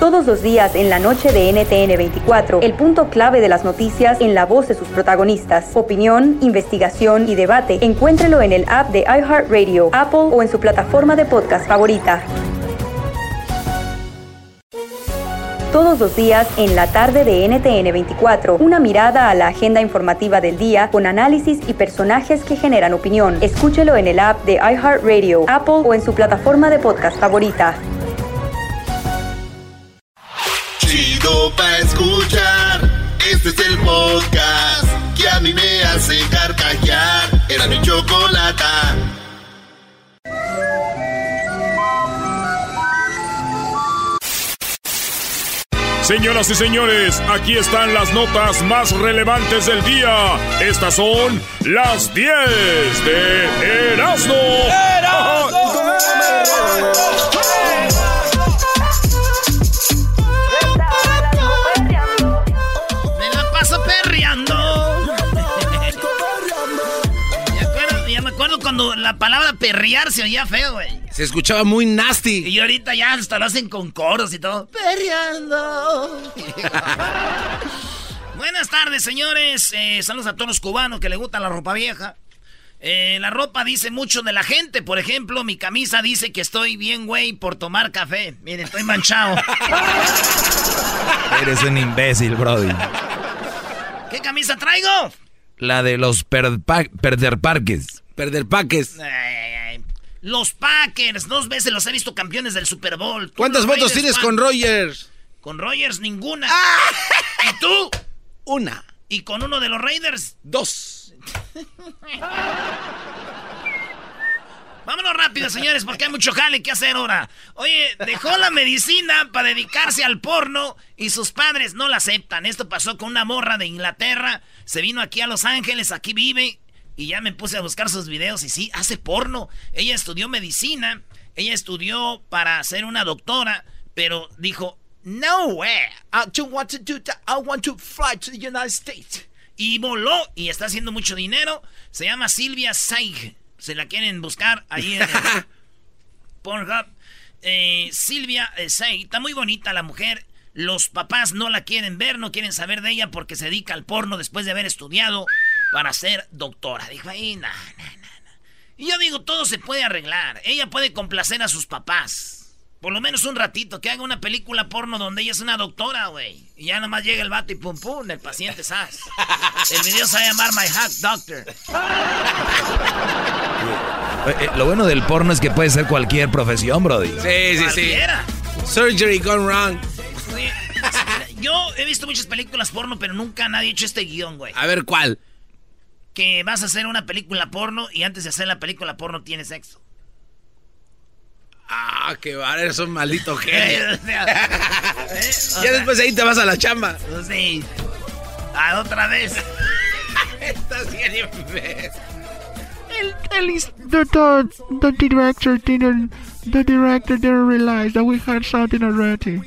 Todos los días en la noche de NTN 24, el punto clave de las noticias en la voz de sus protagonistas. Opinión, investigación y debate. Encuéntrelo en el app de iHeartRadio, Apple o en su plataforma de podcast favorita. Todos los días en la tarde de NTN 24, una mirada a la agenda informativa del día con análisis y personajes que generan opinión. Escúchelo en el app de iHeartRadio, Apple o en su plataforma de podcast favorita. Podcast que a mí me hace carcajear. Era mi chocolata. Señoras y señores, aquí están las notas más relevantes del día. Estas son las 10 de Erasmo. Me cuando la palabra perrear se oía feo, güey. Se escuchaba muy nasty. Y ahorita ya hasta lo hacen con coros y todo. Perreando. Buenas tardes, señores. Eh, saludos a todos los cubanos que les gusta la ropa vieja. Eh, la ropa dice mucho de la gente. Por ejemplo, mi camisa dice que estoy bien, güey, por tomar café. Miren, estoy manchado. Eres un imbécil, Brody. ¿Qué camisa traigo? La de los perder parques. Perder paques. Los Packers, dos veces los he visto campeones del Super Bowl. ¿Tú ¿Cuántas Raiders, tienes con Rogers? Con Rogers ninguna. ¿Y tú? Una. ¿Y con uno de los Raiders? Dos. Vámonos rápido, señores, porque hay mucho jale que hacer ahora. Oye, dejó la medicina para dedicarse al porno y sus padres no la aceptan. Esto pasó con una morra de Inglaterra. Se vino aquí a Los Ángeles, aquí vive. Y ya me puse a buscar sus videos y sí, hace porno. Ella estudió medicina, ella estudió para ser una doctora, pero dijo, no way, I don't want to do that. I want to fly to the United States. Y voló y está haciendo mucho dinero. Se llama Silvia Saig. Se la quieren buscar ahí en el Pornhub. Eh, Silvia eh, Saig. Está muy bonita la mujer. Los papás no la quieren ver, no quieren saber de ella porque se dedica al porno después de haber estudiado para ser doctora. Dijo ahí, no, no, no. Y yo digo, todo se puede arreglar. Ella puede complacer a sus papás. Por lo menos un ratito, que haga una película porno donde ella es una doctora, güey. Y ya nomás llega el vato y pum pum, el paciente sas. El video se va a llamar My Hack Doctor. Eh, eh, lo bueno del porno es que puede ser cualquier profesión, Brody. Sí, Cualquiera. Surgery gone wrong. Sí. Yo he visto muchas películas porno, pero nunca nadie ha hecho este guion, güey. A ver, ¿cuál? Que vas a hacer una película porno y antes de hacer la película porno tienes sexo. Ah, qué bar, eres un maldito O genio. sea, ¿eh? O Ya sea, después de ahí te vas a la chamba. Sí. Ah, otra vez. Estás bien the, the, the director didn't the director didn't realize that we had something already.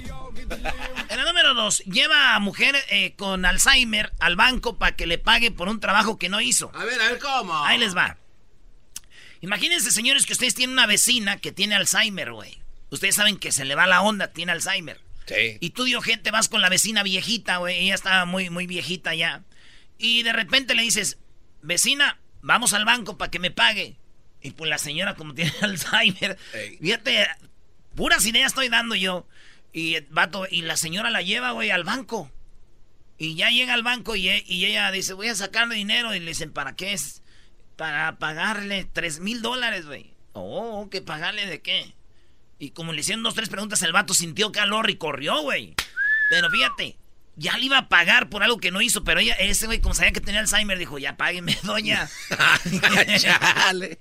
Número dos, lleva a mujer eh, con Alzheimer al banco para que le pague por un trabajo que no hizo. A ver, a ver, ¿cómo? Ahí les va. Imagínense, señores, que ustedes tienen una vecina que tiene Alzheimer, güey. Ustedes saben que se le va la onda, tiene Alzheimer. Sí. Y tú, dio gente, vas con la vecina viejita, güey. Ella está muy, muy viejita ya. Y de repente le dices, vecina, vamos al banco para que me pague. Y pues la señora, como tiene Alzheimer, Ey. fíjate, puras ideas estoy dando yo. Y, vato, y la señora la lleva, güey, al banco. Y ya llega al banco y, e- y ella dice, voy a sacarle dinero. Y le dicen, ¿para qué es? Para pagarle tres mil dólares, güey. Oh, ¿que pagarle de qué? Y como le hicieron dos, tres preguntas, el vato sintió calor y corrió, güey. Pero fíjate, ya le iba a pagar por algo que no hizo, pero ella, ese güey, como sabía que tenía Alzheimer, dijo, ya págueme, doña. Chale.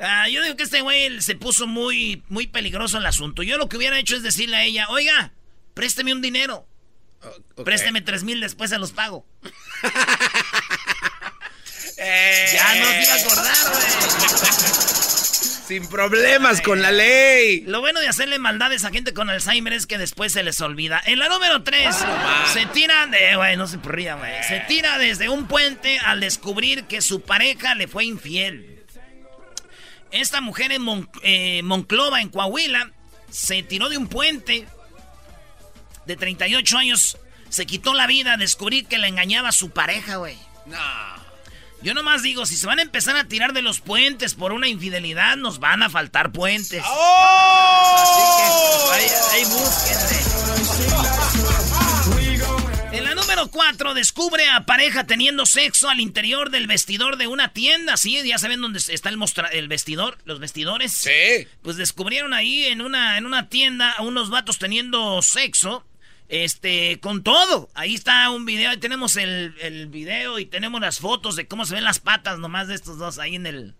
Ah, yo digo que este güey se puso muy, muy peligroso el asunto. Yo lo que hubiera hecho es decirle a ella, oiga, présteme un dinero. Ok. Présteme tres mil, después se los pago. Eh, Ya no se iba a acordar, güey. Sin problemas con la ley. Lo bueno de hacerle maldades a gente con Alzheimer es que después se les olvida. En la número 3, se tira de. No se ría, güey. Se tira desde un puente al descubrir que su pareja le fue infiel. Esta mujer en Mon- eh, Monclova, en Coahuila, se tiró de un puente de 38 años, se quitó la vida a descubrir que le engañaba a su pareja, güey. No. Yo nomás digo, si se van a empezar a tirar de los puentes por una infidelidad, nos van a faltar puentes. ¡Oh! Así que, ahí, En la número 4, descubre a pareja teniendo sexo al interior del vestidor de una tienda. Sí, ya saben dónde está el, el vestidor, los vestidores. Sí. Pues descubrieron ahí en una, en una tienda a unos vatos teniendo sexo. Este, con todo. Ahí está un video, ahí tenemos el, el, video y tenemos las fotos de cómo se ven las patas nomás de estos dos ahí en el,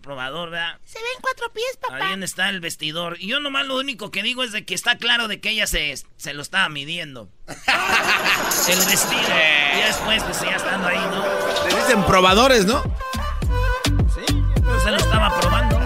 probador, ¿verdad? Se ven cuatro pies, papá. Ahí está el vestidor. Y yo nomás lo único que digo es de que está claro de que ella se, se lo estaba midiendo. el vestido. Y después, pues ya estando ahí, ¿no? Le dicen probadores, ¿no? Sí, se lo estaba probando.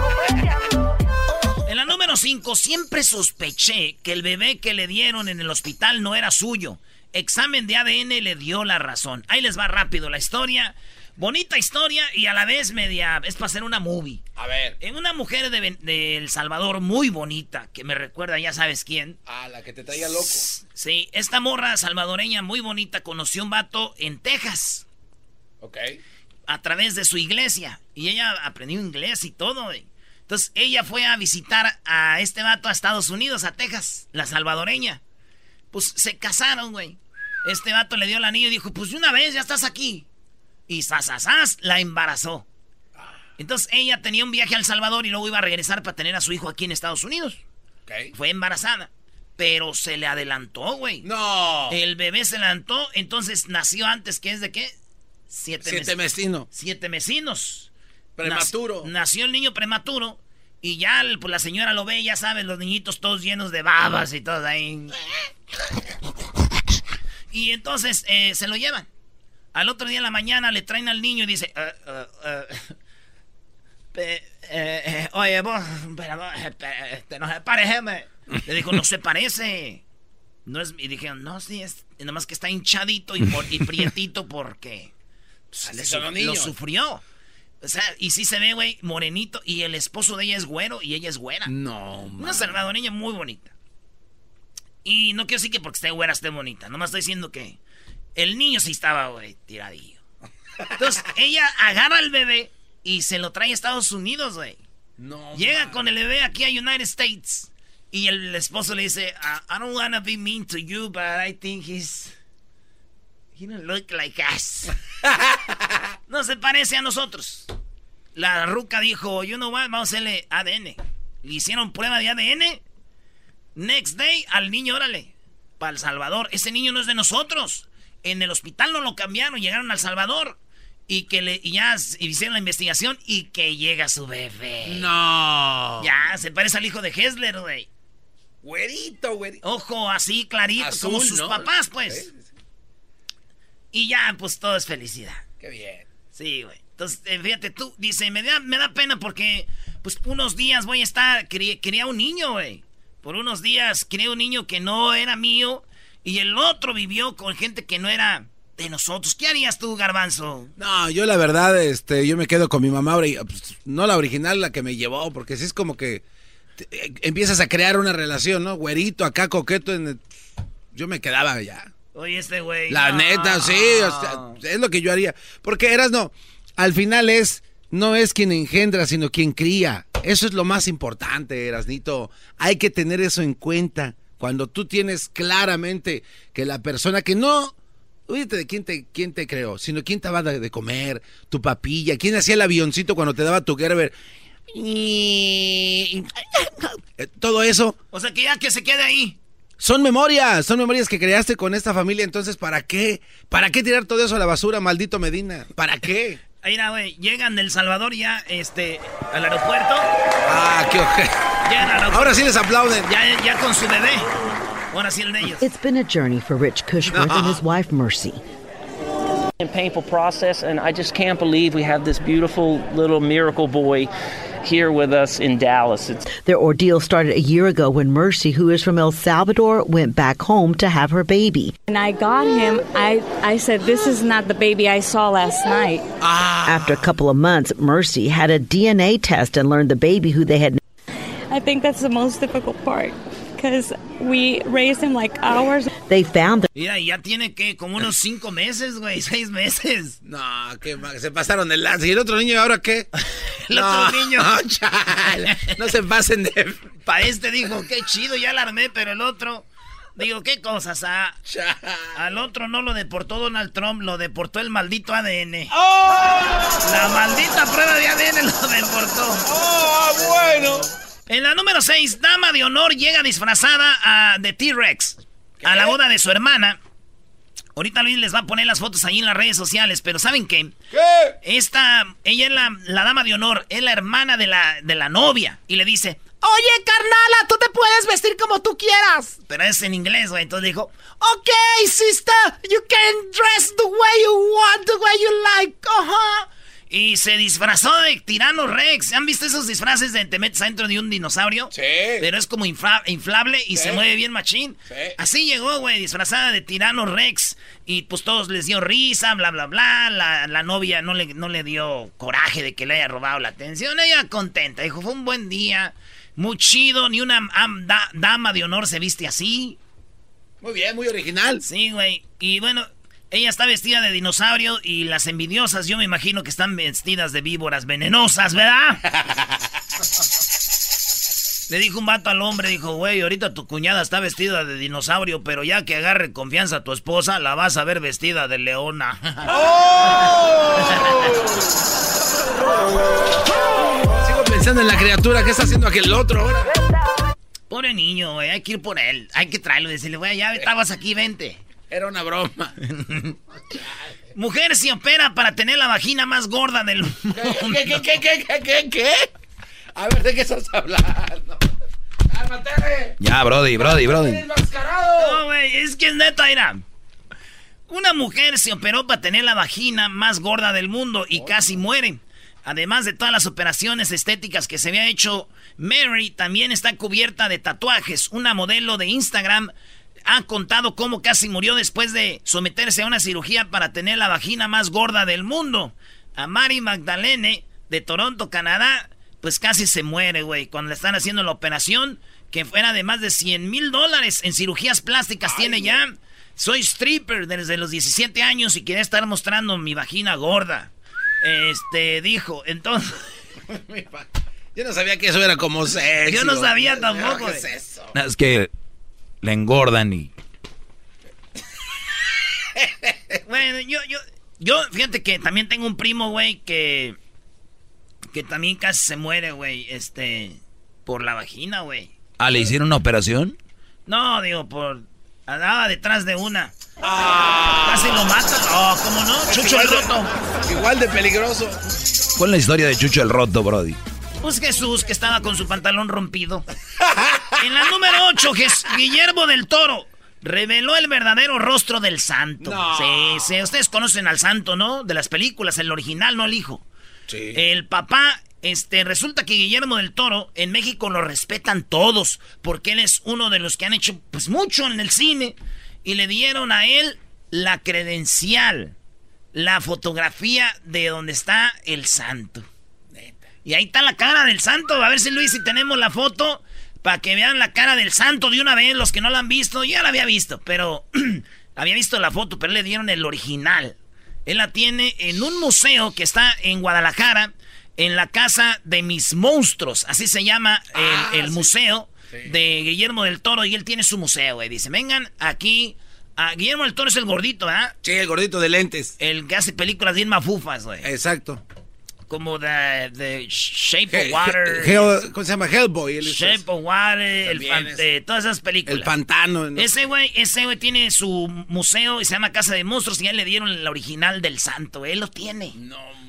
En la número 5, siempre sospeché que el bebé que le dieron en el hospital no era suyo. Examen de ADN le dio la razón. Ahí les va rápido la historia. Bonita historia y a la vez media. Es para hacer una movie. A ver. En una mujer de, El Salvador muy bonita, que me recuerda, ya sabes quién. Ah, la que te traía loco. Sí, esta morra salvadoreña muy bonita conoció un vato en Texas. Ok. A través de su iglesia. Y ella aprendió inglés y todo. Entonces ella fue a visitar a este vato a Estados Unidos, a Texas, la salvadoreña. Pues se casaron, güey. Este vato le dio el anillo y dijo, pues de una vez ya estás aquí. Y sasasas la embarazó. Entonces ella tenía un viaje al Salvador y luego iba a regresar para tener a su hijo aquí en Estados Unidos. Fue embarazada. Pero se le adelantó, güey. No. El bebé se adelantó, entonces nació antes, ¿qué es de qué? Siete, Siete mesinos. Siete mesinos. Prematuro. Nació, el niño prematuro. Y ya pues, la señora lo ve, ya sabes, los niñitos todos llenos de babas y todo ahí. Y entonces eh, se lo llevan. Al otro día en la mañana le traen al niño y dice, uh, oye, vos, pero, este, no se parece. Le dijo, no se parece. No es, y dijeron, no, sí, es nada más que está hinchadito y, y prietito porque pues, lo sufrió. O sea, y sí se ve, güey, morenito. Y el esposo de ella es güero y ella es güera. No, man. Una salvadoreña muy bonita. Y no quiero decir que porque esté güera esté bonita. Nomás estoy diciendo que el niño sí estaba, güey, tiradillo. Entonces, ella agarra al bebé y se lo trae a Estados Unidos, güey. No. Llega con el bebé aquí a United States. Y el esposo le dice, I, don't wanna be mean to you, but I think he's... He don't look like us. no se parece a nosotros. La ruca dijo, you know what, vamos a hacerle ADN. Le hicieron prueba de ADN. Next day, al niño, órale, para El Salvador. Ese niño no es de nosotros. En el hospital no lo cambiaron, llegaron al Salvador. Y que le, y ya hicieron la investigación y que llega su bebé. No. Ya, se parece al hijo de Hessler, güey. Güerito, güerito. Ojo, así clarito, como sus papás, pues. Y ya, pues todo es felicidad. Qué bien. Sí, güey. Entonces, eh, fíjate tú, dice, me da, me da pena porque, pues, unos días voy a estar, quería, un niño, güey. Por unos días quería un niño que no era mío y el otro vivió con gente que no era de nosotros. ¿Qué harías tú, Garbanzo? No, yo la verdad, este, yo me quedo con mi mamá, pues, no la original, la que me llevó, porque si es como que eh, empiezas a crear una relación, ¿no? Güerito, acá coqueto, en yo me quedaba ya. Oye, este güey. La neta, sí, es lo que yo haría. Porque eras no, al final es, no es quien engendra, sino quien cría. Eso es lo más importante, Erasnito. Hay que tener eso en cuenta. Cuando tú tienes claramente que la persona que no, Oíste de quién te, quién te creó, sino quién te va de comer, tu papilla, quién hacía el avioncito cuando te daba tu Gerber. Y... Todo eso. O sea que ya que se quede ahí. Son memorias, son memorias que creaste con esta familia, entonces ¿para qué? ¿Para qué tirar todo eso a la basura, maldito Medina? ¿Para qué? Ahí güey, llegan del Salvador ya, este, al aeropuerto. Ah, qué oje. Ahora sí les aplauden. Ya, ya con su bebé. Ahora sí el de ellos. It's been a journey for Rich Cushworth and his wife Mercy. A painful process, and I just can't believe we have this beautiful little miracle boy here with us in Dallas. It's- Their ordeal started a year ago when Mercy, who is from El Salvador, went back home to have her baby. When I got him, I, I said, This is not the baby I saw last night. Ah. After a couple of months, Mercy had a DNA test and learned the baby who they had I think that's the most difficult part because we raised him like hours. They found the Mira, y ya tiene que como unos cinco meses, güey, seis meses. No, que se pasaron de lanza. ¿Y el otro niño ahora qué? El no, otro niño. chale, no se pasen de... Pa' este dijo, qué chido, ya la armé, pero el otro... Digo, ¿qué cosas? Ah, al otro no lo deportó Donald Trump, lo deportó el maldito ADN. La maldita prueba de ADN lo deportó. ¡Oh, bueno! En la número 6, dama de honor llega disfrazada a, de T-Rex a la boda de su hermana. Ahorita Luis les va a poner las fotos ahí en las redes sociales, pero ¿saben qué? ¿Qué? Esta, ella es la, la dama de honor, es la hermana de la, de la novia. Y le dice, oye, carnala, tú te puedes vestir como tú quieras. Pero es en inglés, güey. Entonces dijo, ok, sister, you can dress the way you want, the way you like. Ajá. Y se disfrazó de tirano Rex. ¿Han visto esos disfraces de te metes adentro de un dinosaurio? Sí. Pero es como infla- inflable y se mueve bien machín. Sí. Así llegó, güey, disfrazada de tirano Rex. Y pues todos les dio risa, bla, bla, bla. La, la novia no le, no le dio coraje de que le haya robado la atención. Ella contenta. Dijo, fue un buen día. Muy chido. Ni una am- da- dama de honor se viste así. Muy bien, muy original. Sí, güey. Y bueno, ella está vestida de dinosaurio y las envidiosas, yo me imagino que están vestidas de víboras venenosas, ¿verdad? Le dijo un vato al hombre, dijo, güey, ahorita tu cuñada está vestida de dinosaurio, pero ya que agarre confianza a tu esposa, la vas a ver vestida de leona. Sigo pensando en la criatura. ¿Qué está haciendo aquel otro ahora? Pobre niño, güey, hay que ir por él. Hay que traerlo y decirle, güey, ya estabas aquí, vente. Era una broma. Mujer se opera para tener la vagina más gorda del mundo. ¿Qué, qué, qué, qué, qué, qué, qué? A ver, ¿de qué estás hablando? ¡Cálmate! Ya, Brody, Brody, Brody. ¡Enmascarado! No, güey, es que es neta, mira. Una mujer se operó para tener la vagina más gorda del mundo y casi muere. Además de todas las operaciones estéticas que se había hecho, Mary también está cubierta de tatuajes. Una modelo de Instagram ha contado cómo casi murió después de someterse a una cirugía para tener la vagina más gorda del mundo. A Mary Magdalene, de Toronto, Canadá, pues casi se muere, güey, cuando le están haciendo la operación, que fuera de más de 100 mil dólares en cirugías plásticas tiene ya. Soy stripper desde los 17 años y quería estar mostrando mi vagina gorda. Este, dijo, entonces... Yo no sabía que eso era como sexy. Yo no sabía tampoco, ¿Qué es eso? No, es que le engordan y... Bueno, yo, yo, yo, fíjate que también tengo un primo, güey, que, que también casi se muere, güey, este, por la vagina, güey. Ah, ¿le hicieron una operación? No, digo, por, andaba detrás de una. Casi lo mata. Oh, ¿cómo no? Chucho el roto. Igual de peligroso. ¿Cuál es la historia de Chucho el Roto, Brody? Pues Jesús, que estaba con su pantalón rompido. En la número 8, Guillermo del Toro reveló el verdadero rostro del santo. No. Sí, sí, ustedes conocen al santo, ¿no? De las películas, el original, no el hijo. Sí. El papá, este, resulta que Guillermo del Toro en México lo respetan todos, porque él es uno de los que han hecho, pues, mucho en el cine. Y le dieron a él la credencial, la fotografía de donde está el santo. Y ahí está la cara del santo. A ver si Luis, si tenemos la foto, para que vean la cara del santo de una vez, los que no la han visto. Ya la había visto, pero había visto la foto, pero le dieron el original. Él la tiene en un museo que está en Guadalajara, en la casa de mis monstruos. Así se llama el, el museo de Guillermo del Toro. Y él tiene su museo, güey. Dice, vengan aquí. a Guillermo del Toro es el gordito, ¿verdad? Sí, el gordito de lentes. El que hace películas bien mafufas, güey. Exacto. Como The, the Shape He- of Water. He- ¿Cómo se llama? Hellboy. es- Shape of Water, el También fan- es- eh, todas esas películas. el pantano. ¿no? Ese güey, ese güey tiene su museo y se llama Casa de Monstruos y ya le dieron el original del santo. Él lo tiene.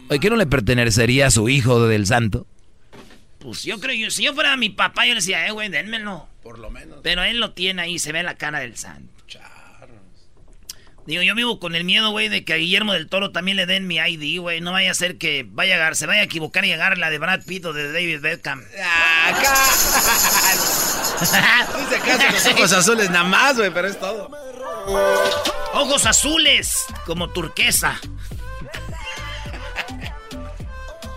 Oye, ¿qué no le pertenecería a su hijo del santo? Pues yo creo, yo, si yo fuera mi papá, yo le decía, eh, güey, dénmelo. Por lo menos. Pero él lo tiene ahí, se ve la cara del santo. Digo, yo vivo con el miedo, güey, de que a Guillermo del Toro también le den mi ID, güey. No vaya a ser que vaya a agarrar, se vaya a equivocar y agarrar la de Brad Pitt o de David Beckham. Acá. Dice acaso los ojos azules nada más, güey, pero es todo. Ojos azules, como turquesa.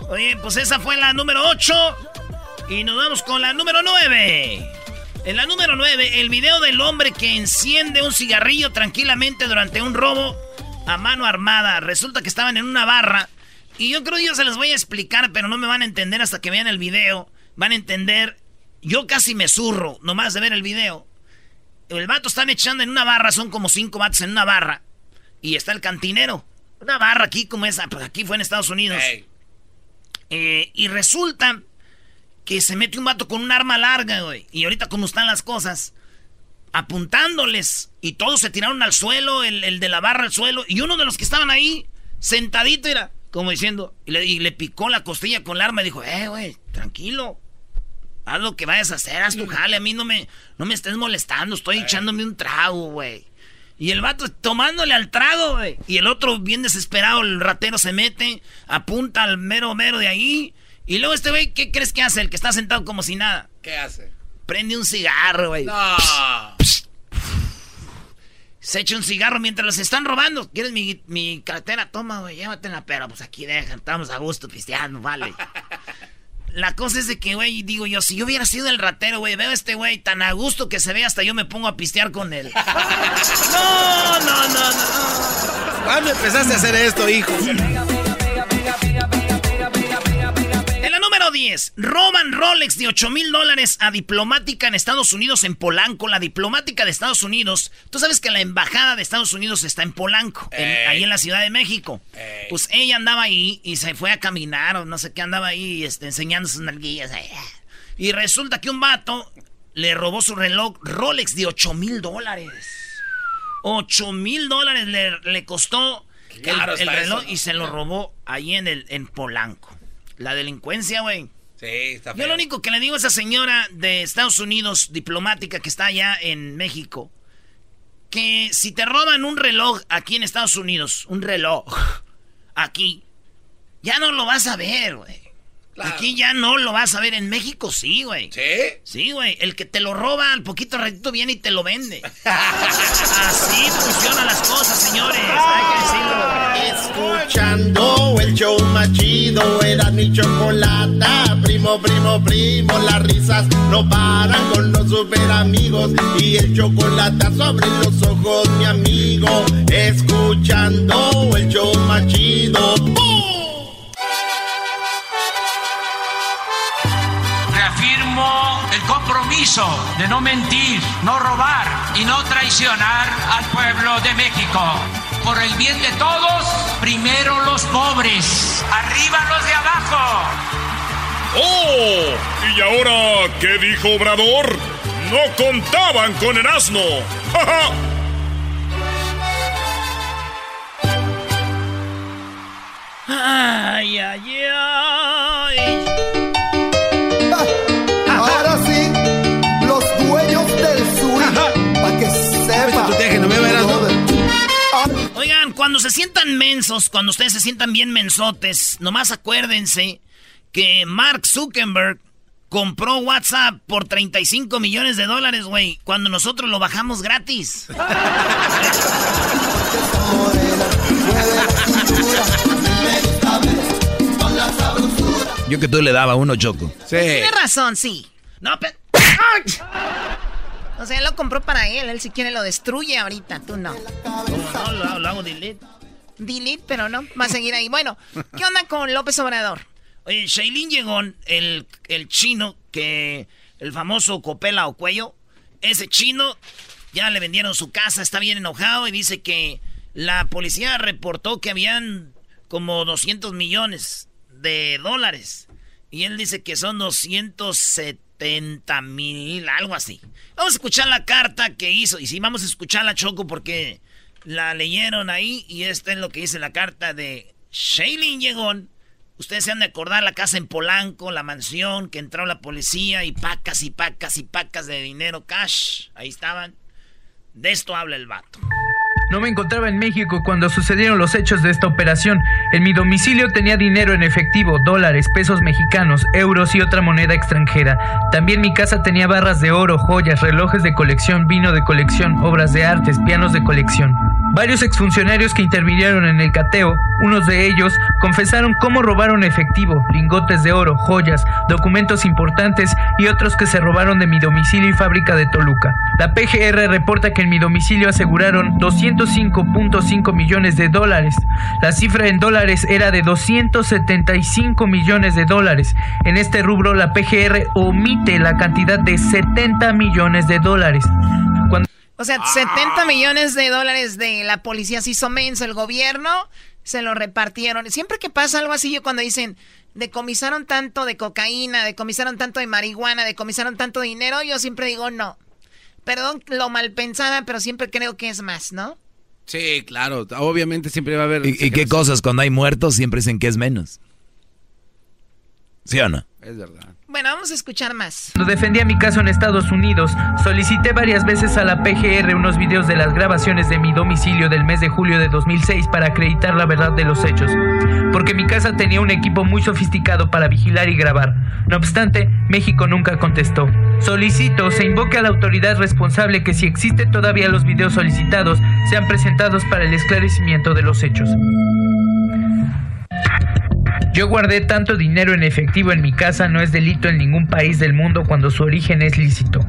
Oye, pues esa fue la número 8. Y nos vamos con la número 9. En la número 9, el video del hombre que enciende un cigarrillo tranquilamente durante un robo a mano armada. Resulta que estaban en una barra. Y yo creo que yo se les voy a explicar, pero no me van a entender hasta que vean el video. Van a entender. Yo casi me zurro, nomás de ver el video. El vato están echando en una barra, son como cinco vatos en una barra. Y está el cantinero. Una barra aquí como esa, pues aquí fue en Estados Unidos. Eh, y resulta que se mete un vato con un arma larga, güey. Y ahorita como están las cosas, apuntándoles. Y todos se tiraron al suelo, el, de la barra al suelo. Y uno de los que estaban ahí, sentadito, era como diciendo, y le, picó la costilla con el arma y dijo, eh, güey, tranquilo. Haz lo que vayas a hacer, haz tu jale. A mí no me, no me estés molestando, estoy echándome un trago, güey. Y el vato tomándole al trago, güey. Y el otro, bien desesperado, el ratero se mete, apunta al mero mero de ahí. Y luego este güey, ¿qué crees que hace? El que está sentado como si nada. ¿Qué hace? Prende un cigarro, güey. No. Se echa un cigarro mientras los están robando. ¿Quieres mi, mi cartera? Toma, güey, llévatela. Pero pues aquí dejan, estamos a gusto pisteando, vale. La cosa es de que, güey, digo yo, si yo hubiera sido el ratero, güey, veo a este güey tan a gusto que se ve hasta yo me pongo a pistear con él. No, no, no, no. ¿Cuándo empezaste a hacer esto, hijo? En la número 10, roban Rolex de 8 mil dólares a diplomática en Estados Unidos en Polanco. La diplomática de Estados Unidos, tú sabes que la embajada de Estados Unidos está en Polanco, ahí en la Ciudad de México. Pues ella andaba ahí y se fue a caminar o no sé qué, andaba ahí este, enseñando sus nalguillas. Y resulta que un vato le robó su reloj Rolex de 8 mil dólares. 8 mil dólares le, costó el, reloj y se lo robó ahí en, el, en Polanco. La delincuencia, güey. Sí, está Yo lo único que le digo a esa señora de Estados Unidos, diplomática, que está allá en México, que si te roban un reloj aquí en Estados Unidos, un reloj, aquí, ya no lo vas a ver, güey. Aquí ya no lo vas a ver. En México sí, güey. ¿Sí? Sí, güey. El que te lo roba al poquito ratito viene y te lo vende. Así funcionan las cosas, señores. Hay que decirlo. Escuchando el show más chido. Era mi chocolata. Primo, primo, primo. Las risas no paran con los super amigos. Y el chocolate sobre los ojos, mi amigo. Escuchando el show más chido. Compromiso de no mentir, no robar y no traicionar al pueblo de México. Por el bien de todos, primero los pobres, arriba los de abajo. ¡Oh! ¿Y ahora qué dijo Obrador? No contaban con el asno. ¡Ay, ay, ay! Se sientan mensos, cuando ustedes se sientan bien mensotes, nomás acuérdense que Mark Zuckerberg compró WhatsApp por 35 millones de dólares, güey, cuando nosotros lo bajamos gratis. Yo que tú le daba uno, Choco. Sí. Tienes razón, sí. No, pero... O sea, él lo compró para él. Él si quiere lo destruye ahorita. Tú no. No, lo, lo, hago delete. Delete, pero no. Va a seguir ahí. Bueno, ¿qué onda con López Obrador? Oye, Shailin llegó, el, el chino que... El famoso Copela o Cuello. Ese chino ya le vendieron su casa. Está bien enojado y dice que la policía reportó que habían como 200 millones de dólares. Y él dice que son 270 70 mil, algo así. Vamos a escuchar la carta que hizo. Y sí, vamos a escuchar la Choco porque la leyeron ahí. Y esta es lo que dice la carta de Shailene Llegón. Ustedes se han de acordar la casa en Polanco, la mansión, que entró la policía y pacas y pacas y pacas de dinero cash. Ahí estaban. De esto habla el vato. No me encontraba en México cuando sucedieron los hechos de esta operación. En mi domicilio tenía dinero en efectivo, dólares, pesos mexicanos, euros y otra moneda extranjera. También mi casa tenía barras de oro, joyas, relojes de colección, vino de colección, obras de artes, pianos de colección. Varios exfuncionarios que intervinieron en el cateo, unos de ellos, confesaron cómo robaron efectivo, lingotes de oro, joyas, documentos importantes y otros que se robaron de mi domicilio y fábrica de Toluca. La PGR reporta que en mi domicilio aseguraron 205.5 millones de dólares. La cifra en dólares era de 275 millones de dólares. En este rubro la PGR omite la cantidad de 70 millones de dólares. O sea, 70 millones de dólares de la policía se hizo menso, el gobierno se lo repartieron. Siempre que pasa algo así, yo cuando dicen, decomisaron tanto de cocaína, decomisaron tanto de marihuana, decomisaron tanto de dinero, yo siempre digo no. Perdón lo mal pensada, pero siempre creo que es más, ¿no? Sí, claro. Obviamente siempre va a haber... ¿Y, qué cosas cuando hay muertos siempre dicen que es menos? ¿Sí o no? Es verdad. Bueno, vamos a escuchar más. Cuando defendía mi caso en Estados Unidos, solicité varias veces a la PGR unos videos de las grabaciones de mi domicilio del mes de julio de 2006 para acreditar la verdad de los hechos, porque mi casa tenía un equipo muy sofisticado para vigilar y grabar. No obstante, México nunca contestó. Solicito se invoque a la autoridad responsable que si existe todavía los videos solicitados, sean presentados para el esclarecimiento de los hechos. Yo guardé tanto dinero en efectivo en mi casa no es delito en ningún país del mundo cuando su origen es lícito.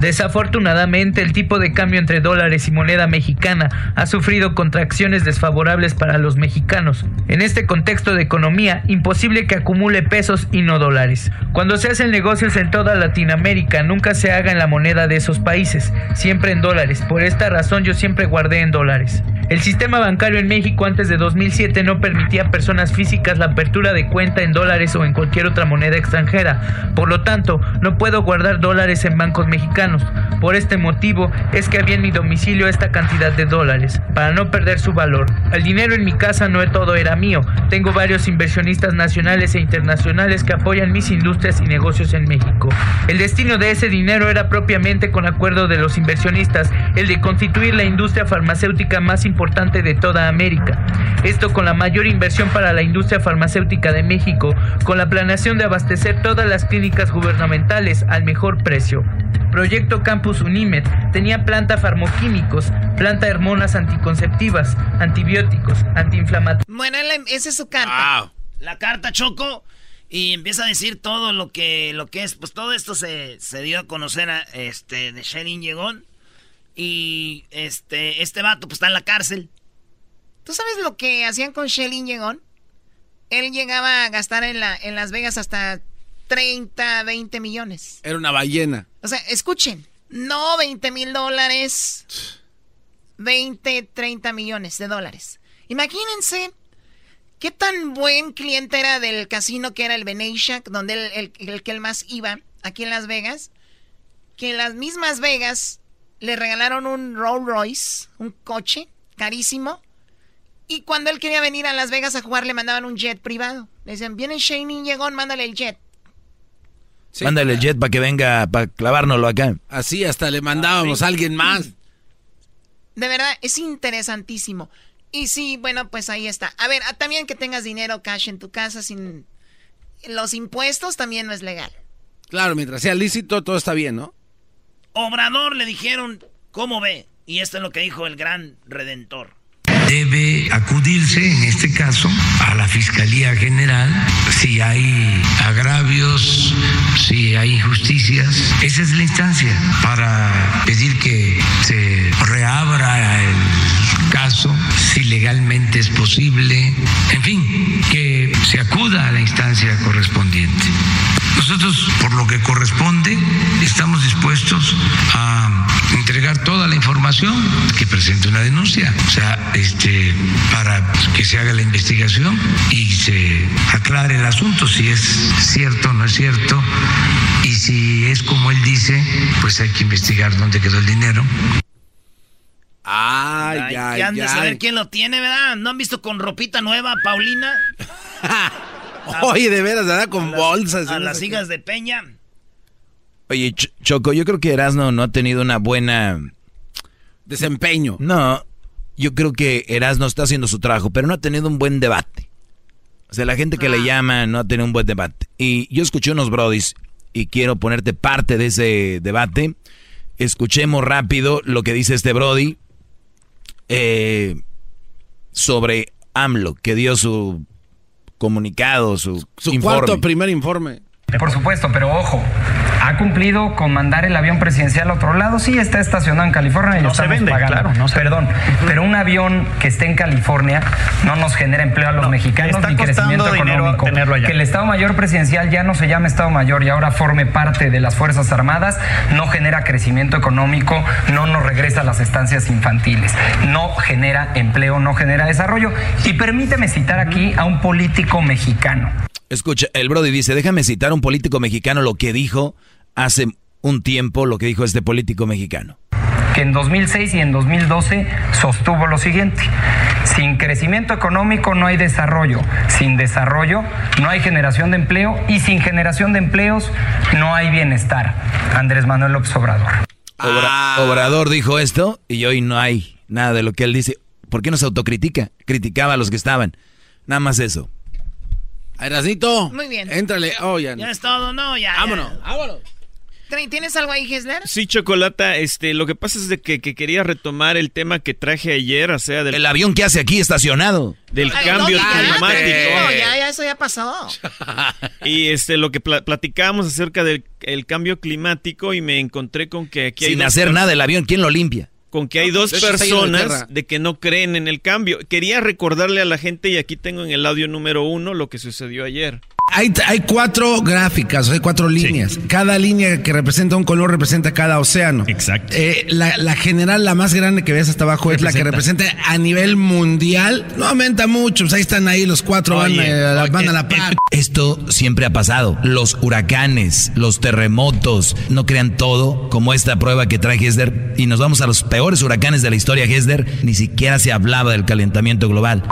Desafortunadamente, el tipo de cambio entre dólares y moneda mexicana ha sufrido contracciones desfavorables para los mexicanos. En este contexto de economía, imposible que acumule pesos y no dólares. Cuando se hacen negocios en toda Latinoamérica, nunca se haga en la moneda de esos países, siempre en dólares. Por esta razón yo siempre guardé en dólares. El sistema bancario en México antes de 2007 no permitía a personas físicas la apertura de cuenta en dólares o en cualquier otra moneda extranjera. Por lo tanto, no puedo guardar dólares en bancos mexicanos. Por este motivo es que había en mi domicilio esta cantidad de dólares, para no perder su valor. El dinero en mi casa no todo era mío. Tengo varios inversionistas nacionales e internacionales que apoyan mis industrias y negocios en México. El destino de ese dinero era propiamente con acuerdo de los inversionistas, el de constituir la industria farmacéutica más importante de toda América. Esto con la mayor inversión para la industria farmacéutica de México, con la planeación de abastecer todas las clínicas gubernamentales al mejor precio. Proyecto Campus Unimed tenía planta farmoquímicos, planta de hormonas anticonceptivas, antibióticos, antiinflamatorios. Bueno, esa es su carta. La carta Choco y empieza a decir todo lo que lo que es, pues todo esto se, se dio a conocer a, este de Sherin Llegón y este, este vato pues está en la cárcel. ¿Tú sabes lo que hacían con Shelly Llegón? Él llegaba a gastar en, la, en Las Vegas hasta 30, 20 millones. Era una ballena. O sea, escuchen, no 20 mil dólares, 20, 30 millones de dólares. Imagínense qué tan buen cliente era del casino que era el Venetian, donde el, el, el que él más iba, aquí en Las Vegas, que en las mismas Vegas le regalaron un Rolls Royce, un coche carísimo. Y cuando él quería venir a Las Vegas a jugar, le mandaban un jet privado. Le decían, viene Shane Llegón, mándale el jet. mándale el jet para que venga, para clavárnoslo acá. Así hasta le mandábamos a alguien más. De verdad, es interesantísimo. Y sí, bueno, pues ahí está. A ver, también que tengas dinero cash en tu casa sin... Los impuestos también no es legal. Claro, mientras sea lícito, todo está bien, ¿no? Obrador le dijeron, ¿cómo ve? Y esto es lo que dijo el gran redentor. Debe acudirse, en este caso, a la Fiscalía General si hay agravios, si hay injusticias. Esa es la instancia para pedir que se reabra el caso, si legalmente es posible, en fin, que se acuda a la instancia correspondiente. Nosotros, por lo que corresponde, estamos dispuestos a entregar toda la información que presente una denuncia, o sea, este, para que se haga la investigación y se aclare el asunto, si es cierto o no es cierto, y si es como él dice, pues hay que investigar dónde quedó el dinero. Ay, ay, ay. han de saber quién lo tiene, ¿verdad? ¿No han visto con ropita nueva, Paulina? Oye, de veras, ¿verdad? Con bolsas. A las hijas de Peña. Oye, Choco, yo creo que Erasno no ha tenido una buena... Desempeño. No, yo creo que Erasno está haciendo su trabajo, pero no ha tenido un buen debate. O sea, la gente que le llama no tiene un buen debate. Y yo escuché unos brodis y quiero ponerte parte de ese debate. Escuchemos rápido lo que dice este brody eh, sobre AMLO, que dio su comunicado, su, Su informe. cuarto primer informe. Por supuesto, pero ojo, ¿ha cumplido con mandar el avión presidencial a otro lado? Sí, está estacionado en California y No lo se estamos vende, pagando. claro, no se- Perdón, pero un avión que esté en California no nos genera empleo a los mexicanos ni crecimiento económico. Que el Estado Mayor presidencial ya no se llame Estado Mayor y ahora forme parte de las Fuerzas Armadas, no genera crecimiento económico, no nos regresa a las estancias infantiles, no genera empleo, no genera desarrollo. Y permíteme citar aquí a un político mexicano. Escucha, el Brody dice, déjame citar a un político mexicano lo que dijo hace un tiempo, lo que dijo este político mexicano. que en 2006 y en 2012 sostuvo lo siguiente. Sin crecimiento económico no hay desarrollo, sin desarrollo no hay generación de empleo y sin generación de empleos no hay bienestar. Andrés Manuel López Obrador. Obra- Obrador dijo esto y hoy no hay nada de lo que él dice. ¿Por qué no se autocritica? Criticaba a los que estaban. Nada más eso. Erasnito. Muy bien. Éntrale. Oh, ya. Ya es todo, ¿no? Ya. Vámonos, vámonos. Tra- ¿Tienes algo ahí, Hesler? Sí, Chocolata, este, lo que pasa es de que, que quería retomar el tema que traje ayer, o sea, del... El avión que hace aquí estacionado. Del Ay, cambio no, ya, climático. No, ya, ya, eso ya pasó. Y este, lo que pla- platicábamos acerca del el cambio climático y me encontré con que aquí hay... Sin hacer nada el avión, ¿quién lo limpia? Con que hay dos de personas de que no creen en el cambio. Quería recordarle a la gente, y aquí tengo en el audio número uno lo que sucedió ayer. Hay, hay cuatro gráficas, hay cuatro líneas. Cada línea que representa un color representa cada océano. Exacto. Eh, la, la general, la más grande que ves hasta abajo, es la que representa a nivel mundial. No aumenta mucho, pues ahí están ahí los cuatro, van, Oye, eh, a oye, van a la par. Esto siempre ha pasado. Los huracanes, los terremotos, no crean todo como esta prueba que trae Hesder. Y nos vamos a los peores huracanes de la historia, Hesder. Ni siquiera se hablaba del calentamiento global.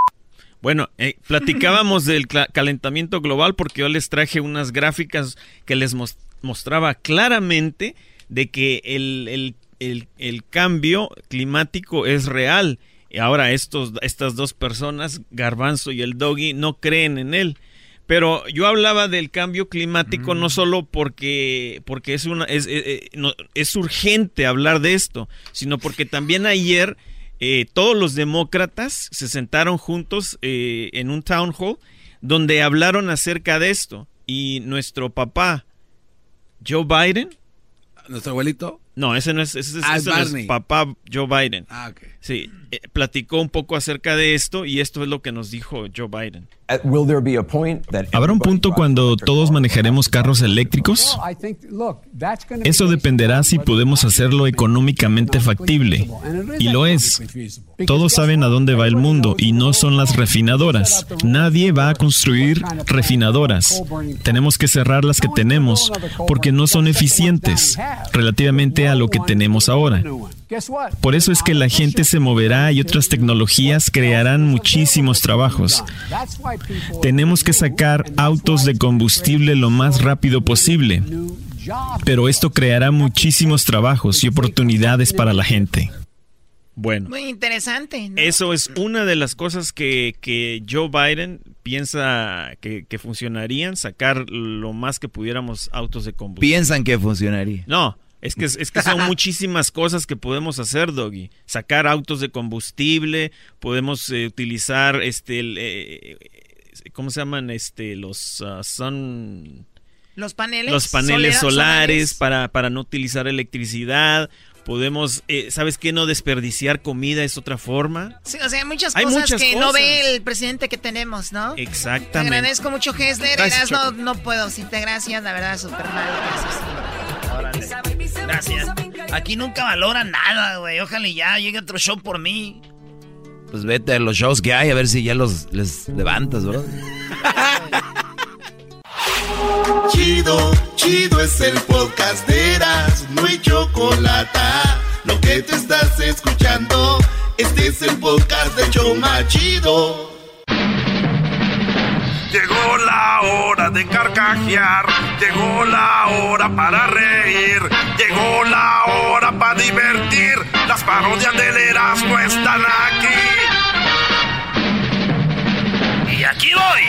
Bueno, eh, platicábamos del calentamiento global porque yo les traje unas gráficas que les mos- mostraba claramente de que el, el- el- el cambio climático es real. Y ahora estos, estas dos personas, Garbanzo y el Doggy, no creen en él. Pero yo hablaba del cambio climático no solo porque, porque es, una, es, eh, eh, no- es urgente hablar de esto, sino porque también ayer eh, todos los demócratas se sentaron juntos eh, en un town hall donde hablaron acerca de esto. Y nuestro papá, Joe Biden. ¿Nuestro abuelito? No, ese no es, ese es- Ah, ese no es Barney. papá Joe Biden. Ah, ok. Sí, eh, platicó un poco acerca de esto y esto es lo que nos dijo Joe Biden. ¿Habrá un punto cuando todos manejaremos carros eléctricos? Eso dependerá si podemos hacerlo económicamente factible. Y lo es. Todos saben a dónde va el mundo y no son las refinadoras. Nadie va a construir refinadoras. Tenemos que cerrar las que tenemos porque no son eficientes relativamente a lo que tenemos ahora. Por eso es que la gente se moverá y otras tecnologías crearán muchísimos trabajos. Tenemos que sacar autos de combustible lo más rápido posible. Pero esto creará muchísimos trabajos y oportunidades para la gente. Bueno. Muy interesante. ¿no? Eso es una de las cosas que, que Joe Biden piensa que, que funcionarían, sacar lo más que pudiéramos autos de combustible. Piensan que funcionaría. No, es que, es que son muchísimas cosas que podemos hacer, Doggy. Sacar autos de combustible, podemos eh, utilizar este, el, eh, ¿cómo se llaman? Este, los ah, sun... Los paneles. Los paneles solares para, para no utilizar electricidad. Podemos, eh, ¿sabes qué? No desperdiciar comida es otra forma. Sí, o sea, hay muchas Hay cosas muchas que no ve el presidente que tenemos, ¿no? Te Exactamente. agradezco mucho, Hesler. Gracias, no, puedo. Sí, te gracias, la verdad, súper mal. Gracias. Gracias. Aquí nunca valoran nada, güey. Ojalá y ya llegue otro show por mí. Pues vete a los shows que hay a ver si ya los les levantas, bro. Chido, chido es el podcast de Eras, no hay chocolate. Lo que te estás escuchando, este es el podcast de Choma Chido. Llegó la hora de carcajear, llegó la hora para reír, llegó la hora para divertir. Las parodias del Erasmo están aquí. Y aquí voy.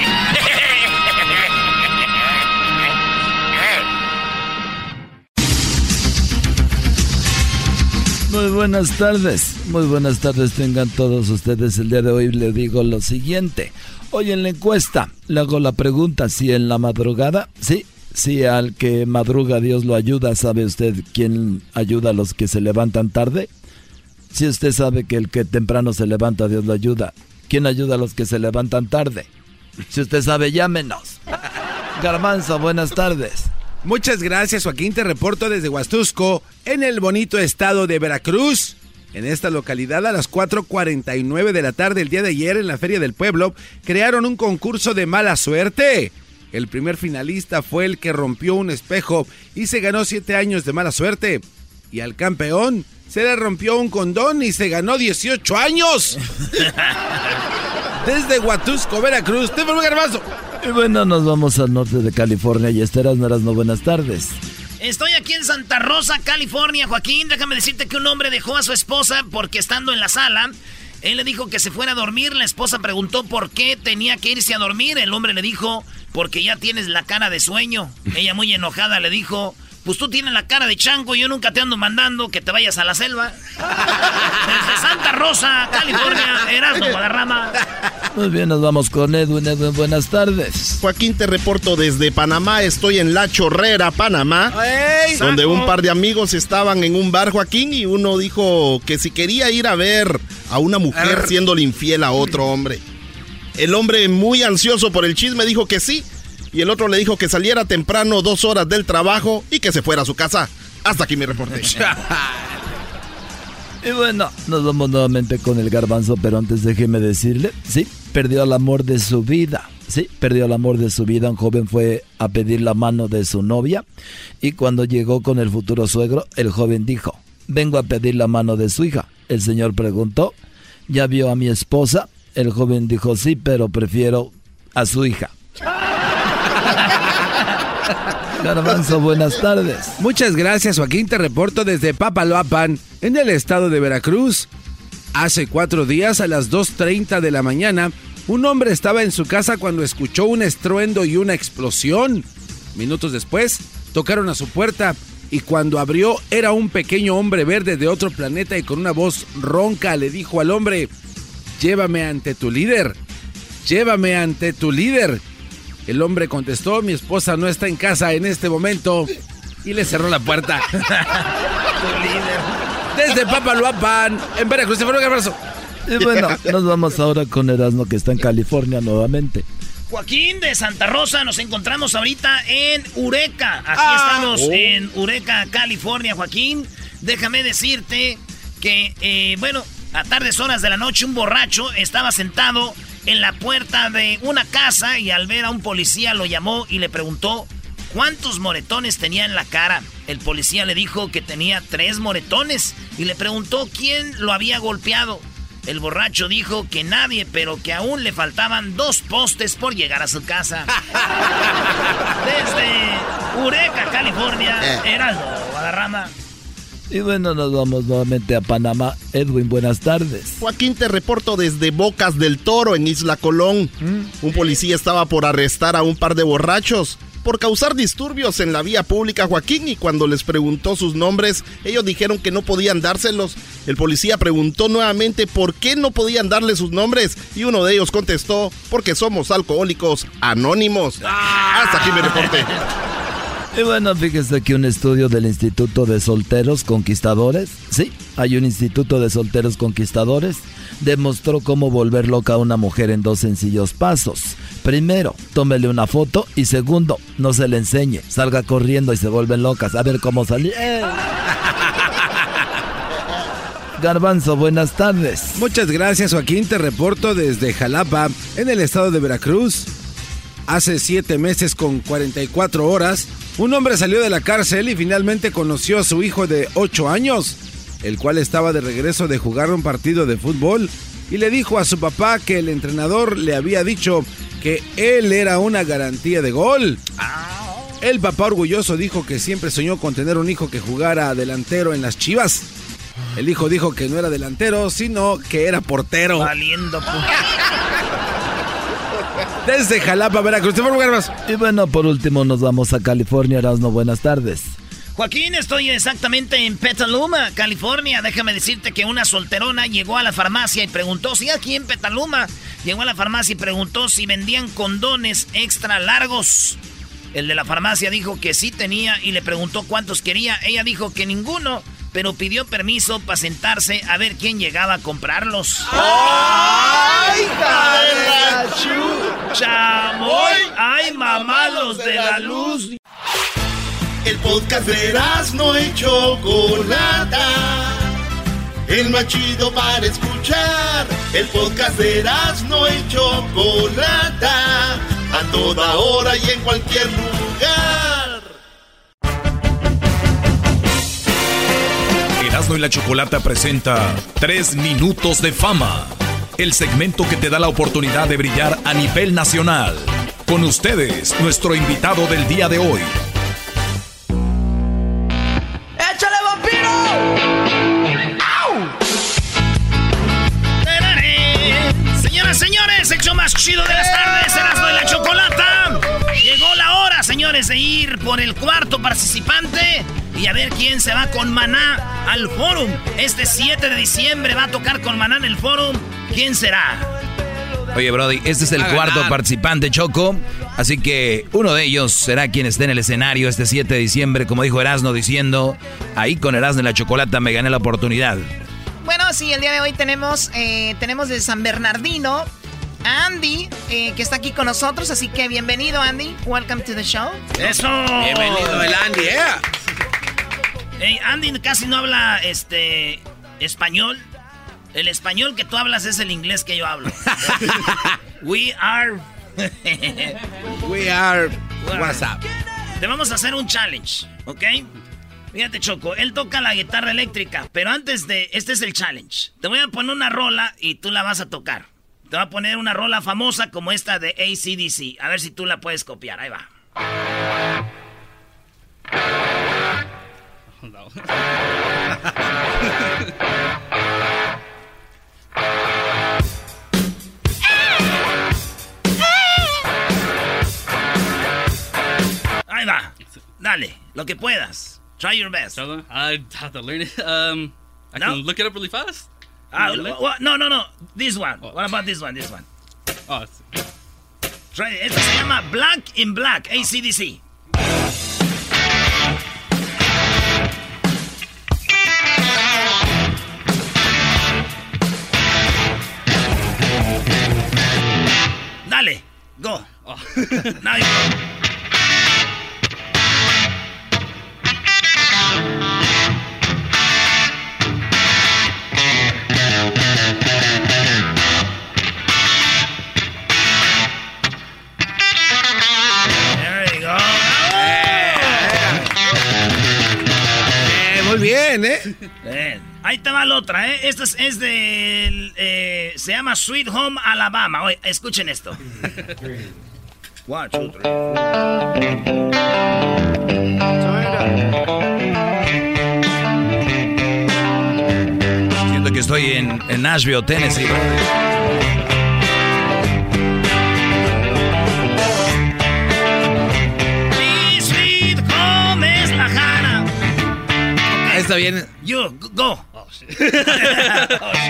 Muy buenas tardes, muy buenas tardes tengan todos ustedes. El día de hoy le digo lo siguiente. Hoy en la encuesta le hago la pregunta si en la madrugada, sí, si al que madruga Dios lo ayuda, ¿sabe usted quién ayuda a los que se levantan tarde? Si usted sabe que el que temprano se levanta Dios lo ayuda, ¿quién ayuda a los que se levantan tarde? Si usted sabe, llámenos. Garbanzo, buenas tardes. Muchas gracias, Joaquín. Te reporto desde Huastusco, en el bonito estado de Veracruz. En esta localidad, a las 4.49 de la tarde el día de ayer, en la Feria del Pueblo, crearon un concurso de mala suerte. El primer finalista fue el que rompió un espejo y se ganó 7 años de mala suerte. Y al campeón se le rompió un condón y se ganó 18 años. Desde Huatusco, Veracruz, te un hermoso. Y bueno, nos vamos al norte de California y Esteras, no no buenas tardes. Estoy aquí en Santa Rosa, California, Joaquín. Déjame decirte que un hombre dejó a su esposa porque estando en la sala, él le dijo que se fuera a dormir. La esposa preguntó por qué tenía que irse a dormir. El hombre le dijo, porque ya tienes la cara de sueño. Ella muy enojada le dijo, pues tú tienes la cara de chango y yo nunca te ando mandando que te vayas a la selva. Desde Santa Rosa, California, Erasmo Guadarrama. Muy bien, nos vamos con Edwin. Edwin, buenas tardes. Joaquín, te reporto desde Panamá. Estoy en La Chorrera, Panamá. donde un par de amigos estaban en un bar, Joaquín, y uno dijo que si quería ir a ver a una mujer siéndole infiel a otro hombre. El hombre, muy ansioso por el chisme, dijo que sí y el otro le dijo que saliera temprano dos horas del trabajo y que se fuera a su casa. Hasta aquí mi reporte. y bueno, nos vamos nuevamente con el garbanzo, pero antes déjeme decirle, sí, perdió el amor de su vida. Sí, perdió el amor de su vida. Un joven fue a pedir la mano de su novia y cuando llegó con el futuro suegro, el joven dijo, vengo a pedir la mano de su hija. El señor preguntó, ¿ya vio a mi esposa? El joven dijo, sí, pero prefiero a su hija. Garbanzo, buenas tardes. Muchas gracias, Joaquín. Te reporto desde Papaloapan, en el estado de Veracruz. Hace cuatro días, a las 2.30 de la mañana, un hombre estaba en su casa cuando escuchó un estruendo y una explosión. Minutos después, tocaron a su puerta y cuando abrió era un pequeño hombre verde de otro planeta y con una voz ronca le dijo al hombre, llévame ante tu líder, llévame ante tu líder. El hombre contestó, mi esposa no está en casa en este momento. Y le cerró la puerta. Desde Papaloapan, en Veracruz. Un abrazo. Y bueno, nos vamos ahora con Erasmo que está en California nuevamente. Joaquín de Santa Rosa, nos encontramos ahorita en Ureca. Aquí ah. estamos oh. en Ureca, California, Joaquín. Déjame decirte que, eh, bueno, a tardes horas de la noche un borracho estaba sentado en la puerta de una casa y al ver a un policía lo llamó y le preguntó cuántos moretones tenía en la cara. El policía le dijo que tenía tres moretones y le preguntó quién lo había golpeado. El borracho dijo que nadie, pero que aún le faltaban dos postes por llegar a su casa. Desde Ureca, California, eh. Heraldo Guadarrama. Y bueno, nos vamos nuevamente a Panamá. Edwin, buenas tardes. Joaquín, te reporto desde Bocas del Toro, en Isla Colón. Un policía estaba por arrestar a un par de borrachos por causar disturbios en la vía pública, Joaquín, y cuando les preguntó sus nombres, ellos dijeron que no podían dárselos. El policía preguntó nuevamente por qué no podían darle sus nombres, y uno de ellos contestó, porque somos alcohólicos anónimos. Hasta aquí mi reporte. Y bueno, fíjese que un estudio del Instituto de Solteros Conquistadores, sí, hay un Instituto de Solteros Conquistadores, demostró cómo volver loca a una mujer en dos sencillos pasos. Primero, tómele una foto y segundo, no se le enseñe, salga corriendo y se vuelven locas. A ver cómo salir. ¡Eh! Garbanzo, buenas tardes. Muchas gracias, Joaquín. Te reporto desde Jalapa, en el estado de Veracruz. Hace siete meses con 44 horas, un hombre salió de la cárcel y finalmente conoció a su hijo de 8 años, el cual estaba de regreso de jugar un partido de fútbol y le dijo a su papá que el entrenador le había dicho que él era una garantía de gol. El papá orgulloso dijo que siempre soñó con tener un hijo que jugara delantero en las chivas. El hijo dijo que no era delantero, sino que era portero. Valiendo, desde Jalapa, Veracruz. Y bueno, por último nos vamos a California. Erasno, buenas tardes. Joaquín, estoy exactamente en Petaluma, California. Déjame decirte que una solterona llegó a la farmacia y preguntó, si aquí en Petaluma, llegó a la farmacia y preguntó si vendían condones extra largos. El de la farmacia dijo que sí tenía y le preguntó cuántos quería. Ella dijo que ninguno, pero pidió permiso para sentarse a ver quién llegaba a comprarlos. ¡Ay, ¡Chamoy! ¡Ay, mamalos de la luz! El podcast de no y Chocolata. El más chido para escuchar. El podcast de no y Chocolata. A toda hora y en cualquier lugar. Erasmo y la Chocolata presenta Tres Minutos de Fama. El segmento que te da la oportunidad de brillar a nivel nacional. Con ustedes, nuestro invitado del día de hoy. ¡Échale vampiro! Señoras, señores, hecho más chido de las tardes, Erasmo de la Chocolata. Llegó la hora, señores, de ir por el cuarto participante y a ver quién se va con Maná al Forum. Este 7 de diciembre va a tocar con Maná en el Forum. ¿Quién será? Oye, Brody, este es el cuarto participante, Choco. Así que uno de ellos será quien esté en el escenario este 7 de diciembre, como dijo Erasno, diciendo, ahí con Erasno y la Chocolata me gané la oportunidad. Bueno, sí, el día de hoy tenemos, eh, tenemos de San Bernardino a Andy, eh, que está aquí con nosotros. Así que bienvenido, Andy. Welcome to the show. ¡Eso! Bienvenido el Andy, ¿eh? Hey, Andy casi no habla este español. El español que tú hablas es el inglés que yo hablo. We are. We are. What's up? Te vamos a hacer un challenge, ¿ok? Fíjate, Choco, él toca la guitarra eléctrica, pero antes de. Este es el challenge. Te voy a poner una rola y tú la vas a tocar. Te voy a poner una rola famosa como esta de ACDC. A ver si tú la puedes copiar. Ahí va. Ahí va. Dale, lo que puedas. Try your best. I have to learn it. Um, I No? can look it up really fast. Ah, Really? wha- no, no, no. This one. What about this one? This one. Oh, it's- Try it. Esto se llama Black in Black, ACDC. Dale, go. Now you go. Eh, bien, ¿eh? Bien. Ahí te va la otra, ¿eh? Esta es, es del... eh, se llama Sweet Home Alabama. Oye, escuchen esto. One, two, three. Siento que estoy en, en Nashville, Tennessee. Mi Sweet Home es la jara. Ahí está bien. You, go.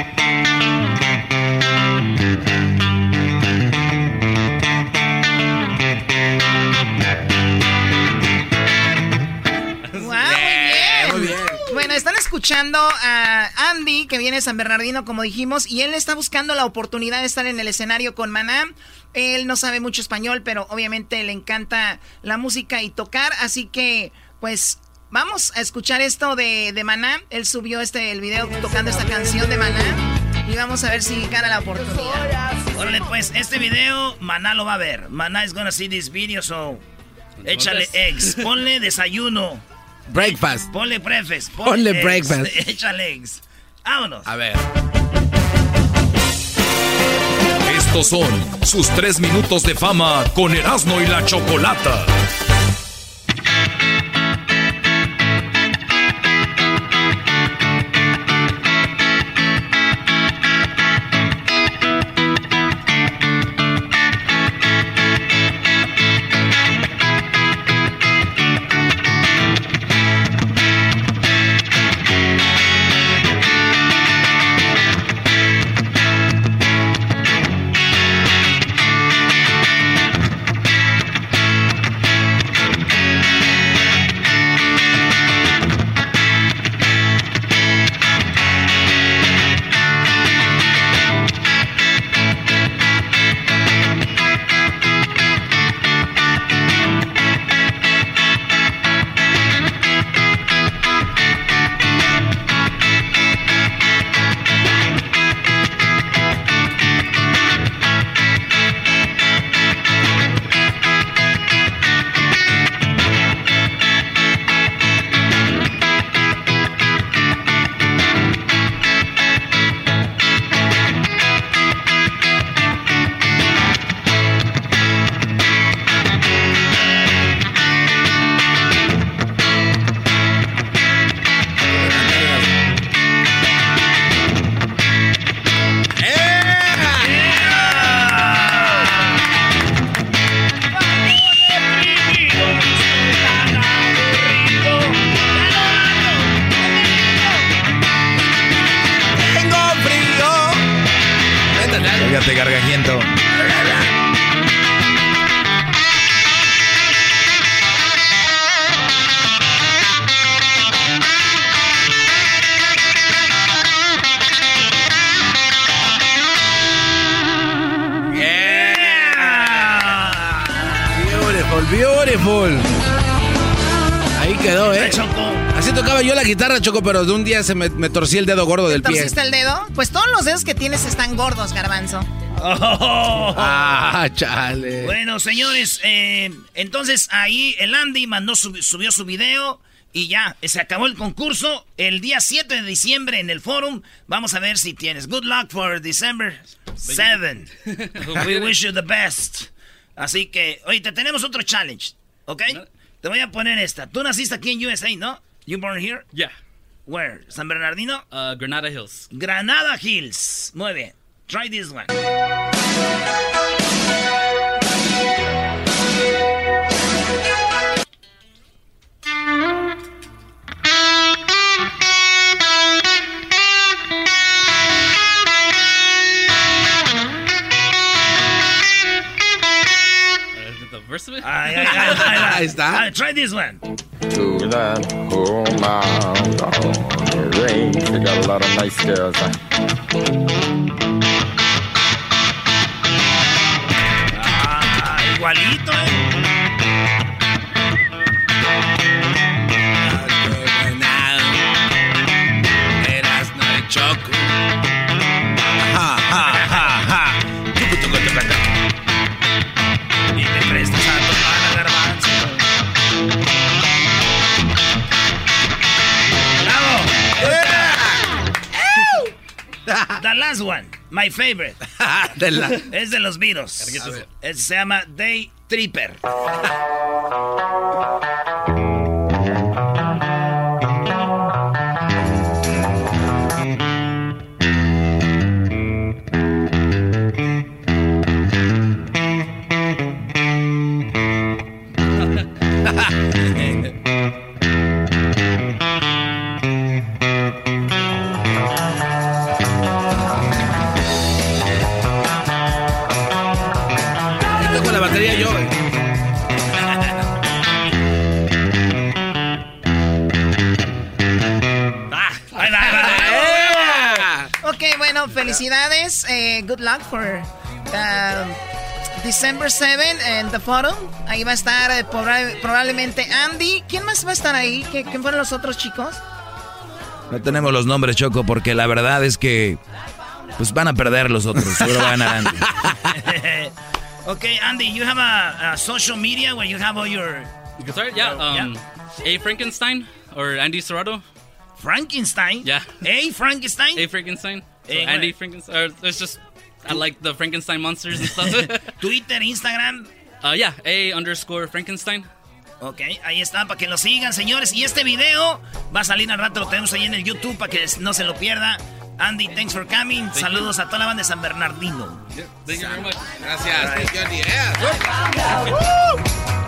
Muy bien. Bueno, están escuchando a Andy, que viene de San Bernardino, como dijimos, y él está buscando la oportunidad de estar en el escenario con Maná. Él no sabe mucho español, pero obviamente le encanta la música y tocar, así que, pues, vamos a escuchar esto de, de Maná. Él subió este el video tocando esta canción de Maná. Y vamos a ver si gana la oportunidad. Órale, pues, este video, Maná lo va a ver. Maná is gonna see this video, so... Échale eggs. Ponle desayuno. Breakfast. Ponle breakfast. Ponle eggs, breakfast. Échale eggs. Vámonos. A ver. Estos son sus tres minutos de fama con Erasmo y la Chocolata. Choco, pero de un día se me, me torcí el dedo gordo del pie. ¿Torciste el dedo? Pues todos los dedos que tienes están gordos, garbanzo. Ah, chale. Bueno, señores, eh, entonces ahí el Andy mandó subió su video y ya, se acabó el concurso. El día 7 de diciembre en el forum. Vamos a ver si tienes. Good luck for December 7. We wish you the best. Así que, oye, te tenemos otro challenge, ¿ok? Te voy a poner esta. Tú naciste aquí en USA, ¿no? You born here? Yeah. Where? ¿San Bernardino? Uh, Granada Hills. Granada Hills. Muy bien. Try this one. Verse of it? Ahí, está. Try this one. To that home out on the range, they got a lot of nice girls. Ah, igualito, eh. The last one, my favorite. De la- Es de los Beatles. Es- Se llama Day Tripper. felicidades. Eh, good luck for um, December 7 en The Forum. Ahí va a estar eh, proba- probablemente Andy. ¿Quién más va a estar ahí? ¿Qué- ¿Quién fueron los otros chicos? No tenemos los nombres, Choco, porque la verdad es que pues van a perder los otros. Seguro va a ganar Andy. okay, Andy, you have a, a social media where you have all your You can start? Yeah. Um, A. Frankenstein or Andy Serrato. Frankenstein. Yeah. A. Frankenstein. A. Frankenstein. So Eh, Andy? Frankenstein. It's just, I like the Frankenstein monsters and stuff. Twitter, Instagram. uh, yeah. A underscore Frankenstein. Ok, ahí está, para que lo sigan, señores. Y este video va a salir al rato, lo tenemos ahí en el YouTube para que no se lo pierda. Andy, thanks for coming. Saludos a toda la banda de San Bernardino. Thank you very much. Gracias. Thank you, Andy.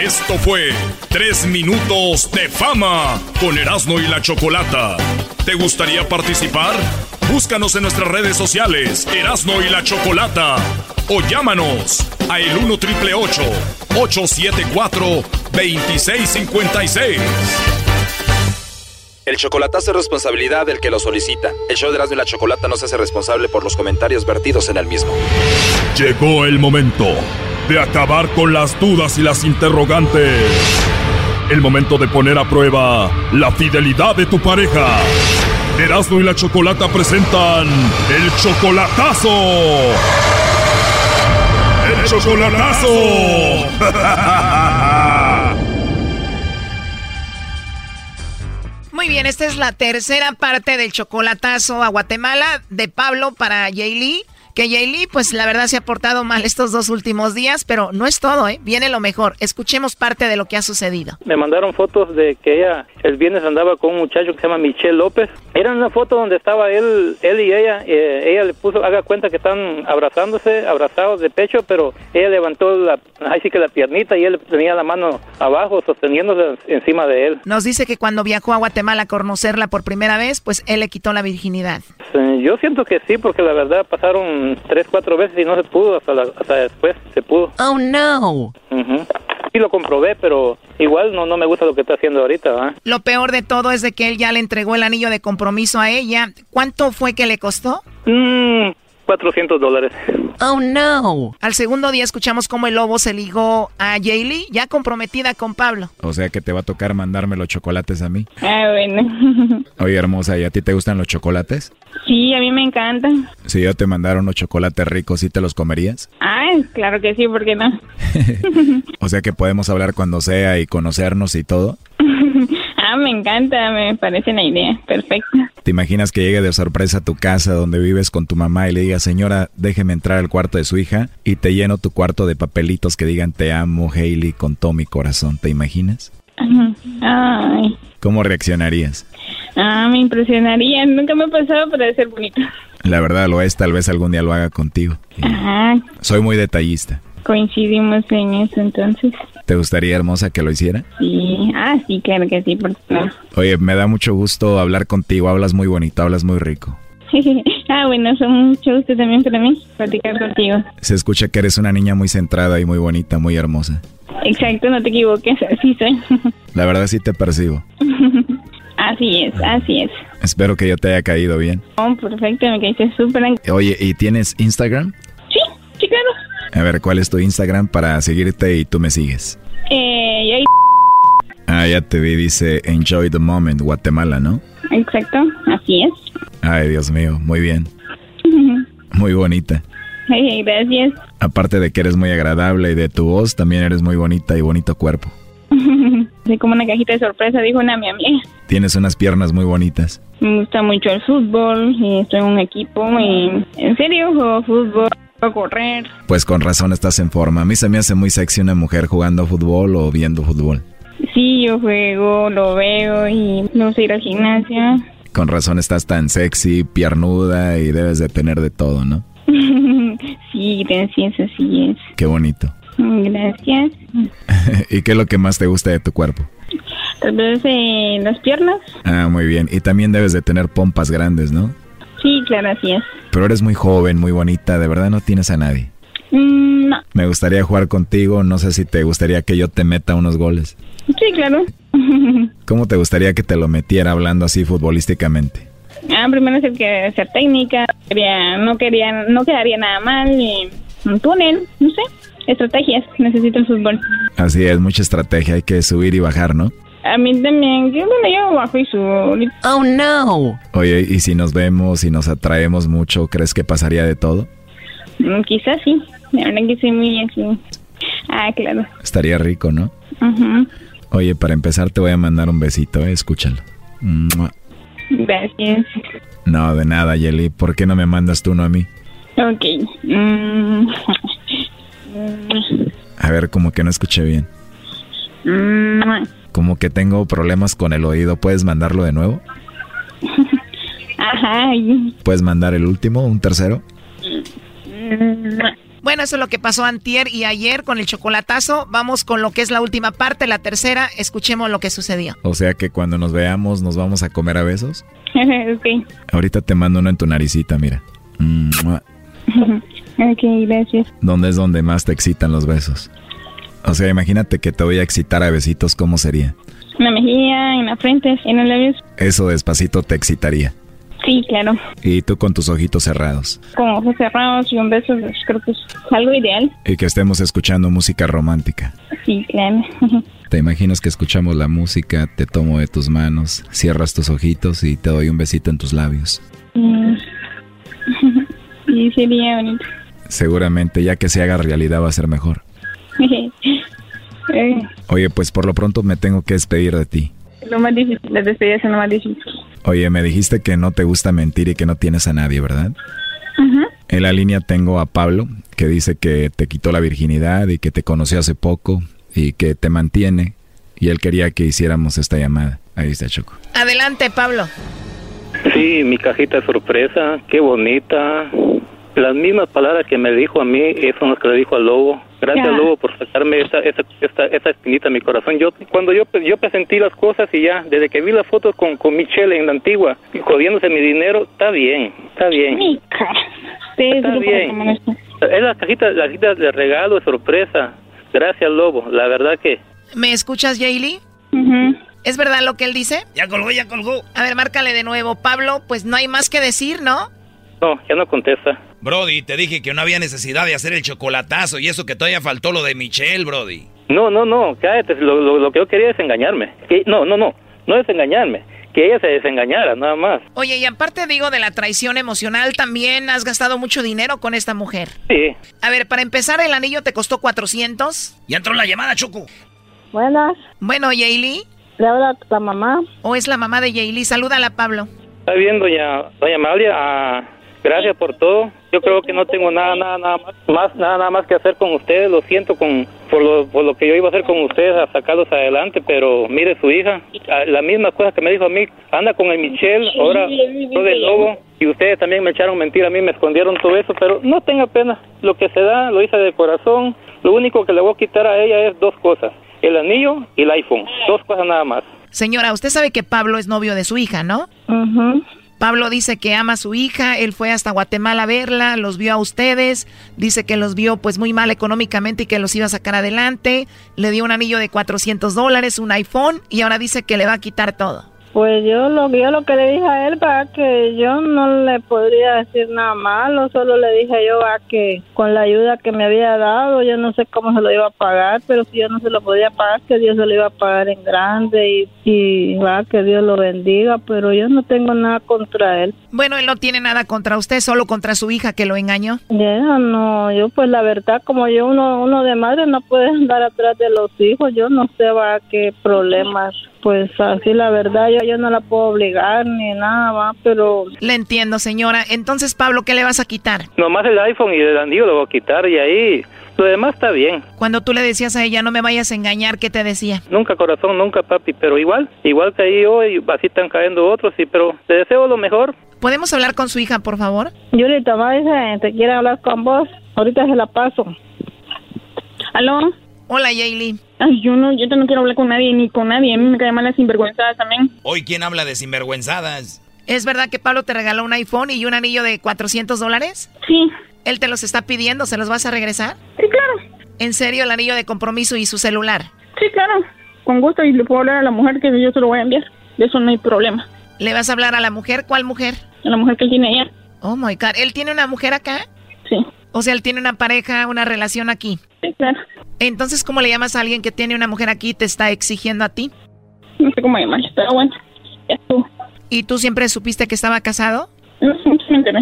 Esto fue Tres Minutos de Fama con Erasmo y la Chocolata. ¿Te gustaría participar? Búscanos en nuestras redes sociales, Erasmo y la Chocolata. O llámanos a el 1 triple 874 2656. El chocolatazo es responsabilidad del que lo solicita. El show de Erasmo y la Chocolata no se hace responsable por los comentarios vertidos en el mismo. Llegó el momento de acabar con las dudas y las interrogantes. El momento de poner a prueba la fidelidad de tu pareja. Erasmo y la Chocolata presentan el chocolatazo. El chocolatazo. Muy bien, esta es la tercera parte del chocolatazo a Guatemala de Pablo para Yaylee. Que Yaylee, pues la verdad se ha portado mal estos dos últimos días, pero no es todo, ¿eh? Viene lo mejor. Escuchemos parte de lo que ha sucedido. Me mandaron fotos de que ella el viernes andaba con un muchacho que se llama Michelle López. Era una foto donde estaba él, él y ella. eh, ella le puso, haga cuenta que están abrazándose, abrazados de pecho, pero ella levantó la, ahí sí que la piernita y él tenía la mano abajo sosteniéndose encima de él. Nos dice que cuando viajó a Guatemala a conocerla por primera vez, pues él le quitó la virginidad. eh, yo siento que sí, porque la verdad pasaron tres, cuatro veces y no se pudo, hasta, hasta después se pudo. Oh, no. Sí lo comprobé, pero igual no, no me gusta lo que está haciendo ahorita. Lo peor de todo es de que él ya le entregó el anillo de compromiso a ella. ¿Cuánto fue que le costó? Mmm, 400 dólares. Oh, no. Al segundo día escuchamos cómo el lobo se ligó a Jaylee, ya comprometida con Pablo. O sea que te va a tocar mandarme los chocolates a mí. Ah, bueno. Oye, hermosa, ¿y a ti te gustan los chocolates? Sí, a mí me encantan. Si yo te mandara unos chocolates ricos, ¿sí te los comerías? Ah, claro que sí, ¿por qué no? o sea que podemos hablar cuando sea y conocernos y todo. Ah, me encanta, me parece una idea perfecta. ¿Te imaginas que llegue de sorpresa a tu casa donde vives con tu mamá y le diga, señora, déjeme entrar al cuarto de su hija y te lleno tu cuarto de papelitos que digan te amo, Hailey, con todo mi corazón? ¿Te imaginas? Ay. ¿Cómo reaccionarías? Ah, me impresionaría. Nunca me ha pasado, debe ser bonito. La verdad lo es, tal vez algún día lo haga contigo. Ajá. Soy muy detallista. Coincidimos en eso entonces. ¿Te gustaría, hermosa, que lo hiciera? Sí, ah, sí, claro que sí, por no. Oye, me da mucho gusto hablar contigo, hablas muy bonito, hablas muy rico. ah, bueno, son mucho gusto también para mí platicar contigo. Se escucha que eres una niña muy centrada y muy bonita, muy hermosa. Exacto, no te equivoques, así soy. La verdad sí te percibo. así es, así es. Espero que yo te haya caído bien. Oh, perfecto, me caíste súper. Oye, ¿y tienes Instagram? A ver, ¿cuál es tu Instagram para seguirte y tú me sigues? Eh. Ah, ya te vi, dice Enjoy the Moment, Guatemala, ¿no? Exacto, así es. Ay, Dios mío, muy bien. Muy bonita. Ay, gracias. Aparte de que eres muy agradable y de tu voz, también eres muy bonita y bonito cuerpo. Soy como una cajita de sorpresa, dijo una mi amiga. Tienes unas piernas muy bonitas. Me gusta mucho el fútbol y estoy en un equipo y en serio juego fútbol, a correr. Pues con razón estás en forma. A mí se me hace muy sexy una mujer jugando fútbol o viendo fútbol. Sí, yo juego, lo veo y me gusta ir al gimnasio. Con razón estás tan sexy, piernuda y debes de tener de todo, ¿no? sí, gracias, así es. Qué bonito. Gracias. ¿Y qué es lo que más te gusta de tu cuerpo? Tal vez eh, las piernas. Ah, muy bien. Y también debes de tener pompas grandes, ¿no? Sí, claro, así es. Pero eres muy joven, muy bonita, de verdad no tienes a nadie. Mm, no. Me gustaría jugar contigo, no sé si te gustaría que yo te meta unos goles. Sí, claro. ¿Cómo te gustaría que te lo metiera hablando así futbolísticamente? Ah, primero es que hacer técnica, quería, no quería, no quedaría nada mal, y un túnel, no sé, estrategias, necesito el fútbol. Así es, mucha estrategia, hay que subir y bajar, ¿no? A mí también, yo bueno, yo bajo y subo. Oh no. Oye, ¿y si nos vemos y nos atraemos mucho, crees que pasaría de todo? Mm, quizás sí, la verdad que soy muy así. Ah, claro. Estaría rico, ¿no? Ujú. Oye, para empezar te voy a mandar un besito, ¿eh? escúchalo. Mua. Gracias. No, de nada, Yeli. ¿Por qué no me mandas tú uno a mí? Ok. Mm. A ver, como que no escuché bien. Mm. Como que tengo problemas con el oído. ¿Puedes mandarlo de nuevo? Ajá. ¿Puedes mandar el último, un tercero? Mm. Bueno, eso es lo que pasó antier y ayer con el chocolatazo. Vamos con lo que es la última parte, la tercera. Escuchemos lo que sucedió. O sea que cuando nos veamos nos vamos a comer a besos. ok. Ahorita te mando uno en tu naricita, mira. Mua. Ok, gracias. ¿Dónde es donde más te excitan los besos? O sea, imagínate que te voy a excitar a besitos, ¿cómo sería? En la mejilla, en la frente, en los labios. Eso despacito te excitaría. Sí, claro. Y tú con tus ojitos cerrados. Con ojos cerrados y un beso, pues, creo que es algo ideal. Y que estemos escuchando música romántica. Sí, claro. ¿Te imaginas que escuchamos la música, te tomo de tus manos, cierras tus ojitos y te doy un besito en tus labios? Mm. Sí, sería bonito. Seguramente ya que se haga realidad va a ser mejor. Eh, Oye, pues por lo pronto me tengo que despedir de ti. lo más difícil, las despedidas son lo más difícil. Oye, me dijiste que no te gusta mentir y que no tienes a nadie, ¿verdad? En la línea tengo a Pablo, que dice que te quitó la virginidad y que te conoció hace poco y que te mantiene. Y él quería que hiciéramos esta llamada. Ahí está Choco. Adelante, Pablo. Sí, mi cajita sorpresa, qué bonita. Las mismas palabras que me dijo a mí, son las que le dijo al lobo. Gracias, Ya. Lobo, por sacarme esa, esa, esta, esa espinita en mi corazón. Yo, cuando yo, yo presentí las cosas y ya, desde que vi las fotos con, con Michelle en la antigua, y jodiéndose mi dinero, está bien, está bien. Está bien. Es la cajita, la cajita de regalo, de sorpresa. Gracias, Lobo. La verdad que ¿Me escuchas, Jaylee? ¿Es verdad lo que él dice? Ya colgó, ya colgó. A ver, márcale de nuevo. Pablo, pues no hay más que decir, ¿no? no, ya no contesta. Brody, te dije que no había necesidad de hacer el chocolatazo y eso que todavía faltó lo de Michelle, Brody. No, no, no, cállate. Lo, lo, lo que yo quería es engañarme. Que- no, no, no, no es engañarme. Que ella se desengañara, nada más. Oye, y aparte digo de la traición emocional, también has gastado mucho dinero con esta mujer. Sí. A ver, para empezar, el anillo te costó 400. Ya entró la llamada, Choco. Buenas. Bueno, Yaylee. Le habla la mamá. ¿O es la mamá de Yaylee? Salúdala, Pablo. Está bien, doña, doña Amalia. ah, gracias por todo. Yo creo que no tengo nada, nada, nada más, más, nada, nada más que hacer con ustedes. Lo siento con, por, lo, por lo que yo iba a hacer con ustedes, a sacarlos adelante. Pero mire, su hija, ah, la misma cosa que me dijo a mí, anda con el Michelle, ahora yo del lobo. Y ustedes también me echaron mentira a mí, me escondieron todo eso. Pero no tenga pena. Lo que se da, lo hice de corazón. Lo único que le voy a quitar a ella es dos cosas. El anillo y el iPhone. Dos cosas nada más. Señora, usted sabe que Pablo es novio de su hija, ¿no? Pablo dice que ama a su hija, él fue hasta Guatemala a verla, los vio a ustedes, dice que los vio pues muy mal económicamente y que los iba a sacar adelante, le dio un anillo de 400 dólares, un iPhone y ahora dice que le va a quitar todo. Pues yo lo, yo lo que le dije a él para que yo no le podría decir nada malo, solo le dije yo a que con la ayuda que me había dado, yo no sé cómo se lo iba a pagar, pero si yo no se lo podía pagar, que Dios se lo iba a pagar en grande y, y va, que Dios lo bendiga, pero yo no tengo nada contra él. Bueno, él no tiene nada contra usted, solo contra su hija que lo engañó. Ya, no, yo pues la verdad, como yo uno, uno de madre no puede andar atrás de los hijos, yo no sé va qué problemas, pues así la verdad, yo, yo no la puedo obligar ni nada más, pero... Le entiendo, señora. Entonces, Pablo, ¿qué le vas a quitar? Nomás el iPhone y el anillo lo voy a quitar y ahí lo demás está bien. Cuando tú le decías a ella, no me vayas a engañar, ¿qué te decía? Nunca corazón, nunca papi, pero igual, igual que ahí hoy, así están cayendo otros, sí, pero te deseo lo mejor. ¿Podemos hablar con su hija, por favor? Yulita, te quiere hablar con vos, ahorita se la paso. ¿Aló? Hola, Yaylee. Ay, yo no, yo no quiero hablar con nadie, ni con nadie. A mí me caen mal las sinvergüenzadas también. Hoy, ¿quién habla de sinvergüenzadas? ¿Es verdad que Pablo te regaló un iPhone y un anillo de 400 dólares? Sí. ¿Él te los está pidiendo? ¿Se los vas a regresar? Sí, claro. ¿En serio el anillo de compromiso y su celular? Sí, claro. Con gusto y le puedo hablar a la mujer que yo se lo voy a enviar. De eso no hay problema. ¿Le vas a hablar a la mujer? ¿Cuál mujer? A la mujer que él tiene ella. Oh my God. ¿Él tiene una mujer acá? Sí. O sea, él tiene una pareja, una relación aquí. Sí, claro. Entonces, ¿cómo le llamas a alguien que tiene una mujer aquí y te está exigiendo a ti? No sé cómo llamarle, pero bueno. Ya estuvo. ¿Y tú siempre supiste que estaba casado? No, me enteré.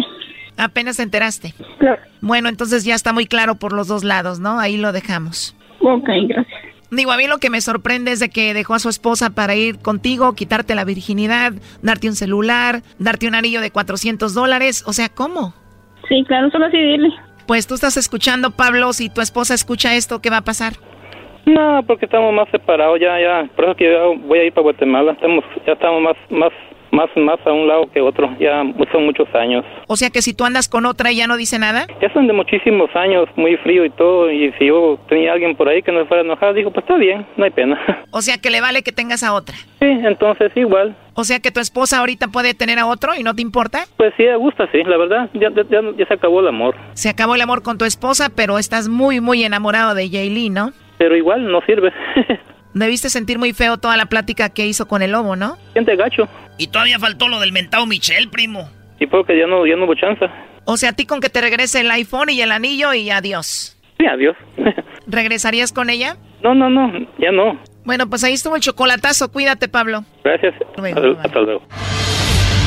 Apenas te enteraste. Claro. Bueno, entonces ya está muy claro por los dos lados, ¿no? Ahí lo dejamos. Ok, gracias. Digo, a mí lo que me sorprende es de que dejó a su esposa para ir contigo, quitarte la virginidad, darte un celular, darte un anillo de 400 dólares. O sea, ¿cómo? Sí, claro, solo así dile. Pues tú estás escuchando, Pablo. Si tu esposa escucha esto, ¿qué va a pasar? No, porque estamos más separados ya, ya. Por eso que voy a ir para Guatemala. Estamos, ya estamos más, más, más, más a un lado que otro. Ya son muchos años. O sea que si tú andas con otra y ya no dice nada. Ya son de muchísimos años, muy frío y todo. Y si yo tenía alguien por ahí que no fuera a enojar, digo, pues está bien, no hay pena. O sea que le vale que tengas a otra. Sí, entonces igual. O sea que tu esposa ahorita puede tener a otro y no te importa. Pues sí, me gusta, sí, la verdad. Ya, ya, ya, ya se acabó el amor. Se acabó el amor con tu esposa, pero estás muy, muy enamorado de Jaylee, ¿no? Pero igual no sirve. Debiste sentir muy feo toda la plática que hizo con el lobo, ¿no? Siente gacho. Y todavía faltó lo del mentado Michelle, primo. Y porque ya no, ya no hubo chance. O sea, a ti con que te regrese el iPhone y el anillo y adiós. Sí, adiós. ¿Regresarías con ella? No, no, no, ya no. Bueno, pues ahí estuvo el chocolatazo. Cuídate, Pablo. Gracias. Luego, Hasta luego.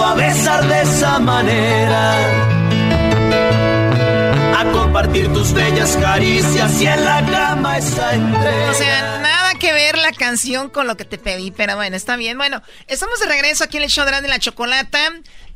a besar de esa manera. a compartir tus bellas caricias y en la cama está entre. O sea, nada que ver la canción con lo que te pedí, pero bueno, está bien. Bueno, estamos de regreso aquí en el show de la Chocolata.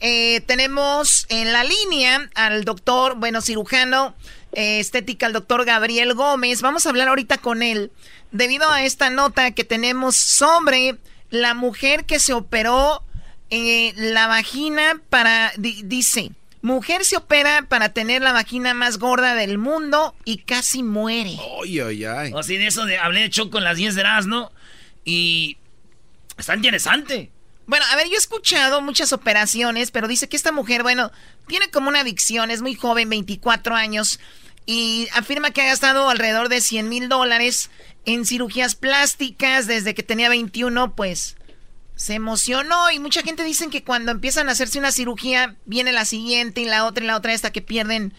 Eh, tenemos en la línea al doctor, bueno, cirujano eh, estética, el doctor Gabriel Gómez. Vamos a hablar ahorita con él debido a esta nota que tenemos sobre la mujer que se operó eh, la vagina para, dice, mujer se opera para tener la vagina más gorda del mundo y casi muere. Ay, ay, ay. O sea, de eso de, hablé de hecho con las 10 de ¿no? y está interesante. Bueno, a ver, yo he escuchado muchas operaciones, pero dice que esta mujer, bueno, tiene como una adicción, es muy joven, 24 años, y afirma que ha gastado alrededor de 100 mil dólares en cirugías plásticas desde que tenía 21, pues se emocionó y mucha gente dice que cuando empiezan a hacerse una cirugía viene la siguiente y la otra y la otra hasta que pierden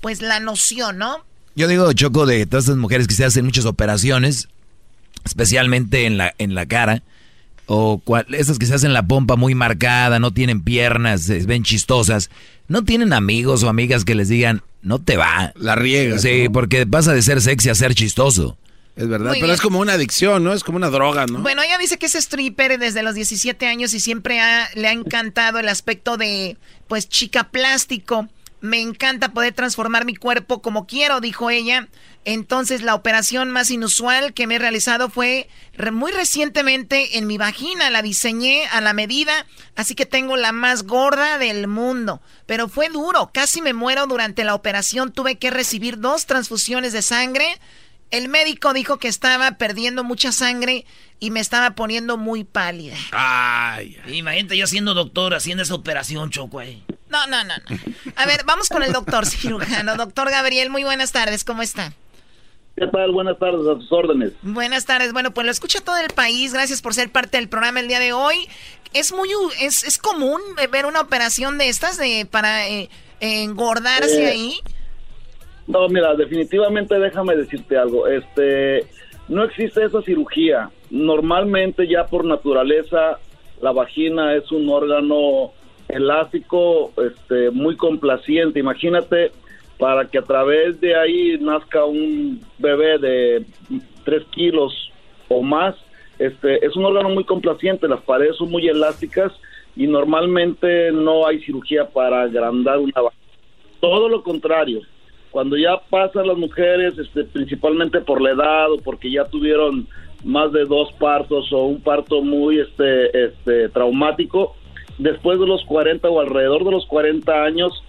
pues la noción, ¿no? Yo digo, Choco, de todas estas mujeres que se hacen muchas operaciones, especialmente en la, en la cara, o esas que se hacen la pompa muy marcada, no tienen piernas, se ven chistosas, no tienen amigos o amigas que les digan, no te va. La riega. Sí, porque pasa de ser sexy a ser chistoso. Es verdad, pero es como una adicción, ¿no? Es como una droga, ¿no? Bueno, ella dice que es stripper desde los 17 años y siempre le ha encantado el aspecto de, pues, chica plástico. Me encanta poder transformar mi cuerpo como quiero, dijo ella. Entonces, la operación más inusual que me he realizado fue muy recientemente en mi vagina. La diseñé a la medida, así que tengo la más gorda del mundo. Pero fue duro, casi me muero durante la operación. Tuve que recibir dos transfusiones de sangre el médico dijo que estaba perdiendo mucha sangre y me estaba poniendo muy pálida. Ay, imagínate yo siendo doctor haciendo esa operación, Choco. No, no, no, no. A ver, vamos con el doctor cirujano. Doctor Gabriel, muy buenas tardes, ¿cómo está? ¿Qué tal? Buenas tardes, a sus órdenes. Buenas tardes. Bueno, pues lo escucha todo el país. Gracias por ser parte del programa el día de hoy. Es muy, es, es común ver una operación de estas de para eh, engordarse eh, ahí. No, mira, definitivamente déjame decirte algo. Este, no existe esa cirugía. Normalmente ya por naturaleza la vagina es un órgano elástico, este, muy complaciente. Imagínate para que a través de ahí nazca un bebé de 3 kilos o más. Este, es un órgano muy complaciente, las paredes son muy elásticas y normalmente no hay cirugía para agrandar una vagina. Todo lo contrario, cuando ya pasan las mujeres, este, principalmente por la edad o porque ya tuvieron más de dos partos o un parto muy este, este, traumático, después de los 40 o alrededor de los 40 años,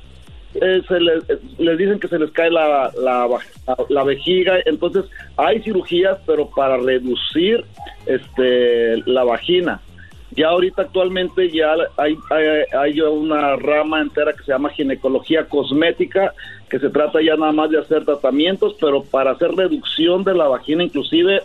eh, se les, les, dicen que se les cae la, la, vejiga, entonces hay cirugías, pero para reducir este, la vagina. Ya ahorita actualmente ya hay, hay, una rama entera que se llama ginecología cosmética, que se trata ya nada más de hacer tratamientos, pero para hacer reducción de la vagina, inclusive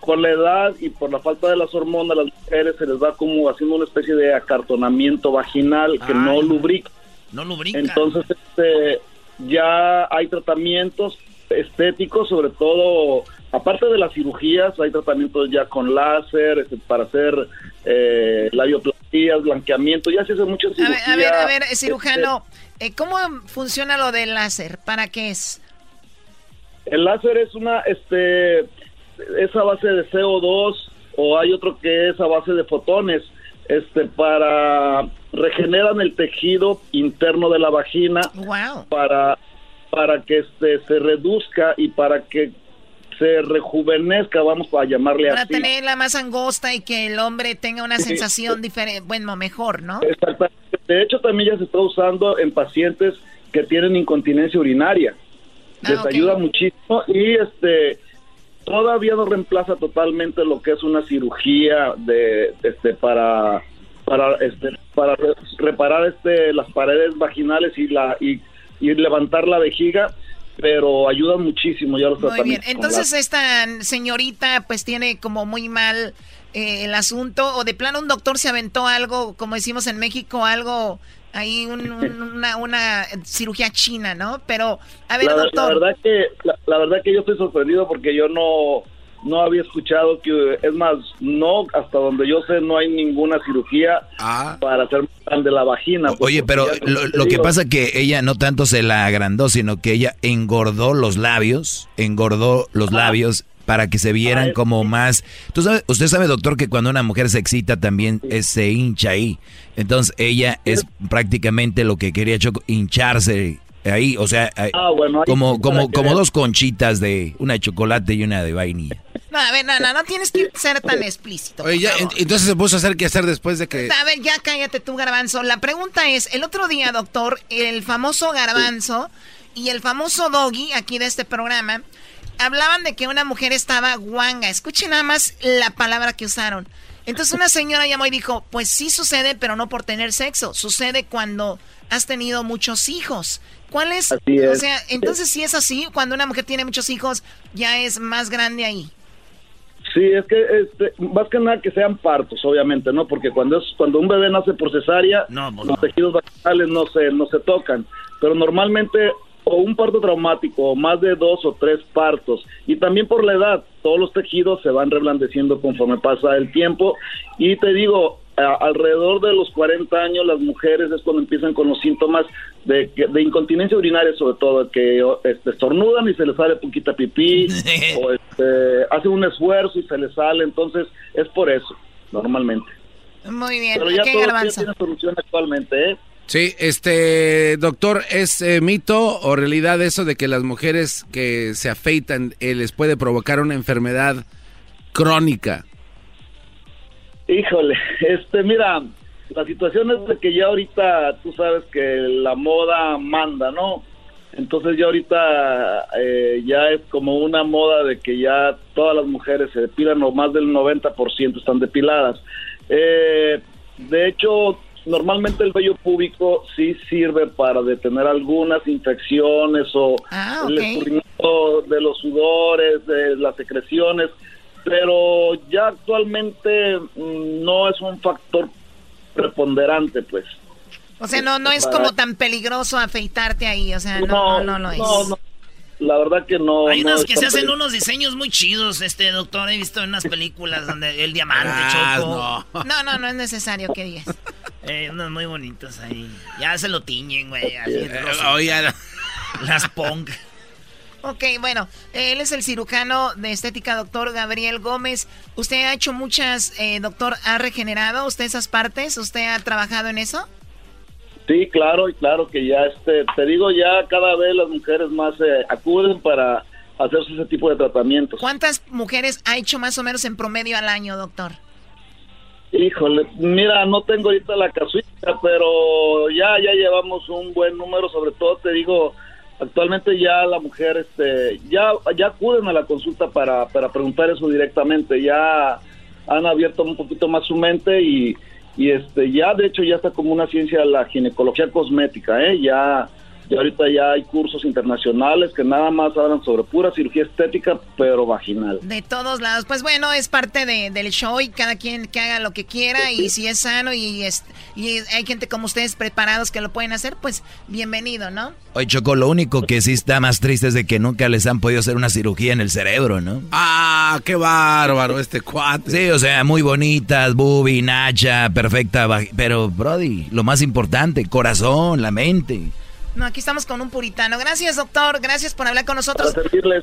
con la edad y por la falta de las hormonas, las mujeres se les va como haciendo una especie de acartonamiento vaginal que no lubrica. No lubrica. Entonces, este, ya hay tratamientos estéticos, sobre todo, aparte de las cirugías, hay tratamientos ya con láser este, para hacer eh, labioplastías, blanqueamiento, ya se hace mucho cirugía. A ver, a ver, cirujano, este, eh, ¿cómo funciona lo del láser? ¿Para qué es? El láser es una, este, esa base de CO2 o hay otro que es a base de fotones, este, para regeneran el tejido interno de la vagina para para que este, se reduzca y para que se rejuvenezca, vamos a llamarle así. Para tenerla más angosta y que el hombre tenga una sensación diferente, bueno, mejor, ¿no? Exactamente. De hecho, también ya se está usando en pacientes que tienen incontinencia urinaria. Ah, Les ayuda muchísimo y este todavía no reemplaza totalmente lo que es una cirugía de este para para este para reparar este las paredes vaginales y la y y levantar la vejiga, pero ayuda muchísimo ya los Muy bien, entonces esta señorita pues tiene como muy mal eh, el asunto, o de plano un doctor se aventó algo, como decimos en México, algo ahí una, una cirugía china, ¿no? Pero, a ver, la, doctor. La verdad que, la, verdad que yo estoy sorprendido porque yo no, no había escuchado que, es más, no, hasta donde yo sé, no hay ninguna cirugía Ah. para hacer grande la vagina. pues, Oye, pero lo, que pasa que ella no tanto se la agrandó, sino que ella engordó los labios, engordó los labios para que se vieran como más... ¿Tú sabe, usted sabe, doctor, que cuando una mujer se excita también eh, se hincha ahí. Entonces ella es prácticamente lo que quería Choco, hincharse ahí, o sea, ahí- Ah, bueno, como, como, como dos conchitas de una de chocolate y una de vainilla. No, a ver, no, no, no tienes que ser tan explícito. Oye, ya, entonces se puso a hacer qué hacer después de que... A ver, ya cállate tú, Garbanzo. La pregunta es, el otro día, doctor, el famoso Garbanzo y el famoso Doggy, aquí de este programa, hablaban de que una mujer estaba guanga. Escuchen nada más la palabra que usaron. Entonces una señora llamó y dijo, pues sí sucede, pero no por tener sexo. Sucede cuando has tenido muchos hijos. ¿Cuál es? O sea, entonces si es así, cuando una mujer tiene muchos hijos, ya es más grande ahí. Sí, es que este, más que nada que sean partos, obviamente, ¿no? Porque cuando es cuando un bebé nace por cesárea, los tejidos vaginales no se no se tocan, pero normalmente o un parto traumático o más de dos o tres partos y también por la edad, todos los tejidos se van reblandeciendo conforme pasa el tiempo. Y te digo, a- alrededor de los 40 años las mujeres es cuando empiezan con los síntomas de, que- de incontinencia urinaria sobre todo, que o, este, estornudan y se les sale poquita pipí o este, hacen un esfuerzo y se les sale, entonces es por eso, normalmente. Muy bien. Pero ya ¿Qué todo ya tiene solución actualmente, ¿eh? Sí, este, doctor, ¿es eh, mito o realidad eso de que las mujeres que se afeitan eh, les puede provocar una enfermedad crónica? Híjole, este, mira, la situación es de que ya ahorita tú sabes que la moda manda, ¿no? Entonces ya ahorita eh, ya es como una moda de que ya todas las mujeres se depilan o más del 90% están depiladas. Eh, de hecho, normalmente el vello púbico sí sirve para detener algunas infecciones o Ah, el escurrimiento de los sudores, de las secreciones, pero ya actualmente mm, no es un factor preponderante, pues. O sea, no, no es Para- como tan peligroso afeitarte ahí, o sea, no, no, no, lo es. no, no. La verdad que no. Hay no unos es que se hacen unos diseños muy chidos, este doctor. He visto en unas películas donde el diamante, Ah, choco. No, no, no es necesario que digas. Eh, unos muy bonitos ahí. Ya se lo tiñen, güey. Así, Eh, oye, Las punk. Ok, bueno, él es el cirujano de estética, doctor Gabriel Gómez. ¿Usted ha hecho muchas, eh, doctor, ha regenerado usted esas partes? ¿Usted ha trabajado en eso? Sí, claro, y claro que ya, este, te digo, ya cada vez las mujeres más eh, acuden para hacerse ese tipo de tratamientos. ¿Cuántas mujeres ha hecho más o menos en promedio al año, doctor? Híjole, mira, no tengo ahorita la casuística, pero ya, ya llevamos un buen número, sobre todo te digo, actualmente ya la mujer, este, ya, ya acuden a la consulta para, para preguntar eso directamente, ya han abierto un poquito más su mente y, y este, ya de hecho ya está como una ciencia la ginecología cosmética, ¿eh? Ya, ya ahorita ya hay cursos internacionales que nada más hablan sobre pura cirugía estética, pero vaginal. De todos lados. Pues bueno, es parte de- del show y cada quien que haga lo que quiera y si es sano y, es, y hay gente como ustedes preparados que lo pueden hacer, pues bienvenido, ¿no? Oye, Choco, lo único que sí está más triste es de que nunca les han podido hacer una cirugía en el cerebro, ¿no? Ah, qué bárbaro este cuate. Sí, o sea, muy bonitas, boobie, nacha, perfecta, pero, Brody, lo más importante, corazón, la mente. No, aquí estamos con un puritano. Gracias, doctor. Gracias por hablar con nosotros.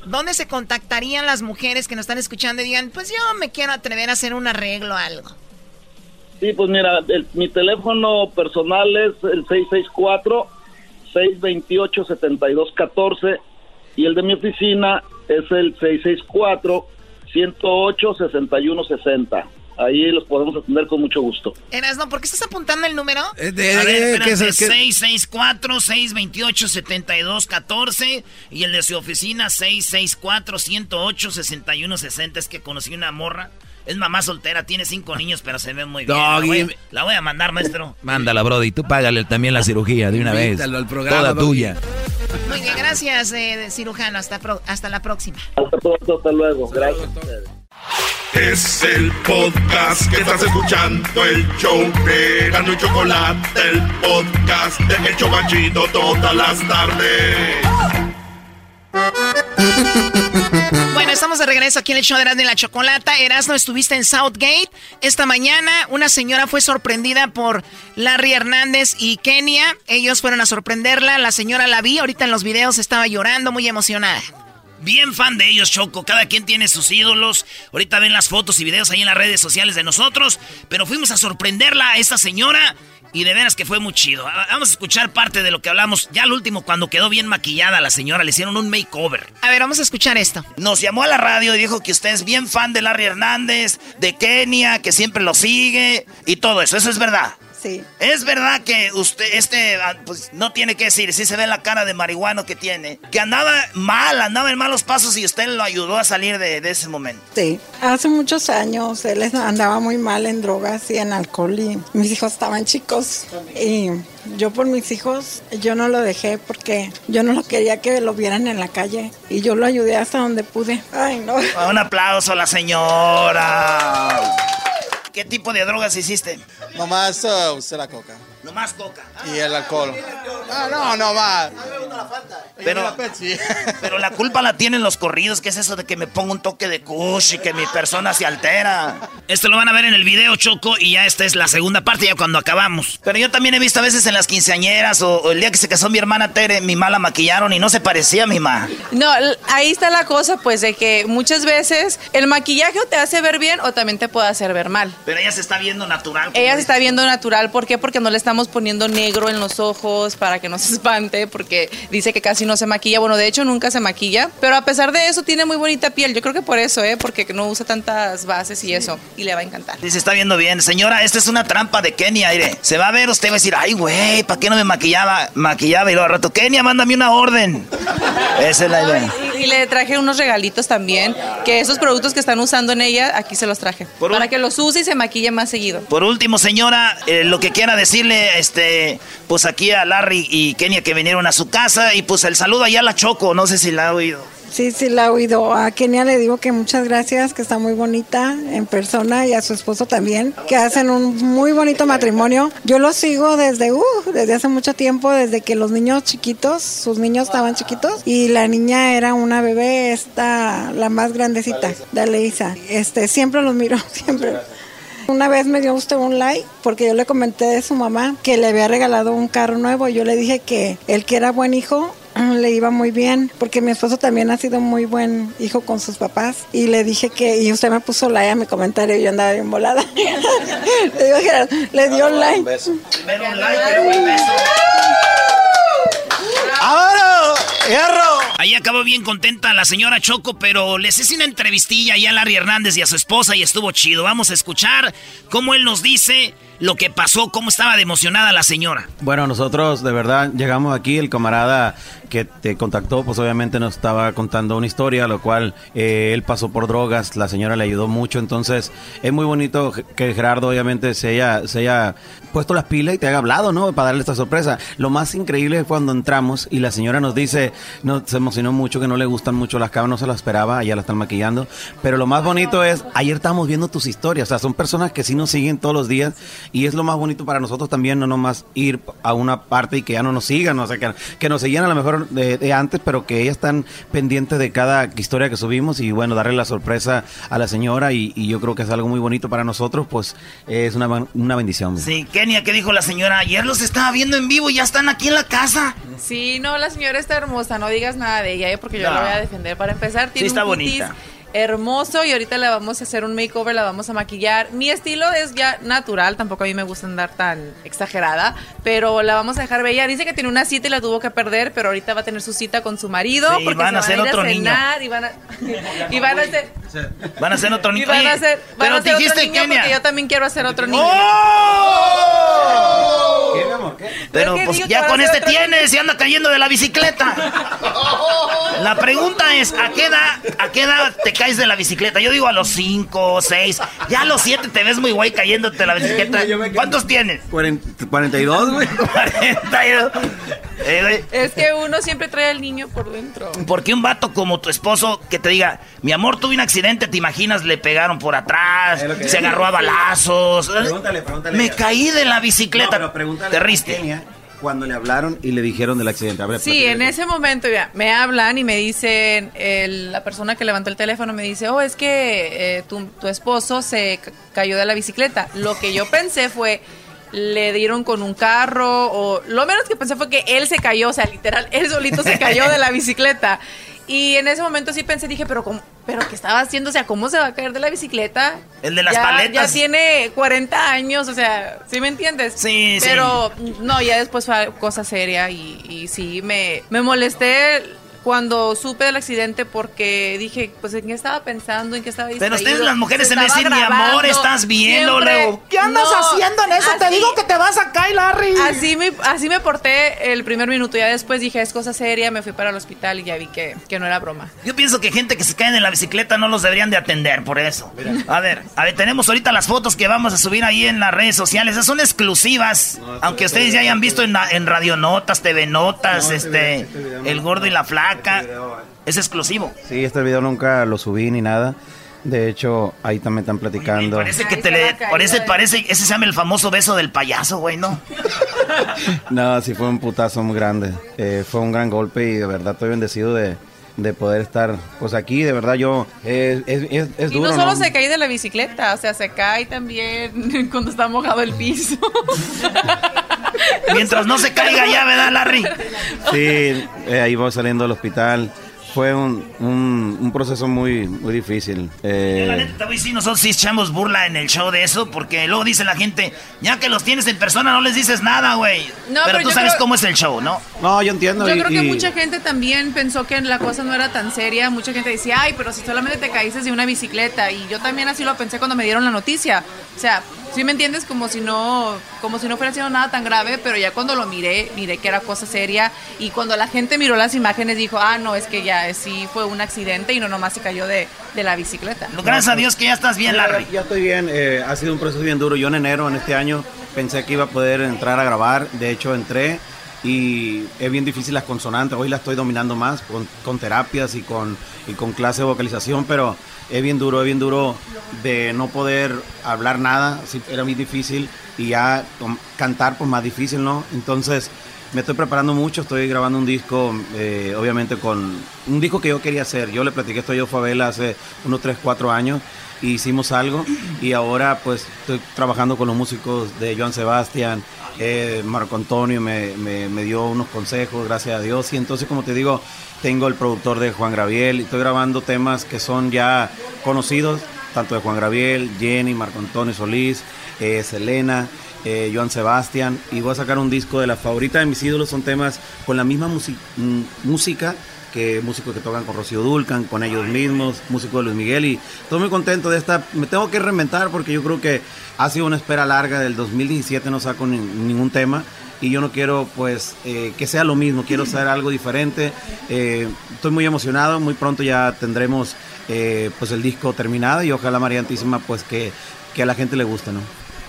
¿Dónde se contactarían las mujeres que nos están escuchando y digan, pues yo me quiero atrever a hacer un arreglo o algo? Sí, pues mira, el- mi teléfono personal es el 664-628-7214 y el de mi oficina es el 664-108-6160. Ahí los podemos atender con mucho gusto. Erasno, ¿por qué estás apuntando el número? Eh, A ver, ¿qué es espérate, el que- 664-628-7214 y el de su oficina 664-108-6160. Es que conocí una morra. Es mamá soltera, tiene cinco niños, pero se ve muy bien. La Doggy. voy, a- la voy a mandar, maestro. Mándala, Brody, tú págale también la cirugía de una vez. Al programa, Toda tuya. Muy bien, gracias, eh, cirujano. Hasta, pro- hasta la próxima. Hasta pronto, hasta luego. Gracias. Es el podcast que estás escuchando, el show de Gano y Chocolate, el podcast de El Chocachito todas las tardes. Bueno, estamos de regreso aquí en el show de Erasmo y la Chocolata. Erasmo, estuviste en Southgate. Esta mañana una señora fue sorprendida por Larry Hernández y Kenia. Ellos fueron a sorprenderla. La señora la vi. Ahorita en los videos estaba llorando, muy emocionada. Bien fan de ellos, Choco. Cada quien tiene sus ídolos. Ahorita ven las fotos y videos ahí en las redes sociales de nosotros. Pero fuimos a sorprenderla a esta señora. Y de veras que fue muy chido. Vamos a escuchar parte de lo que hablamos. Ya al último, cuando quedó bien maquillada la señora, le hicieron un makeover. A ver, vamos a escuchar esto. Nos llamó a la radio y dijo que usted es bien fan de Larry Hernández, de Kenia, que siempre lo sigue y todo eso. Eso es verdad. Sí. Es verdad que usted, este, ah, pues no tiene que decir, sí se ve la cara de marihuano que tiene, que andaba mal, andaba en malos pasos y usted lo ayudó a salir de, de ese momento. Sí, hace muchos años él andaba muy mal en drogas y en alcohol y mis hijos estaban chicos y yo por mis hijos yo no lo dejé porque yo no lo quería que lo vieran en la calle y yo lo ayudé hasta donde pude. Ay, no. Un aplauso a la señora. ¿Qué tipo de drogas hiciste? Nomás uh, usé la coca. Nomás coca. Y el alcohol. Ah, no, no más. Pero, pero la culpa la tienen los corridos, que es eso de que me pongo un toque de kush y que mi persona se altera. Esto lo van a ver en el video, Choco, y ya esta es la segunda parte, ya cuando acabamos. Pero yo también he visto a veces en las quinceañeras o, o el día que se casó mi hermana Tere, mi ma la maquillaron y no se parecía a mi ma. No, ahí está la cosa, pues, de que muchas veces el maquillaje o te hace ver bien o también te puede hacer ver mal. Pero ella se está viendo natural. Ella se está viendo natural, ¿por qué? Porque no le estamos poniendo negro en los ojos para que no se espante, porque dice que casi no se maquilla. Bueno, de hecho nunca se maquilla, pero a pesar de eso tiene muy bonita piel. Yo creo que por eso, ¿eh? Porque no usa tantas bases y eso, y le va a encantar. Sí, se está viendo bien. Señora, esta es una trampa de Kenia, aire. Se va a ver, usted va a decir, ay, güey, ¿para qué no me maquillaba? Maquillaba y luego al rato, Kenia, mándame una orden. Esa es la idea. Y, y le traje unos regalitos también, que esos productos que están usando en ella, aquí se los traje. para que los use y se maquille más seguido. Por último, señora, eh, lo que quiera decirle, este, pues aquí a Larry y Kenia que vinieron a su casa y pues el saludo allá a la Choco, no sé si la ha oído. Sí, sí, la he oído. A Kenia le digo que muchas gracias, que está muy bonita en persona y a su esposo también, que hacen un muy bonito matrimonio. Yo lo sigo desde, uh, desde hace mucho tiempo, desde que los niños chiquitos, sus niños estaban chiquitos y la niña era una bebé, esta, la más grandecita, de Leisa. Este, siempre los miro, siempre. Una vez me dio usted un like porque yo le comenté de su mamá que le había regalado un carro nuevo. Yo le dije que él que era buen hijo le iba muy bien porque mi esposo también ha sido muy buen hijo con sus papás y le dije que y usted me puso like a mi comentario y yo andaba bien volada. le, digo, Gerardo, le dio like. Primero un like, pero un beso. ¡Ahora! ¡Hierro! Ahí acabó bien contenta la señora Choco, pero les hice una entrevistilla ya a Larry Hernández y a su esposa y estuvo chido. Vamos a escuchar cómo él nos dice lo que pasó, cómo estaba de emocionada la señora. Bueno, nosotros de verdad llegamos aquí, el camarada que te contactó, pues obviamente nos estaba contando una historia, lo cual eh, él pasó por drogas, la señora le ayudó mucho, entonces es muy bonito que Gerardo obviamente se haya, se haya puesto las pilas y te haya hablado, ¿no? Para darle esta sorpresa. Lo más increíble es cuando entramos y la señora nos dice, no, se emocionó mucho, que no le gustan mucho las cabras, no se la esperaba, ya la están maquillando, pero lo más bonito es, ayer estábamos viendo tus historias, o sea, son personas que sí nos siguen todos los días y es lo más bonito para nosotros también, no nomás ir a una parte y que ya no nos sigan, o sea, que, que nos seguían a lo mejor de, de antes, pero que ellas están pendientes de cada historia que subimos y bueno, darle la sorpresa a la señora y, y yo creo que es algo muy bonito para nosotros, pues es una, una bendición. Sí, Kenia, ¿qué dijo la señora? Ayer los estaba viendo en vivo y ya están aquí en la casa. Sí, no, la señora está hermosa, no digas nada de ella, ¿eh? porque yo No. la voy a defender. Para empezar, tiene está un bonita. hermoso y ahorita le vamos a hacer un makeover, la vamos a maquillar. Mi estilo es ya natural, tampoco a mí me gusta andar tan exagerada, pero la vamos a dejar bella. Dice que tiene una cita y la tuvo que perder, pero ahorita va a tener su cita con su marido Sí, porque van se a hacer ir otro niño. cenar y van a y van a hacer Van a hacer otro y niño. van a van pero a hacer otro dijiste, niño Kenia. porque yo también quiero hacer otro niño. Pero Es que pues digo ya con este tienes, se anda cayendo de la bicicleta. La pregunta es, ¿a qué edad, a qué edad te caes de la bicicleta? Yo digo a los 5, 6, ya a los 7 te ves muy guay cayéndote de la bicicleta. ¿Cuántos tienes? 42, güey. 42. Eh, güey, Es que uno siempre trae al niño por dentro. Porque un vato como tu esposo que te diga, mi amor, tuve un accidente, te imaginas, le pegaron por atrás, se agarró a balazos. Pregúntale, pregúntale. Me caí de la bicicleta. No, pero pregúntale te riste. Cuando le hablaron y le dijeron del accidente. A ver, Sí, en ese momento ya me hablan y me dicen, el- la persona que levantó el teléfono me dice, oh, es que eh, tu, tu esposo se ca- cayó de la bicicleta. Lo que yo pensé fue, le dieron con un carro o lo menos que pensé fue que él se cayó, o sea, literal, él solito se cayó de la bicicleta. Y en ese momento sí pensé, dije, pero ¿cómo, pero qué estaba haciendo? O sea, ¿cómo se va a caer de la bicicleta? El de las ya, paletas. Ya tiene 40 años, o sea, ¿sí me entiendes? Sí, sí. Pero no, ya después fue cosa seria y, y sí, me, me molesté cuando supe del accidente porque dije, pues en qué estaba pensando, en qué estaba Pero distraído. ustedes las mujeres Se en vez de estaba decir, mi amor, estás bien, luego, ¿qué andas haciendo en eso? Te digo que te vas a caer, Larry. Así me, así me porté el primer minuto, ya después dije, es cosa seria, me fui para el hospital y ya vi que, que no era broma. Yo pienso que gente que se cae en la bicicleta no los deberían de atender por eso. A ver, a ver, tenemos ahorita las fotos que vamos a subir ahí en las redes sociales. Esas son exclusivas. aunque ustedes ya hayan visto en, la- en Radio Notas, TV Notas, este, El Gordo y la Flaca. Es exclusivo. Sí, este video nunca lo subí ni nada. De hecho, ahí también están platicando. Parece que te le. Parece, parece, ese se llama el famoso beso del payaso, güey, ¿no? No, sí fue un putazo muy grande. Eh, fue un gran golpe y de verdad estoy bendecido de, de poder estar pues aquí. De verdad yo, eh, es, es, es y duro. no solo ¿no? se cae de la bicicleta, o sea, se cae también cuando está mojado el piso. Mientras no se caiga ya, ¿verdad, Larry? Sí, eh, ahí voy saliendo del hospital. Fue un, un, un proceso muy, muy difícil. Eh, La neta, decir, nosotros sí echamos burla en el show de eso, porque luego dice la gente, ya que los tienes en persona no les dices nada, güey. No, pero, pero tú yo sabes creo- cómo es el show, ¿no? No, yo entiendo. Yo y- creo que y- mucha gente también pensó que la cosa no era tan seria. Mucha gente decía, ay, pero si solamente te caíste de una bicicleta. Y yo también así lo pensé cuando me dieron la noticia. O sea, si me entiendes, como si no, como si no fuera siendo nada tan grave, pero ya cuando lo miré, miré que era cosa seria. Y cuando la gente miró las imágenes, dijo, ah, no, es que ya sí fue un accidente y no nomás se cayó de, de la bicicleta. Gracias a Dios que ya estás bien, Sí, Larry. Ya, ya estoy bien, eh, ha sido un proceso bien duro. Yo en enero, en este año, pensé que iba a poder entrar a grabar. De hecho, entré y es bien difícil las consonantes. Hoy las estoy dominando más con, con terapias y con, y con clase de vocalización, pero es bien duro, es bien duro de no poder hablar nada. Era muy difícil y ya cantar, pues más difícil, ¿no? Entonces, me estoy preparando mucho, estoy grabando un disco, eh, obviamente con un disco que yo quería hacer. Yo le platiqué esto a Yo Favela hace unos 3, 4 años hicimos algo y ahora pues estoy trabajando con los músicos de Joan Sebastián, eh, Marco Antonio me, me- dio unos consejos, gracias a Dios, y entonces como te digo, tengo el productor de Juan Graviel y estoy grabando temas que son ya conocidos, tanto de Juan Graviel, Jenny, Marco Antonio Solís, eh, Selena, eh, Joan Sebastián, y voy a sacar un disco de las favoritas de mis ídolos, son temas con la misma mm, música que músicos que tocan con Rocío Dulcan, con ellos mismos, músicos de Luis Miguel y estoy muy contento de esta, me tengo que reinventar porque yo creo que ha sido una espera larga, del 2017 no saco ni- ningún tema y yo no quiero pues eh, que sea lo mismo, quiero hacer algo diferente, Eh, estoy muy emocionado, muy pronto ya tendremos eh, pues el disco terminado y ojalá María Antísima pues que, que a la gente le guste, ¿no?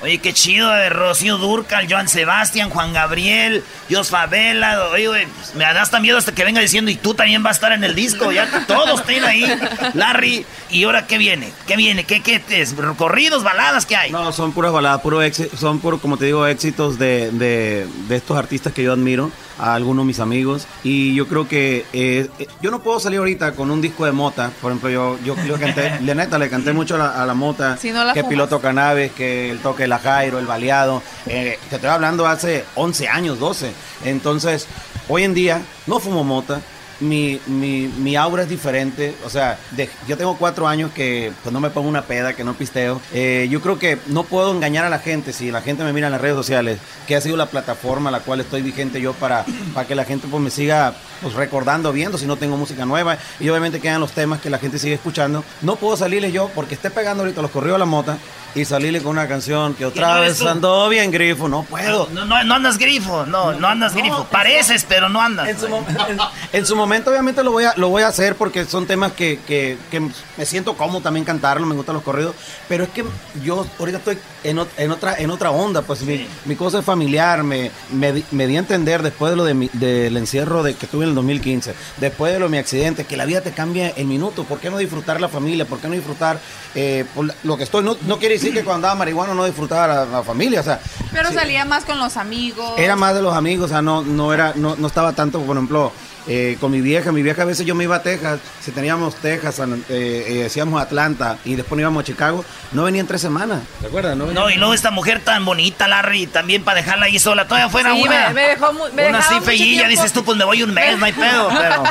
Oye, qué chido de Rocío Durcal, Joan Sebastián, Juan Gabriel, Dios Favela. Oye, güey, pues, me da hasta miedo hasta que venga diciendo, y tú también vas a estar en el disco. Ya todos estén ahí. Larry, ¿y ahora qué viene? ¿Qué viene? ¿Qué, qué es? ¿Corridos, baladas? ¿Qué hay? No, son puras baladas, puro éxi- son por, como te digo, éxitos de, de, de estos artistas que yo admiro, a algunos de mis amigos. Y yo creo que eh, eh, yo no puedo salir ahorita con un disco de mota. Por ejemplo, yo, yo, yo canté, la neta, le canté mucho a la, a la mota, Si no la que fumas. piloto cannabis, que el toque de Jairo, el baleado. Eh, te estoy hablando hace 11 años, 12. Entonces, hoy en día no fumo mota. Mi, mi, mi aura es diferente, o sea, yo tengo cuatro años que pues no me pongo una peda, que no pisteo. Eh, yo creo que no puedo engañar a la gente si la gente me mira en las redes sociales, que ha sido la plataforma a la cual estoy vigente yo para, para que la gente pues me siga pues recordando, viendo si no tengo música nueva y obviamente quedan los temas que la gente sigue escuchando. No puedo salirle yo porque esté pegando ahorita los corridos a la mota y salirle con una canción que otra no vez ando bien grifo, no puedo. No, no, no andas grifo, no, no andas grifo. Pareces, pero no andas. En su, en- en su momento momento obviamente lo voy a, lo voy a hacer porque son temas que, que, que me siento cómodo también cantarlo, me gustan los corridos, pero es que yo ahorita estoy en, ot- en otra en otra onda, pues mi, mi cosa es familiar, me, me, di- me di a entender después de lo de mi- del encierro de que tuve en el 2015, después de lo de mi accidente, que la vida te cambia en minutos, ¿por qué no disfrutar la familia? ¿Por qué no disfrutar eh, lo que estoy? No, no quiere decir que cuando andaba marihuana no disfrutaba la, la familia, o sea, Pero sí. salía más con los amigos. Era más de los amigos, o sea, no, no era, no, no estaba tanto, por ejemplo, eh, con mi vieja. Mi vieja a veces yo me iba a Texas, si teníamos Texas, eh, eh, decíamos Atlanta y después íbamos a Chicago, no venía en tres semanas, ¿te acuerdas? No, y luego esta mujer tan bonita, Larry, también para dejarla ahí sola. Todavía fuera Sí, una. me- me dejó me una dejaba así tiempo. dices tú, pues me voy un mes, no hay pedo, pero.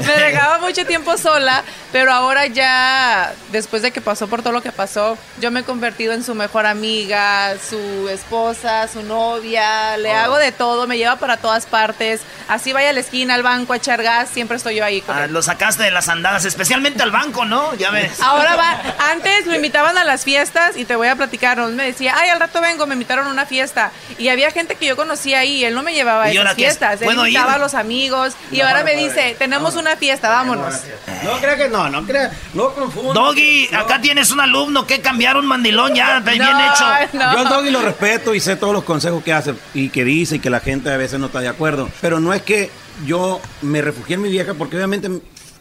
Me dejaba mucho tiempo sola, pero ahora ya, después de que pasó por todo lo que pasó, yo me he convertido en su mejor amiga, su esposa, su novia, le Oh. hago de todo, me lleva para todas partes, así vaya a la esquina, al banco, a echar gas, siempre estoy yo ahí con Ah, él. lo sacaste de las andadas, especialmente al banco, ¿no? Ya ves. Ahora va, antes lo invitaban a las fiestas y te voy a platicar, ¿no? me decía, ay, al rato vengo, me invitaron a una fiesta y había gente que yo conocía ahí, y él no me llevaba a ¿Y ahora esas fiestas, él ¿Puedo invitaba ir? a los amigos y No, ahora me dice, tenemos una fiesta, vámonos. No crea que no, no crea, no confunda. Doggy, acá tienes un alumno que cambiar un mandilón ya, bien hecho. Yo al Doggy lo respeto y sé todos los consejos que hace y que dice y que la gente a veces no está de acuerdo. Pero no es que yo me refugié en mi vieja porque obviamente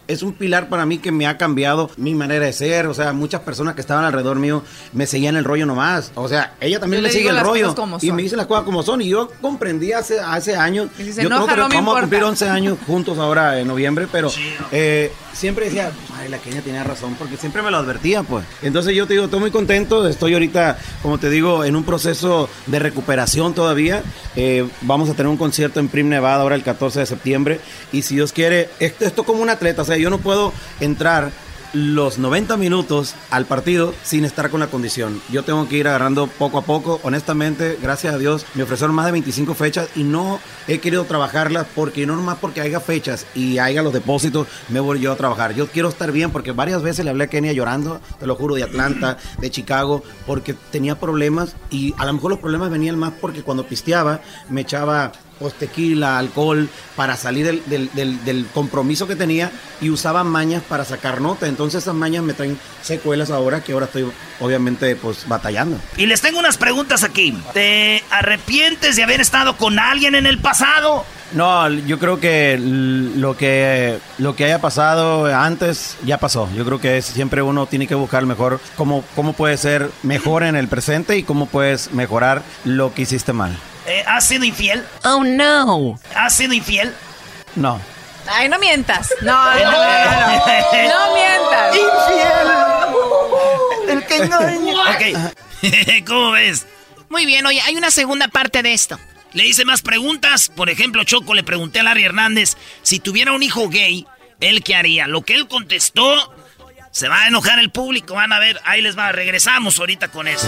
es un pilar para mí que me ha cambiado mi manera de ser. O sea, muchas personas que estaban alrededor mío me seguían el rollo nomás. O sea, ella también Yo me le sigue el rollo y me dice las cosas como son. Y yo comprendí hace, hace años. Si yo creo que no vamos a cumplir 11 años juntos ahora en noviembre, pero eh, siempre decía, ay, la Kenia tenía razón, porque siempre me lo advertía, pues. Entonces yo te digo, estoy muy contento, estoy ahorita, como te digo, en un proceso de recuperación todavía. Eh, vamos a tener un concierto en Prim Nevada ahora el 14 de septiembre, y si Dios quiere, esto, esto como un atleta, o sea, yo no puedo entrar los 90 minutos al partido sin estar con la condición. Yo tengo que ir agarrando poco a poco. Honestamente, gracias a Dios, me ofrecieron más de 25 fechas y no he querido trabajarlas porque no nomás porque haya fechas y haya los depósitos, me voy yo a trabajar. Yo quiero estar bien porque varias veces le hablé a Kenia llorando, te lo juro, de Atlanta, de Chicago, porque tenía problemas y a lo mejor los problemas venían más porque cuando pisteaba me echaba pues tequila, alcohol, para salir del, del- del- del compromiso que tenía y usaba mañas para sacar nota. Entonces esas mañas me traen secuelas ahora que ahora estoy obviamente pues batallando. Y les tengo unas preguntas aquí. ¿Te arrepientes de haber estado con alguien en el pasado? No, yo creo que lo que lo que haya pasado antes ya pasó. Yo creo que es- siempre uno tiene que buscar mejor cómo, cómo puede ser mejor en el presente y cómo puedes mejorar lo que hiciste mal. Eh, ¿Has sido infiel? Oh, no. ¿Has sido infiel? No. Ay, no mientas. No, no, no, no, mientas. El que engaña. Ok. ¿Cómo ves? Muy bien, oye, hay una segunda parte de esto. Le hice más preguntas. Por ejemplo, Choco le pregunté a Larry Hernández si tuviera un hijo gay, ¿él qué haría? Lo que él contestó, se va a enojar el público. Van a ver, ahí les va. Regresamos ahorita con eso.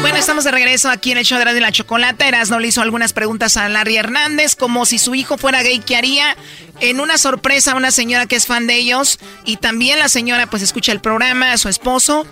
Bueno, estamos de regreso aquí en el show de la Chocolata. Erasno le hizo algunas preguntas a Larry Hernández, como si su hijo fuera gay, ¿qué haría? En una sorpresa a una señora que es fan de ellos. Y también la señora pues escucha el programa, a su esposo.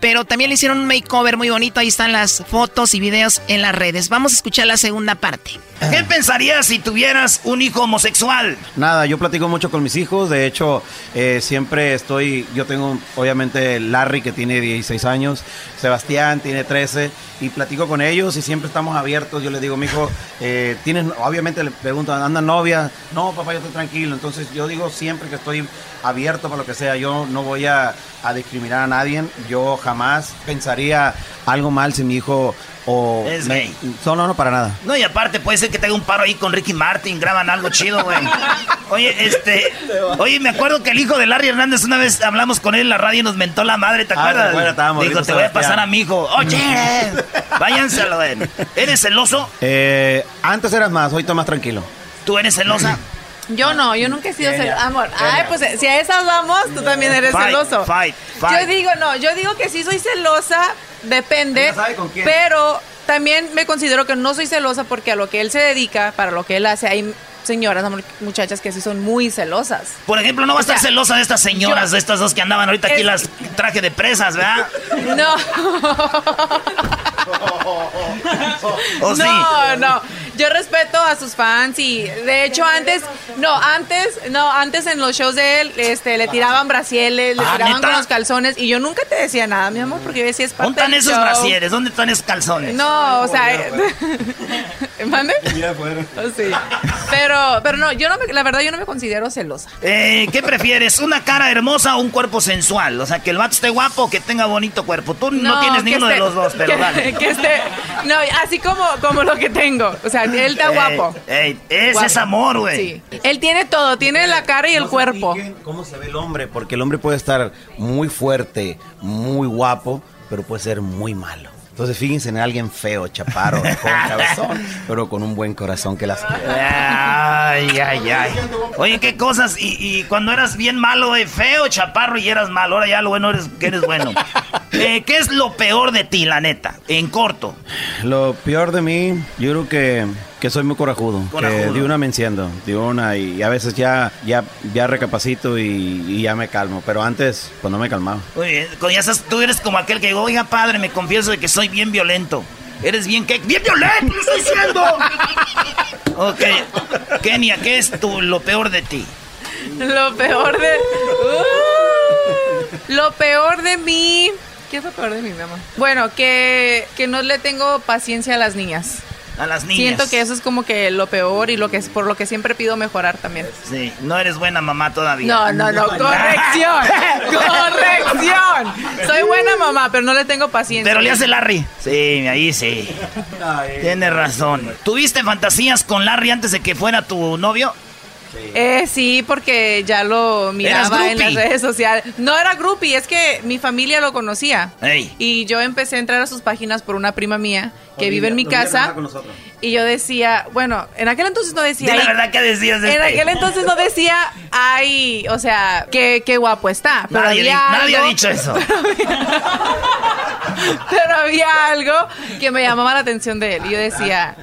Pero también le hicieron un makeover muy bonito. Ahí están las fotos y videos en las redes. Vamos a escuchar la segunda parte. ¿Qué pensarías si tuvieras un hijo homosexual? Nada, yo platico mucho con mis hijos, de hecho eh, siempre estoy, yo tengo obviamente Larry que tiene 16 años, Sebastián tiene 13 y platico con ellos y siempre estamos abiertos, yo les digo, mi hijo, eh, tienes, obviamente le preguntan, ¿anda novia? No, papá, yo estoy tranquilo, entonces yo digo siempre que estoy abierto para lo que sea, yo no voy a, a discriminar a nadie, yo jamás pensaría algo mal si mi hijo o... Es me- gay. No, no, no, para nada. No, y aparte puede ser que tenga un paro ahí con Ricky Martin, graban algo chido, güey. Oye, este. Oye, me acuerdo que el hijo de Larry Hernández una vez hablamos con él en la radio y nos mentó la madre, ¿te Ah, acuerdas? me acuerdo, estábamos Dijo, te voy a Sebastián". pasar a mi hijo. Oye, váyanselo, güey. ¿Eres celoso? Eh, antes eras más, hoy más tranquilo. ¿Tú eres celosa? Yo no, yo nunca he sido celosa. Amor, ay, pues si a esas vamos, tú también eres Fight, celoso. fight, fight. Yo digo, no, yo digo que sí soy celosa, depende. Sabe con quién. Pero también me considero que no soy celosa porque a lo que él se dedica, para lo que él hace, hay señoras, muchachas que sí son muy celosas. Por ejemplo, no va a estar celosa de estas señoras, de estas dos que andaban ahorita aquí las traje de presas, ¿verdad? No. no, no. Yo respeto a sus fans y de hecho antes, no, antes, no, antes en los shows de él, este, le tiraban brasieles, le Ah, tiraban ¿neta? con los calzones y yo nunca te decía nada, mi amor, porque yo decía es parte ¿Dónde están del esos show. brasieres? ¿Dónde están esos calzones? No, o sea, ¿mande? Oh, sí. Pero, pero no, yo no me, la verdad yo no me considero celosa. Eh, ¿Qué prefieres? ¿Una cara hermosa o un cuerpo sensual? O sea, que el vato esté guapo o que tenga bonito cuerpo. Tú no, tienes ninguno de esté- los dos, pero que, dale. que esté, no, así como, como lo que tengo. O sea, él está Ey, guapo. ey, ese Guapo. es amor, güey. Sí. Él tiene todo, tiene la cara y el cuerpo. ¿Cómo se ve el hombre? Porque el hombre puede estar muy fuerte, muy guapo, pero puede ser muy malo. Entonces fíjense en alguien feo, chaparro, con cabezón, pero con un buen corazón que las Ay, ay, ay. Oye, qué cosas. Y, y cuando eras bien malo, eh, feo, chaparro y eras malo. Ahora ya lo bueno eres que eres bueno. Eh, ¿Qué es lo peor de ti, la neta? En corto. Lo peor de mí, yo creo que, que soy muy corajudo, Corajudo. que de una me enciendo, de una y a veces ya, ya, ya recapacito y, y ya me calmo, pero antes pues no me calmaba. Ya estás- tú eres como aquel que digo, oiga, padre, me confieso de que soy bien violento. Eres bien que bien violento, lo estoy diciendo. ok. Kenia, ¿qué es tu, lo peor de ti? Lo peor de. Uh, lo peor de mí. ¿Qué es lo peor de mí, mi amor? Bueno, que, que no le tengo paciencia a las niñas. A las niñas. Siento que eso es como que lo peor y lo que es por lo que siempre pido mejorar también. Sí, no eres buena mamá todavía. No, no, no, corrección. corrección. Soy buena mamá, pero no le tengo paciencia. Pero le hace Larry. Sí, ahí sí. Tienes razón. ¿Tuviste fantasías con Larry antes de que fuera tu novio? Eh, sí, porque ya lo miraba en las redes sociales. No era groupie, es que mi familia lo conocía. Ey. Y yo empecé a entrar a sus páginas por una prima mía que Olivia, vive en mi casa. Y yo decía, bueno, en aquel entonces no decía. Di la verdad que decías de En este. aquel entonces no decía, ay, o sea, qué, qué guapo está. Pero Nadie, había ha dicho eso. Pero había algo que me llamaba la atención de él. Y yo decía,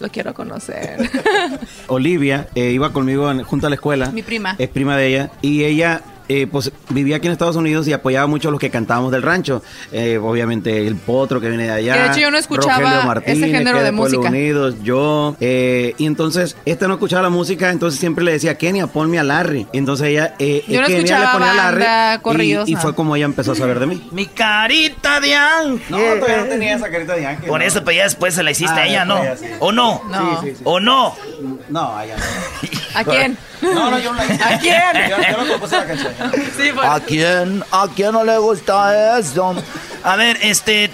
lo quiero conocer. Olivia eh, iba conmigo en- junto a la escuela. Mi prima. Es prima de ella. Y ella eh, pues, vivía aquí en Estados Unidos y apoyaba mucho a los que cantábamos del rancho. Eh, obviamente el potro que viene de allá. Que de hecho yo no escuchaba Rogelio Martínez, ese género que de música. Unidos, yo. eh, y entonces, esta no escuchaba la música, entonces siempre le decía, Kenia, ponme a Larry. Y entonces ella, eh, Yo no Kenia escuchaba le ponía a Larry. banda, corridos, y, fue como ella empezó a saber de mí. Mi carita de ángel. No, todavía no tenía esa carita de ángel. Por no. eso, pero ya después se la hiciste Ah, a ella, ¿no? sí. ¿O no? No. Sí, sí, sí. ¿O no? No, allá no. ¿A quién? No, no, yo no la hice. ¿A quién? Yo, yo no compuse la canción. Sí, pues. ¿A quién? ¿A quién no le gusta eso? A ver, este,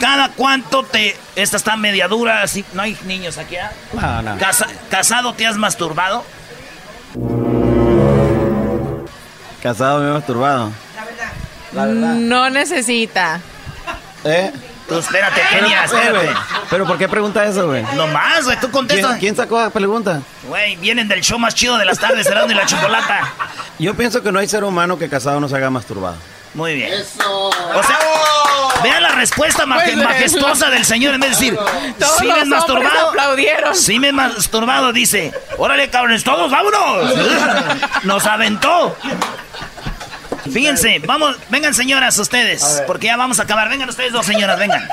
¿cada cuánto te... Esta está media dura, así, no hay niños aquí, ¿ah? No, no. Casa- ¿Casado te has masturbado? Casado me he masturbado. La verdad. No necesita. ¿Eh? Tú, espérate, Kenia, espérate. güey, ¿Pero por qué pregunta eso, güey? No más, güey, tú ¿Quién, contestas. quién sacó la pregunta? Güey, vienen del show más chido de las tardes, Erasmo y la Chocolata. Yo pienso que no hay ser humano que casado no se haga masturbado. Muy bien. O sea, vean la respuesta Pues, majestuosa del señor en vez de decir, Todos sí los me masturbado. aplaudieron. Sí me he masturbado, dice. Órale, cabrones, todos, vámonos. Nos aventó. Fíjense, vamos, vengan señoras ustedes, porque ya vamos a acabar. Vengan ustedes dos señoras, vengan.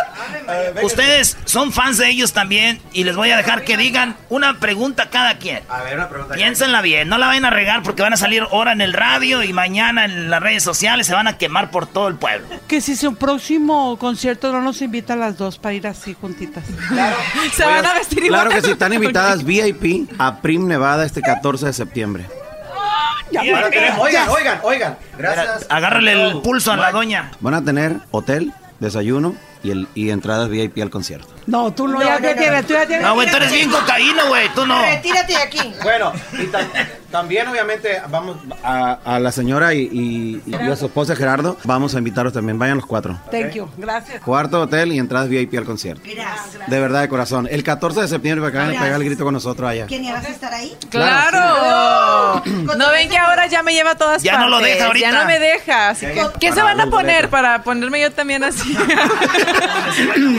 Ustedes son fans de ellos también y les voy a dejar que digan una pregunta cada quien. A ver, una pregunta. Piénsenla bien, no la vayan a regar porque van a salir ahora en el radio y mañana en las redes sociales se van a quemar por todo el pueblo. Que si su próximo concierto no nos invita a las dos para ir así juntitas. Se van a vestir igual. Claro que sí, están invitadas VIP a Prim Nevada este 14 de septiembre. Oigan, oigan, oigan. Gracias. Agárrale el pulso a la doña. Van a tener hotel, desayuno y, el, y entradas VIP al concierto. No, tú no, ya, ya tienes, tú ya tienes. No, güey, tú eres bien cocaíno, güey, tú no. Retírate de aquí. Bueno, y, También, obviamente, vamos a, a la señora y, y- y a su esposa Gerardo. Vamos a invitarlos también. Vayan los cuatro. Thank you. Gracias. Cuarto hotel y entradas VIP al concierto. Gracias. De verdad, de corazón. El 14 de septiembre para que vayan a pegar el grito con nosotros allá. ¿Quién vas a estar ahí? ¡Claro! ¿No ven que ahora ya me lleva a todas Ya partes? no lo deja ahorita. Ya no me deja. Así que, ¿Qué se van a poner para ponerme yo también así?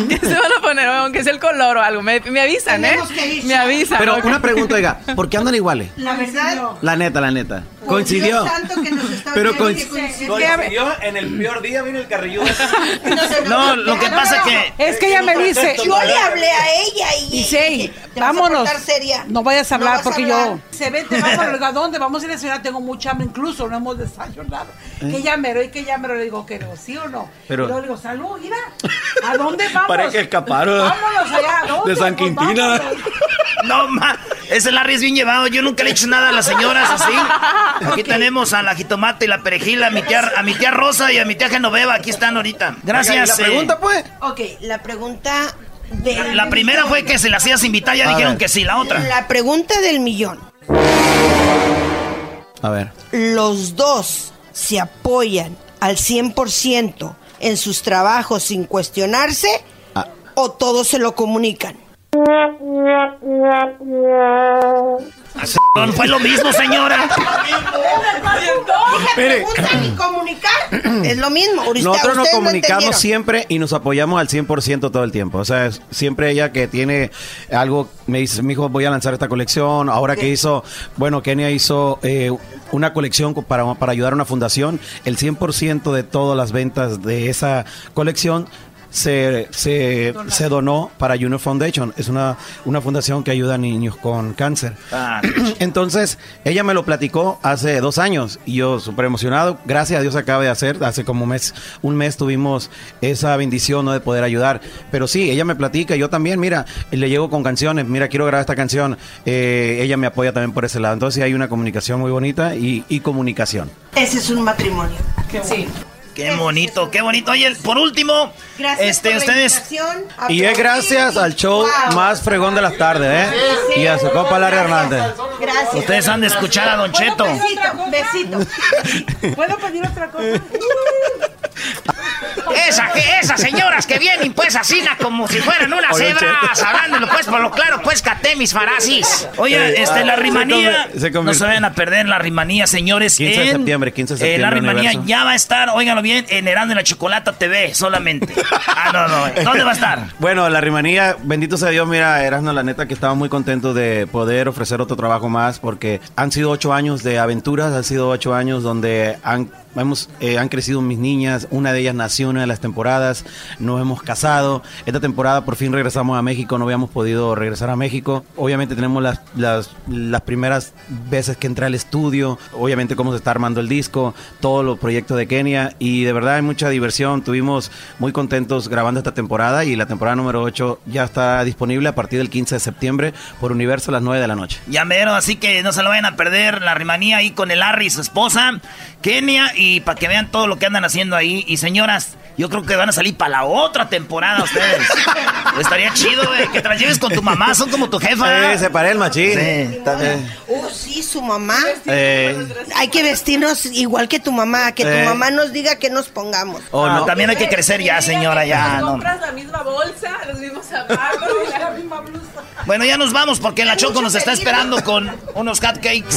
¿Qué se van a poner? Aunque sea el color o algo. Me, me avisan, ¿eh? Tenemos que ir. Me avisan. Pero ok. una pregunta, oiga, ¿por qué andan iguales? La verdad, La neta, la neta. por Coincidió. Dios santo que nos está Pero oyendo, coinc- que coincidió. en el peor día, vino el carrilludo. No, lo que pasa que... Es que ella me dice. Yo le hablé a ella y a vámonos. portar seria. No vayas a No hablar vas porque hablar". yo. Se vete, vámonos. ¿a dónde? Vamos a ir a la ciudad. Tengo mucha hambre, incluso no hemos desayunado. ¿Eh? Que llamero y que llamero. Le digo, que no, sí o no. Pero- Y luego le digo, salud, mira. ¿A dónde vamos? Parece que escaparon. Vámonos allá. ¿a dónde? De San Pues Quintina. No, ma, ese Larry es bien llevado. Yo nunca le he hecho nada a las señoras así. Aquí tenemos a la jitomate y la perejila, a mi tía, a mi tía Rosa y a mi tía Genoveva. Aquí están ahorita. Gracias. Oiga, ¿y la pregunta, pues? Ok, la pregunta del La primera fue que se las hacías invitar, ya A dijeron ver. que sí. La otra. La pregunta del millón. A ver. ¿Los dos se apoyan al 100% en sus trabajos sin cuestionarse. O todos se lo comunican? No fue lo mismo, señora. Y comunicar. Es lo mismo. Nosotros nos comunicamos siempre y nos apoyamos al 100% todo el tiempo. O sea, es- siempre ella que tiene algo, me dice, mi hijo, voy a lanzar esta colección. Ahora que hizo, bueno, Kenia hizo eh, una colección co- para, para ayudar a una fundación. El 100% de todas las ventas de esa colección se, se, se donó para Junior Foundation. Es una, una fundación que ayuda a niños con cáncer. Ah, Entonces, ella me lo platicó hace dos años y yo súper emocionado. Gracias a Dios acaba de hacer. Hace como un mes, un mes tuvimos esa bendición ¿no? de poder ayudar. Pero sí, ella me platica, yo también, mira, le llego con canciones, mira, quiero grabar esta canción. Eh, ella me apoya también por ese lado. Entonces sí hay una comunicación muy bonita y, y comunicación. Ese es un matrimonio. Sí. Qué bonito, qué bonito. Oye, por último, Gracias este, por ustedes. Y es gracias al show Wow. más fregón de las tardes, ¿eh? Y a su copa Larry Hernández. Gracias. Ustedes han de escuchar a Don Cheto. Besito, besito. ¿Puedo pedir otra cosa? Esa, que- esas señoras que vienen pues así como si fueran unas Oye, cebras, hablándolo pues por lo claro, pues catemis farasis. Oye, Eh, este, la se rimanía, se no se vayan a perder la rimanía, señores. 15 de en- septiembre, 15 de eh, la septiembre, rimanía Universo. ya va a estar, óiganlo bien, en Herando en la Chocolata TV solamente. Ah, no, no, ¿dónde va a estar? Bueno, la rimanía, bendito sea Dios, mira, Erasno, la neta que estamos muy contentos de poder ofrecer otro trabajo más porque han sido ocho años de aventuras, han sido ocho años donde han, hemos, eh, han crecido mis niñas, una de ellas nació una de las temporadas, nos hemos casado, esta temporada por fin regresamos a México, no habíamos podido regresar a México, obviamente tenemos las, las, las primeras veces que entré al estudio, obviamente cómo se está armando el disco, todos los proyectos de Kenia y de verdad hay mucha diversión, tuvimos muy contentos grabando esta temporada y la temporada número 8 ya está disponible a partir del 15 de septiembre por Universo a las 9 de la noche. Ya mero, así que no se lo vayan a perder la rimanía ahí con el Harry y su esposa, Kenia, y para que vean todo lo que andan haciendo ahí. Y señoras, yo creo que van a salir para la otra temporada ustedes. Estaría chido, güey, que te las lleves con tu mamá, son como tu jefa. Eh, se paré el machín. Sí, también. Uh, sí, su mamá. Eh, Hay que vestirnos igual que tu mamá, que Eh. tu mamá nos diga que nos pongamos. Oh, Ah, no. También hay que crecer ya, señora, ya. no. Compras la misma bolsa, los mismos zapatos y la misma blusa. Bueno, ya nos vamos porque la Choco nos está esperando con unos hotcakes.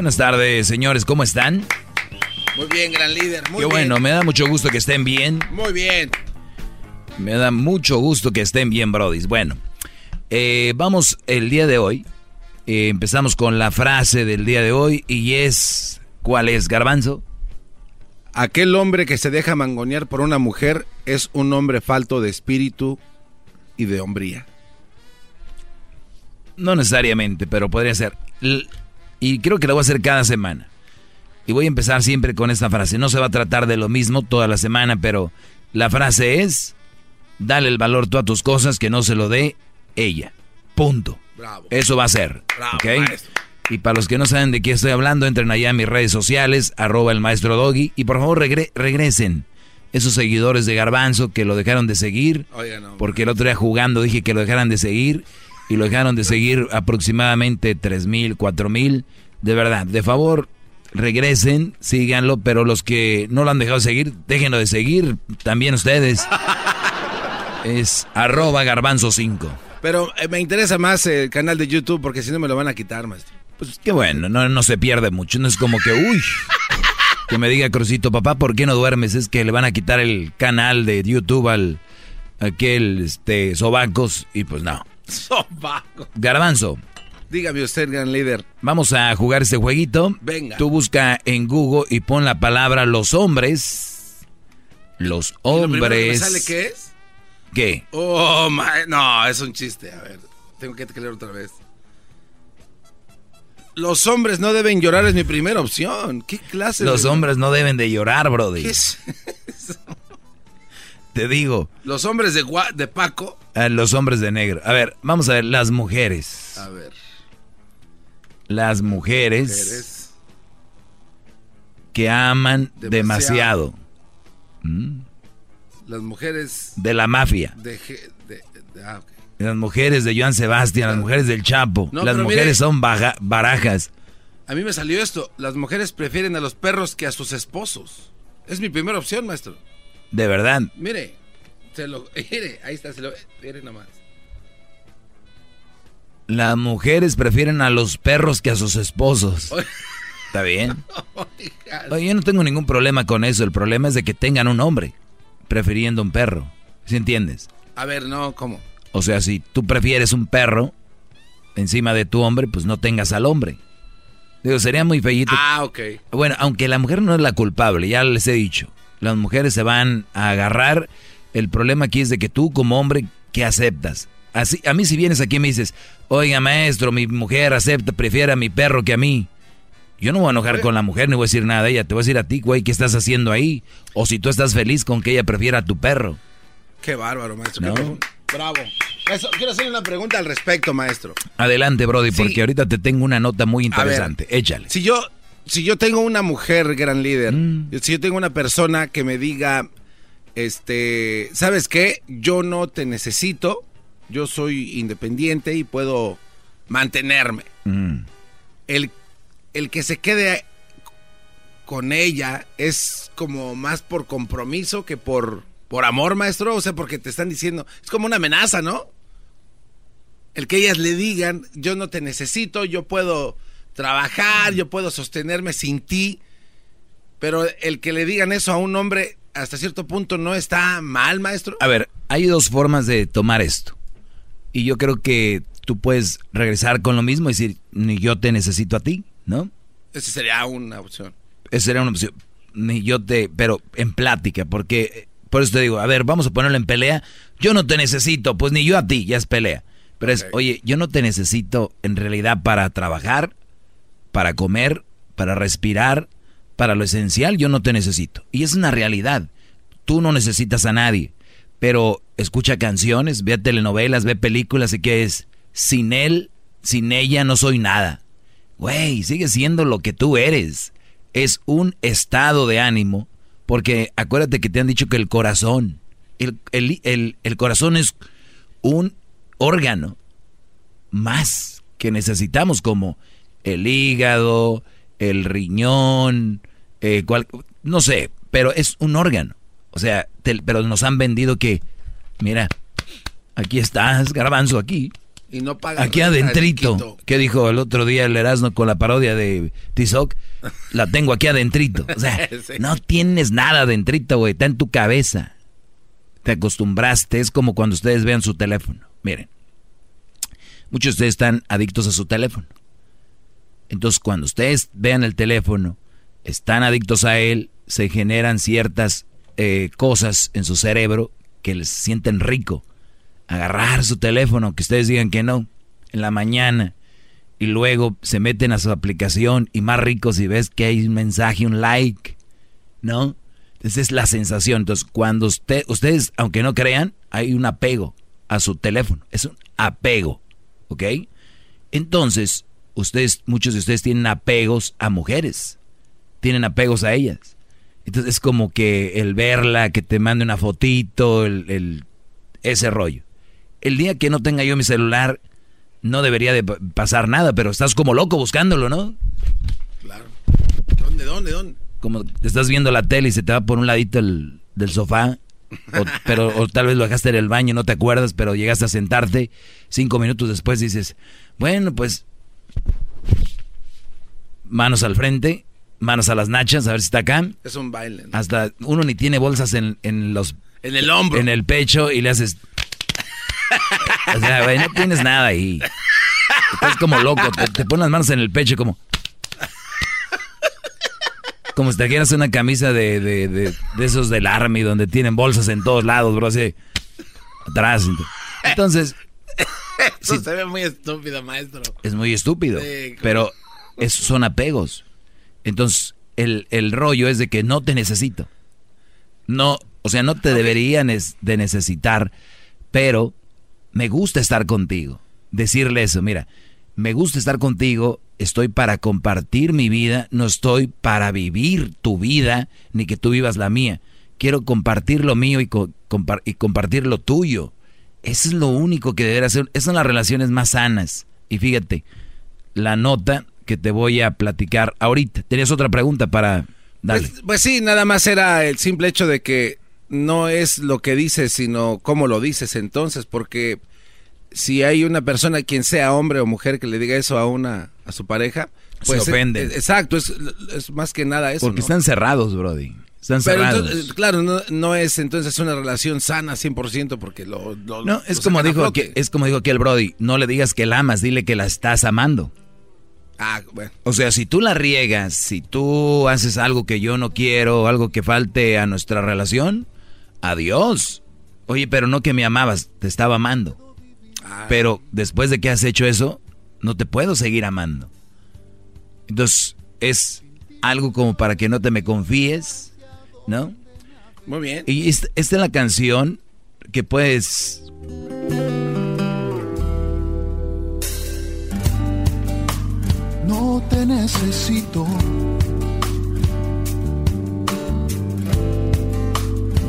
Buenas tardes, señores, ¿cómo están? Muy bien, gran líder. Muy Qué bien. bueno, me da mucho gusto que estén bien. Muy bien. Me da mucho gusto que estén bien, brodis. Bueno, eh, vamos el día de hoy. eh, empezamos con la frase del día de hoy y es... ¿Cuál es, Garbanzo? Aquel hombre que se deja mangonear por una mujer es un hombre falto de espíritu y de hombría. No necesariamente, pero podría ser. Y creo que lo voy a hacer cada semana. Y voy a empezar siempre con esta frase. No se va a tratar de lo mismo toda la semana, pero la frase es, dale el valor tú a tus cosas que no se lo dé ella. Punto. Eso va a ser. Y para los que no saben de qué estoy hablando, entren allá a mis redes sociales, arroba el maestro Doggy, y por favor regresen esos seguidores de Garbanzo que lo dejaron de seguir, porque el otro día jugando dije que lo dejaran de seguir, y lo dejaron de seguir aproximadamente tres mil, cuatro mil. De verdad, de favor, regresen, síganlo, pero los que no lo han dejado de seguir, déjenlo de seguir, también ustedes. es arroba garbanzo 5. Pero eh, me interesa más el canal de YouTube porque si no me lo van a quitar, maestro. Pues qué bueno, no, no se pierde mucho. No es como que, uy, que me diga Crucito, papá, ¿por qué no duermes? Es que le van a quitar el canal de YouTube al aquel este sobacos y pues no. Garbanzo. Dígame usted, gran líder. Vamos a jugar este jueguito. Venga. Tú busca en Google y pon la palabra los hombres. Los hombres. ¿Y sale qué es? ¿Qué? Oh, my, no, es un chiste. A ver, tengo que leer otra vez. Los hombres no deben llorar es mi primera opción. ¿Qué clase Los hombres no deben de llorar, brody. ¿Qué es Te digo. Los hombres de, de Paco. los hombres de negro. A ver, vamos a ver, las mujeres. A ver. Las mujeres, que aman demasiado. ¿Mm? Las mujeres... De la mafia. Ah, las mujeres de Joan Sebastián, las mujeres del Chapo. las mujeres son barajas. A mí me salió esto. Las mujeres prefieren a los perros que a sus esposos. Es mi primera opción, maestro. De verdad. Mire, se lo, mire, ahí está, se lo, mire nomás. Las mujeres prefieren a los perros que a sus esposos. ¿Está bien? Oye, yo no tengo ningún problema con eso. El problema es de que tengan un hombre prefiriendo un perro. ¿Sí entiendes? A ver, no, ¿cómo? O sea, si tú prefieres un perro encima de tu hombre, pues no tengas al hombre. Digo, sería muy feíto. Ah, ok. Bueno, aunque la mujer no es la culpable, ya les he dicho. Las mujeres se van a agarrar. El problema aquí es de que tú como hombre, ¿qué aceptas? Así, a mí si vienes aquí y me dices, oiga maestro, mi mujer acepta, prefiere a mi perro que a mí. Yo no voy a enojar con la mujer, ni voy a decir nada de ella. Te voy a decir a ti, güey, ¿qué estás haciendo ahí? O si tú estás feliz con que ella prefiera a tu perro. Qué bárbaro, maestro. Bravo. quiero hacerle una pregunta al respecto, maestro. Adelante, Brody, porque ahorita te tengo una nota muy interesante. Échale. Si yo, si yo tengo una mujer gran líder, mm. si yo tengo una persona que me diga, este, ¿sabes qué? Yo no te necesito, yo soy independiente y puedo mantenerme. Mm. El el que se quede con ella es como más por compromiso que por, por amor, maestro. O sea, porque te están diciendo, es como una amenaza, ¿no? El que ellas le digan, yo no te necesito, yo puedo trabajar, yo puedo sostenerme sin ti. Pero el que le digan eso a un hombre hasta cierto punto no está mal, maestro. A ver, hay dos formas de tomar esto. Y yo creo que tú puedes regresar con lo mismo y decir, ni yo te necesito a ti. ¿no? Esa sería una opción. Esa sería una opción. Yo te, pero en plática, porque por eso te digo, a ver, vamos a ponerlo en pelea. Yo no te necesito, pues ni yo a ti, ya es pelea. Pero es, oye, yo no te necesito en realidad para trabajar, para comer, para respirar, para lo esencial, yo no te necesito. Y es una realidad. Tú no necesitas a nadie. Pero escucha canciones, ve telenovelas, ve películas y que es, sin él, sin ella no soy nada. Güey, sigue siendo lo que tú eres. Es un estado de ánimo, porque acuérdate que te han dicho que el corazón, el, el, corazón es un órgano más que necesitamos como el hígado, el riñón, eh, no sé, pero es un órgano. O sea, pero nos han vendido que, mira, aquí estás, garbanzo, aquí. Y no paga Aquí adentrito. ¿Qué dijo el otro día el Erasmo con la parodia de Tizoc? La tengo aquí adentrito. O sea, no tienes nada adentrito, güey. Está en tu cabeza. Te acostumbraste. Es como cuando ustedes vean su teléfono. Miren. Muchos de ustedes están adictos a su teléfono. Entonces, cuando ustedes vean el teléfono, están adictos a él, se generan ciertas eh, cosas en su cerebro que les sienten rico. Agarrar su teléfono, que ustedes digan que no, en la mañana, y luego se meten a su aplicación y más rico si ves que hay un mensaje, un like, ¿no? Esa es la sensación. Entonces, cuando usted, ustedes, aunque no crean, hay un apego a su teléfono. Es un apego, ¿ok? Entonces, ustedes, muchos de ustedes tienen apegos a mujeres. Tienen apegos a ellas. Entonces es como que el verla, que te mande una fotito, el, ese rollo. El día que no tenga yo mi celular, no debería de pasar nada, pero estás como loco buscándolo, ¿no? Claro. ¿Dónde, dónde, dónde? Como te estás viendo la tele y se te va por un ladito el, del sofá, o, pero o tal vez lo dejaste en el baño, no te acuerdas, pero llegaste a sentarte, cinco minutos después dices, bueno, pues manos al frente, manos a las nachas, a ver si está acá. Es un baile. Hasta uno ni tiene bolsas en, en los... En el hombro. En el pecho y le haces... o sea, güey, no tienes nada ahí. Estás como loco, te, pones las manos en el pecho como... Como si te quieras una camisa de, de, de, de, esos del Army donde tienen bolsas en todos lados, bro, así... Atrás. Entonces... Eso se ve muy estúpido, maestro. Es muy estúpido. pero esos son apegos. Entonces, el, el, rollo es de que no te necesito. No, o sea, no te deberían de necesitar, pero me gusta estar contigo. Decirle eso, mira, me gusta estar contigo, estoy para compartir mi vida, no estoy para vivir tu vida, ni que tú vivas la mía. Quiero compartir lo mío y, y compartir lo tuyo. Eso es lo único que debería hacer. Esas son las relaciones más sanas. Y fíjate, la nota que te voy a platicar ahorita. ¿Tenías otra pregunta para darle? Pues, pues, sí, nada más era el simple hecho de que no es lo que dices, sino cómo lo dices entonces, porque si hay una persona, quien sea hombre o mujer, que le diga eso a una, a su pareja, pues se ofende. exacto, es, más que nada eso. Porque están cerrados, Brody. Están cerrados. claro, no, es entonces una relación sana 100% porque lo... no, es como, dijo que, es como dijo aquí el Brody, no le digas que la amas, dile que la estás amando. Ah, bueno. O sea, si tú la riegas, si tú haces algo que yo no quiero, algo que falte a nuestra relación, adiós. Oye, pero no que me amabas, te estaba amando. Ah. Pero después de que has hecho eso, no te puedo seguir amando. Entonces, es algo como para que no te me confíes, ¿no? Muy bien. Y esta, esta es la canción que puedes no te necesito.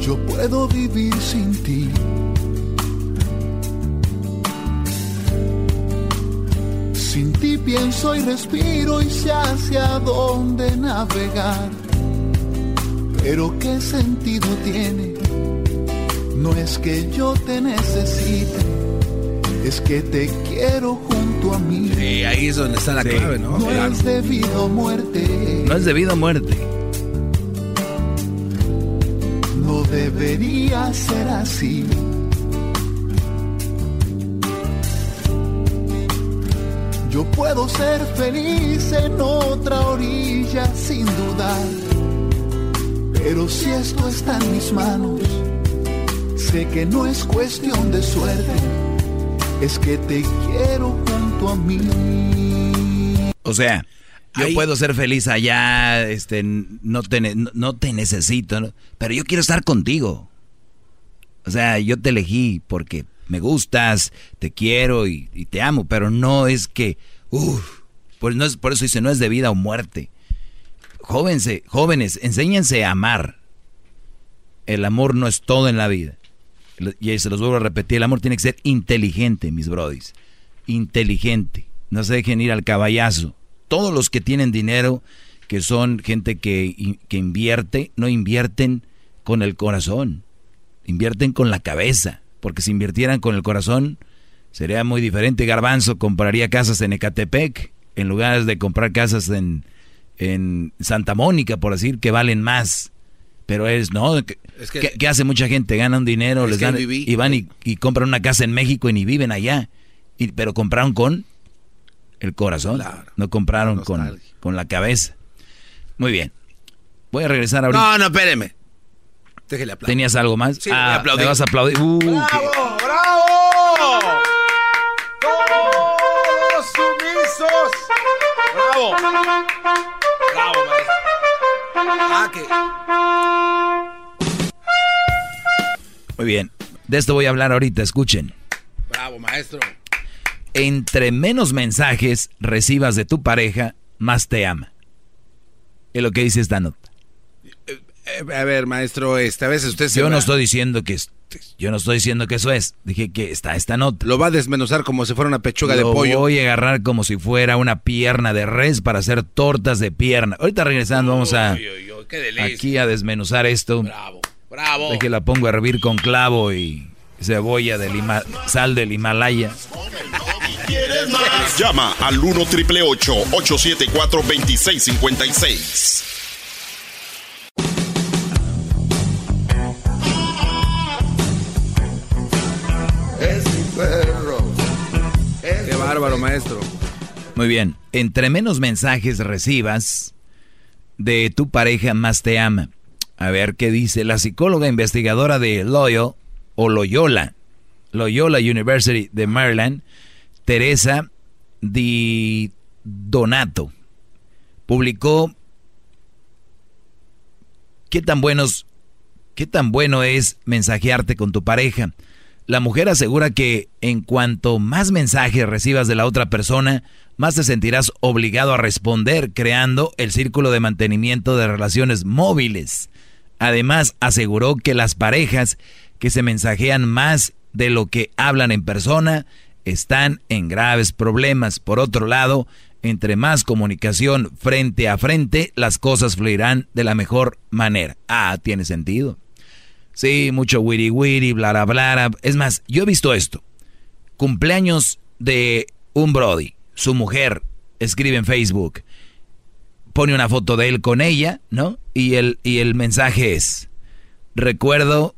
Yo puedo vivir sin ti. Sin ti pienso y respiro y sé hacia dónde navegar. Pero qué sentido tiene, no es que yo te necesite es que te quiero junto a mí. Sí, ahí es donde está la clave, ¿no? No es debido a muerte. No es debido a muerte. No debería ser así. Yo puedo ser feliz en otra orilla sin dudar. Pero si esto está en mis manos, sé que no es cuestión de suerte es que te quiero junto a mí. O sea, yo puedo ser feliz allá, este, no te, no, te necesito, pero yo quiero estar contigo. O sea, yo te elegí porque me gustas, te quiero y, te amo, pero no es que, uff, pues no es, por eso dice, no es de vida o muerte. Jóvense, jóvenes, enséñense a amar. El amor no es todo en la vida y se los vuelvo a repetir, el amor tiene que ser inteligente, mis brodis. Inteligente. No se dejen ir al caballazo. Todos los que tienen dinero, que son gente que, que invierte, no invierten con el corazón. Invierten con la cabeza. Porque si invirtieran con el corazón, sería muy diferente. Garbanzo compraría casas en Ecatepec en lugar de comprar casas en, en Santa Mónica, por decir, que valen más. Pero es, ¿no? ¿Qué, hace mucha gente? Ganan dinero, les dan, y van y, compran una casa en México y ni viven allá. Y, pero compraron con el corazón. No compraron con, con la cabeza. Muy bien. Voy a regresar ahorita. No, no, espéreme. Déjele aplaudir. ¿Tenías algo más? Sí, ah, aplaudir. ¿me vas a aplaudir? Uh, qué- ¡Bravo! ¡Bravo! ¡Todos sumisos! ¡Bravo! ¡Bravo, maestro! Ah, Muy bien. De esto voy a hablar ahorita, escuchen. Bravo, maestro. Entre menos mensajes recibas de tu pareja, más te ama. Es lo que dice esta nota. Eh, a ver, maestro, este, a veces usted se Yo va- no estoy diciendo que yo no estoy diciendo que eso es. Dije que está esta nota. Lo va a desmenuzar como si fuera una pechuga de Lo pollo. voy a agarrar como si fuera una pierna de res para hacer tortas de pierna. Ahorita regresando vamos a Uy, uy, uy, qué delicia. aquí a desmenuzar esto. Bravo. De que la pongo a hervir con clavo y cebolla del Hima- sal del Himalaya. ¿Quieres más? Llama al 1 triple 874 2656. Maestro. Muy bien. Entre menos mensajes recibas de tu pareja, más te ama. A ver qué dice la psicóloga investigadora de Loyola Loyola, Loyola University de Maryland, Teresa Di Donato. Publicó qué tan buenos qué tan bueno es mensajearte con tu pareja. La mujer asegura que en cuanto más mensajes recibas de la otra persona, más te sentirás obligado a responder, creando el círculo de mantenimiento de relaciones móviles. Además, aseguró que las parejas que se mensajean más de lo que hablan en persona están en graves problemas. Por otro lado, entre más comunicación frente a frente, las cosas fluirán de la mejor manera. Ah, tiene sentido. Sí, mucho wiri wiri, bla bla bla. Es más, yo he visto esto. Cumpleaños de un Brody. Su mujer escribe en Facebook. Pone una foto de él con ella, ¿no? Y el, y el mensaje es, recuerdo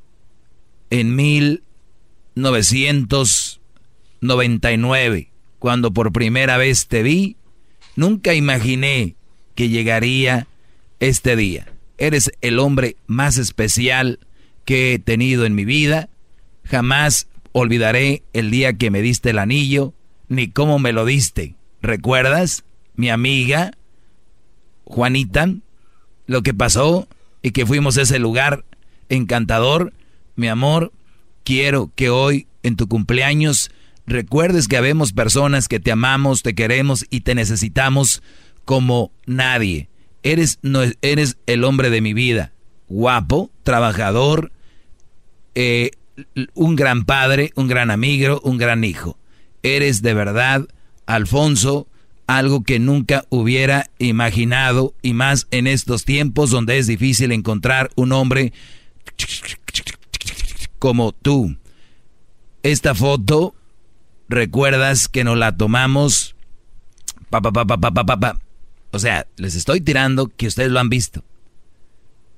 en 1999, cuando por primera vez te vi, nunca imaginé que llegaría este día. Eres el hombre más especial que he tenido en mi vida. Jamás olvidaré el día que me diste el anillo, ni cómo me lo diste. ¿Recuerdas, mi amiga Juanita, lo que pasó y que fuimos a ese lugar encantador? Mi amor, quiero que hoy, en tu cumpleaños, recuerdes que habemos personas que te amamos, te queremos y te necesitamos como nadie. Eres, no, eres el hombre de mi vida. Guapo, trabajador, eh, un gran padre, un gran amigo, un gran hijo. Eres de verdad, Alfonso, algo que nunca hubiera imaginado y más en estos tiempos donde es difícil encontrar un hombre como tú. Esta foto, recuerdas que nos la tomamos. Pa. O sea, les estoy tirando que ustedes lo han visto.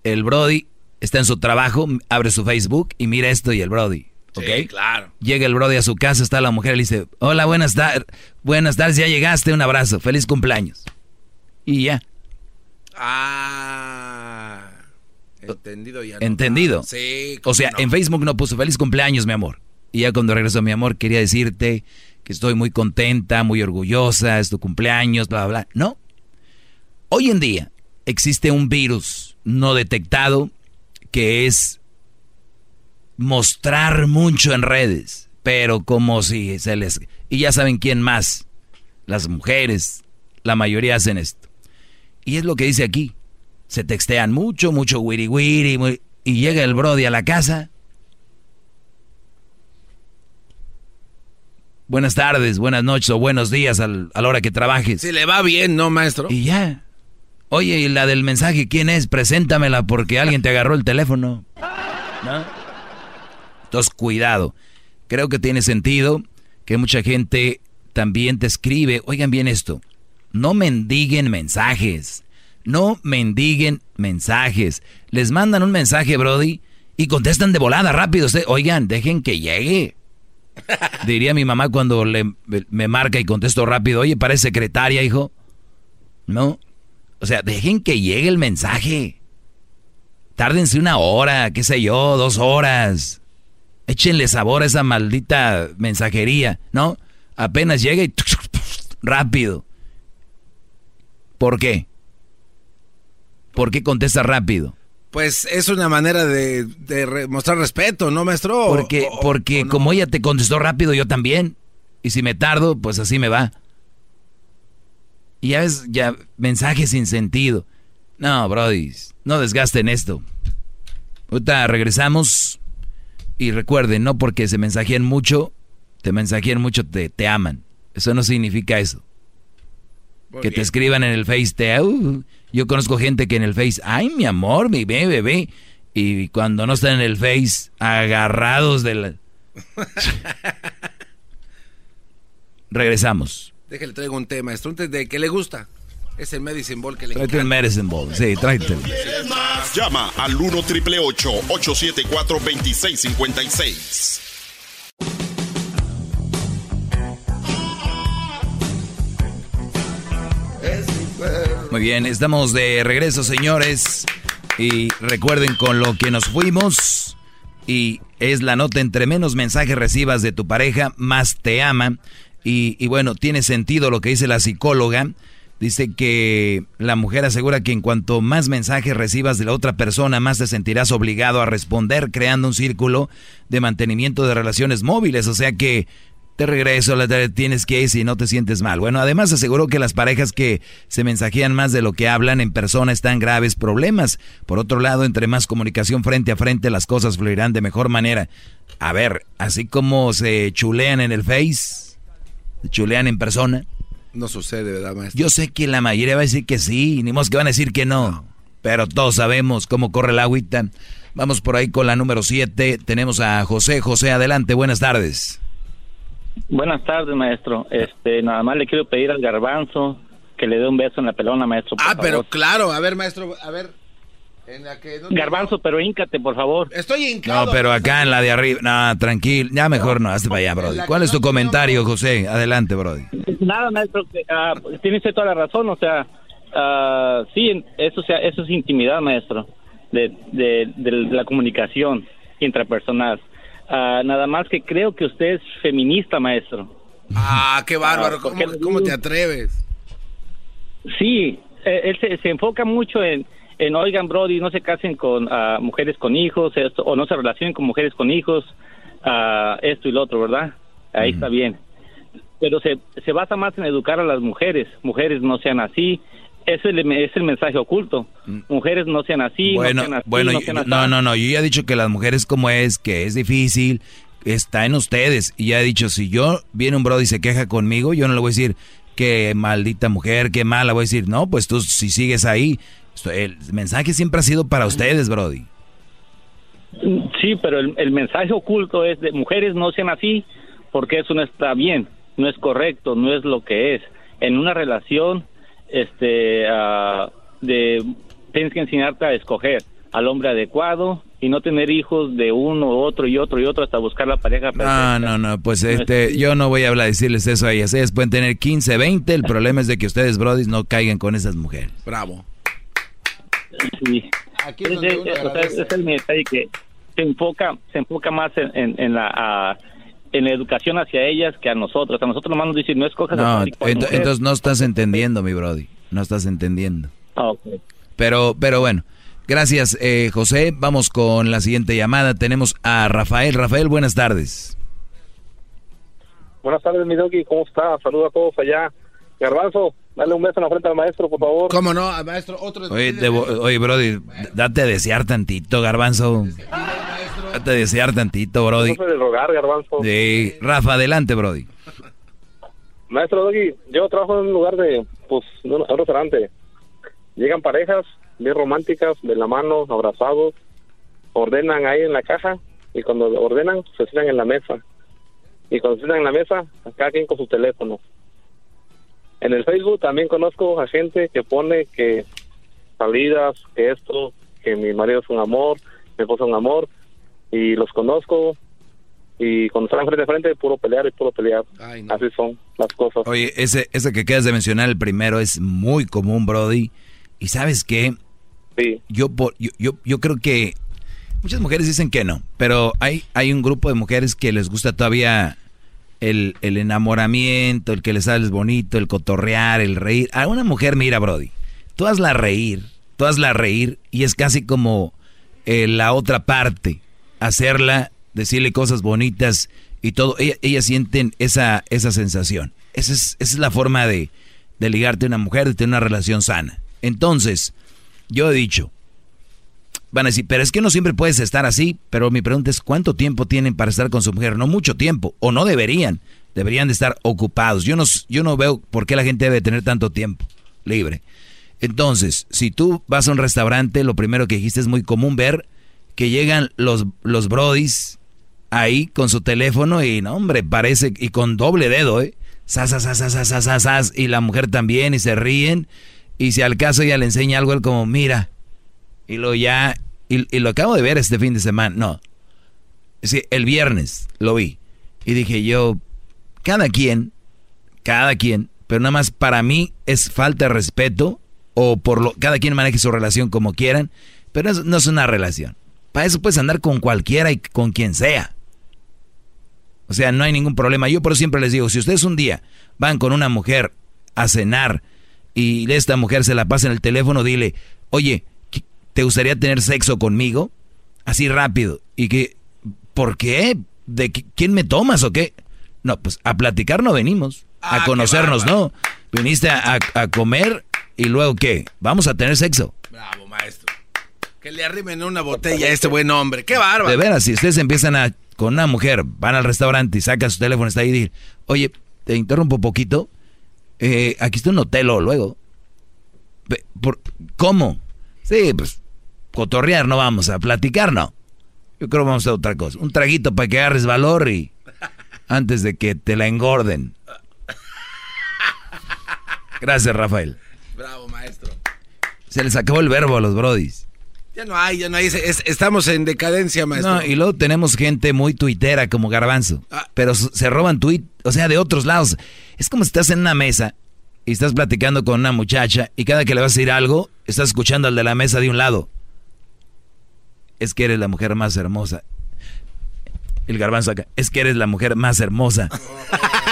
El Brody está en su trabajo, abre su Facebook y mira esto y el Brody. ¿Ok? Sí, claro. Llega el Brody a su casa, está la mujer y le dice, hola, buenas tardes, buenas tardes, ya llegaste, un abrazo, feliz cumpleaños. Y ya, Ah. Entendido ya. no. entendido. Sí. O sea, no. en Facebook no puso feliz cumpleaños, mi amor. Y ya cuando regresó mi amor, quería decirte que estoy muy contenta, muy orgullosa, es tu cumpleaños, bla, bla, bla. No. Hoy en día existe un virus no detectado que es mostrar mucho en redes, pero como si se les... Y ya saben quién más. Las mujeres, la mayoría hacen esto. Y es lo que dice aquí. Se textean mucho, mucho wiri wiri, muy- y llega el Brody a la casa. Buenas tardes, buenas noches o buenos días al- a la hora que trabajes. Si le va bien, ¿no, maestro? Y ya. Oye, ¿y la del mensaje quién es? Preséntamela porque alguien te agarró el teléfono. ¿No? Entonces, cuidado. Creo que tiene sentido que mucha gente también te escribe. Oigan bien esto. No mendiguen mensajes. No mendiguen mensajes. Les mandan un mensaje, Brody, y contestan de volada rápido. Oigan, dejen que llegue. Diría mi mamá cuando le, me marca y contesto rápido. Oye, parece secretaria, hijo. No. O sea, dejen que llegue el mensaje. Tárdense una hora, qué sé yo, dos horas. Échenle sabor a esa maldita mensajería, ¿no? Apenas llega y rápido. ¿Por qué? ¿Por qué contesta rápido? Pues es una manera de, mostrar respeto, ¿no, maestro? Porque, porque como ella te contestó rápido, yo también. Y si me tardo, pues así me va. Y ya ves, ya mensajes sin sentido. No, Brody, no desgasten esto. Ahorita regresamos. Y recuerden, no porque se mensajeen mucho, te mensajeen mucho, te, te aman. Eso no significa eso. que te escriban en el Face, te, uh, yo conozco gente que en el Face, ay, mi amor, mi bebé, bebé. Y cuando no están en el Face, agarrados de la... Regresamos. Déjale, traigo un tema, maestro, de que le gusta. Es el Medicine Ball que le Tráete el Medicine Ball, sí, tráete. Llama al 1 triple 874 2656. Muy bien, estamos de regreso, señores. Y recuerden con lo que nos fuimos. Y es la nota, entre menos mensajes recibas de tu pareja, más te ama. Y, y bueno, tiene sentido lo que dice la psicóloga. Dice que la mujer asegura que en cuanto más mensajes recibas de la otra persona, más te sentirás obligado a responder, creando un círculo de mantenimiento de relaciones móviles. O sea que te regreso, tienes que ir si no te sientes mal. Bueno, además aseguró que las parejas que se mensajean más de lo que hablan en persona están graves problemas. Por otro lado, entre más comunicación frente a frente, las cosas fluirán de mejor manera. A ver, así como se chulean en el Face, chulean en persona. No sucede, ¿verdad, maestro? Yo sé que la mayoría va a decir que sí, ni más que van a decir que no. Pero todos sabemos cómo corre el agüita. Vamos por ahí con la número 7. Tenemos a José. José, adelante, buenas tardes. Buenas tardes, maestro. Este, nada más le quiero pedir al garbanzo que le dé un beso en la pelona, maestro. ah, pero claro, a ver, maestro, a ver. En la que garbanzo, pero híncate, por favor. Estoy hincado. No, pero acá en la de arriba, no, tranquilo, ya mejor no, hazte para allá, Brody. ¿Cuál es tu comentario, José? Adelante, Brody. Nada, maestro, uh, tiene usted toda la razón, o sea, uh, sí, eso, sea, eso es intimidad, maestro, de, de, de la comunicación intrapersonal. Ah, nada más que creo que usted es feminista, maestro. Ah, qué bárbaro. Ah, ¿Cómo, te atreves? Sí, eh, él se, enfoca mucho en, en, oigan, Brody, no se casen con uh, mujeres con hijos, esto, o no se relacionen con mujeres con hijos, esto y lo otro, ¿verdad? Ahí está bien. Pero se, se basa más en educar a las mujeres. Mujeres no sean así, es el, es el mensaje oculto. Mm. Mujeres no sean así, bueno, no sean así, Bueno, no, no, no, yo ya he dicho que las mujeres como es, que es difícil, está en ustedes. Y ya he dicho, si yo viene un brody y se queja conmigo, yo no le voy a decir, qué maldita mujer, qué mala, voy a decir, no, pues tú si sigues ahí, el mensaje siempre ha sido para ustedes, brody. Sí, pero el, el mensaje oculto es de mujeres no sean así, porque eso no está bien, no es correcto, no es lo que es. En una relación este, uh, de, tienes que enseñarte a escoger al hombre adecuado y no tener hijos de uno, otro y otro y otro hasta buscar la pareja perfecta. No, no, no, pues este, yo no voy a hablar, decirles eso a ellas. Ellas pueden tener 15, 20, el problema es de que ustedes, brodis, no caigan con esas mujeres. Bravo. Sí. Aquí es, es, es, el detalle que se enfoca, se enfoca más en, en, la... en la educación hacia ellas que a nosotros. A nosotros nomás nos dicen, no escojas no, entonces no estás entendiendo, mi Brody. No estás entendiendo. Ah, okay. Pero, pero bueno, gracias, eh, José. Vamos con la siguiente llamada. Tenemos a Rafael. Rafael, buenas tardes. Buenas tardes, mi doggy. ¿Cómo está? Saludos a todos allá. Garbanzo, dale un beso en la frente al maestro, por favor. ¿Cómo no? Al maestro, otro. Oye, oye, Brody, date a desear tantito, Garbanzo. Date a desear tantito, Brody. No de rogar, Garbanzo. Sí. Rafa, adelante, Brody. Maestro Doggy, yo trabajo en un lugar de, pues, un restaurante. Llegan parejas bien románticas, de la mano, abrazados, ordenan ahí en la caja y cuando ordenan se sientan en la mesa. Y cuando se sientan en la mesa, cada quien con su teléfono. En el Facebook también conozco a gente que pone que salidas, que esto, que mi marido es un amor, mi esposa es un amor, y los conozco, y cuando están frente a frente, puro pelear y puro pelear. Así son las cosas. Oye, ese, ese que quedas de mencionar, el primero, es muy común, Brody. Y sabes qué? Sí. Yo, yo, yo, yo creo que muchas mujeres dicen que no, pero hay, hay un grupo de mujeres que les gusta todavía el, el enamoramiento, el que les sale bonito, el cotorrear, el reír. A una mujer, mira, Brody, tú hazla reír, tú hazla reír y es casi como eh, la otra parte, hacerla, decirle cosas bonitas y todo. Ella- Ellas sienten esa, esa sensación. Esa es, esa es la forma de, de ligarte a una mujer, de tener una relación sana. Entonces, yo he dicho, van a decir, pero es que no siempre puedes estar así, pero mi pregunta es, ¿cuánto tiempo tienen para estar con su mujer? No mucho tiempo, o no deberían, deberían de estar ocupados. Yo no, yo no veo por qué la gente debe tener tanto tiempo libre. Entonces, si tú vas a un restaurante, lo primero que dijiste es muy común ver que llegan los, los brodis ahí con su teléfono y, no, hombre, parece, y con doble dedo, ¿eh? Sas, sas, sas, sas, y la mujer también, y se ríen, y si al caso ella le enseña algo, él como, mira, y lo ya, y, lo acabo de ver este fin de semana, no, sí, el viernes lo vi, y dije yo, cada quien, cada quien, pero nada más para mí es falta de respeto, o por lo, cada quien maneje su relación como quieran, pero no es una relación. Para eso puedes andar con cualquiera y con quien sea. O sea, no hay ningún problema. Yo por siempre les digo, si ustedes un día van con una mujer a cenar y esta mujer se la pasa en el teléfono, dile, oye, ¿qué- ¿te gustaría tener sexo conmigo? Así rápido. ¿Y que, ¿Por qué? ¿De qué- quién me tomas o qué? No, pues a platicar no venimos. Ah, a qué conocernos, no. Viniste a, a comer y luego qué? Vamos a tener sexo. Bravo, maestro. Que le arrimen una botella a este buen hombre. ¡Qué bárbaro! De veras, si ustedes empiezan a, con una mujer, van al restaurante y sacan su teléfono, está ahí y dicen, oye, te interrumpo un poquito, eh, aquí está un hotel o luego. Por- ¿Cómo? Sí, pues, cotorrear no vamos, a platicar no. Yo creo que vamos a otra cosa. Un traguito para que agarres valor y antes de que te la engorden. Gracias, Rafael. Bravo, maestro. Se les acabó el verbo a los brodis. Ya no hay, ya no hay. Es- es- estamos en decadencia, maestro. No, y luego tenemos gente muy tuitera como Garbanzo. Ah. Pero se roban tuit, o sea, de otros lados. Es como si estás en una mesa y estás platicando con una muchacha y cada que le vas a decir algo, estás escuchando al de la mesa de un lado. Es que eres la mujer más hermosa. El garbanzo acá. Es que eres la mujer más hermosa.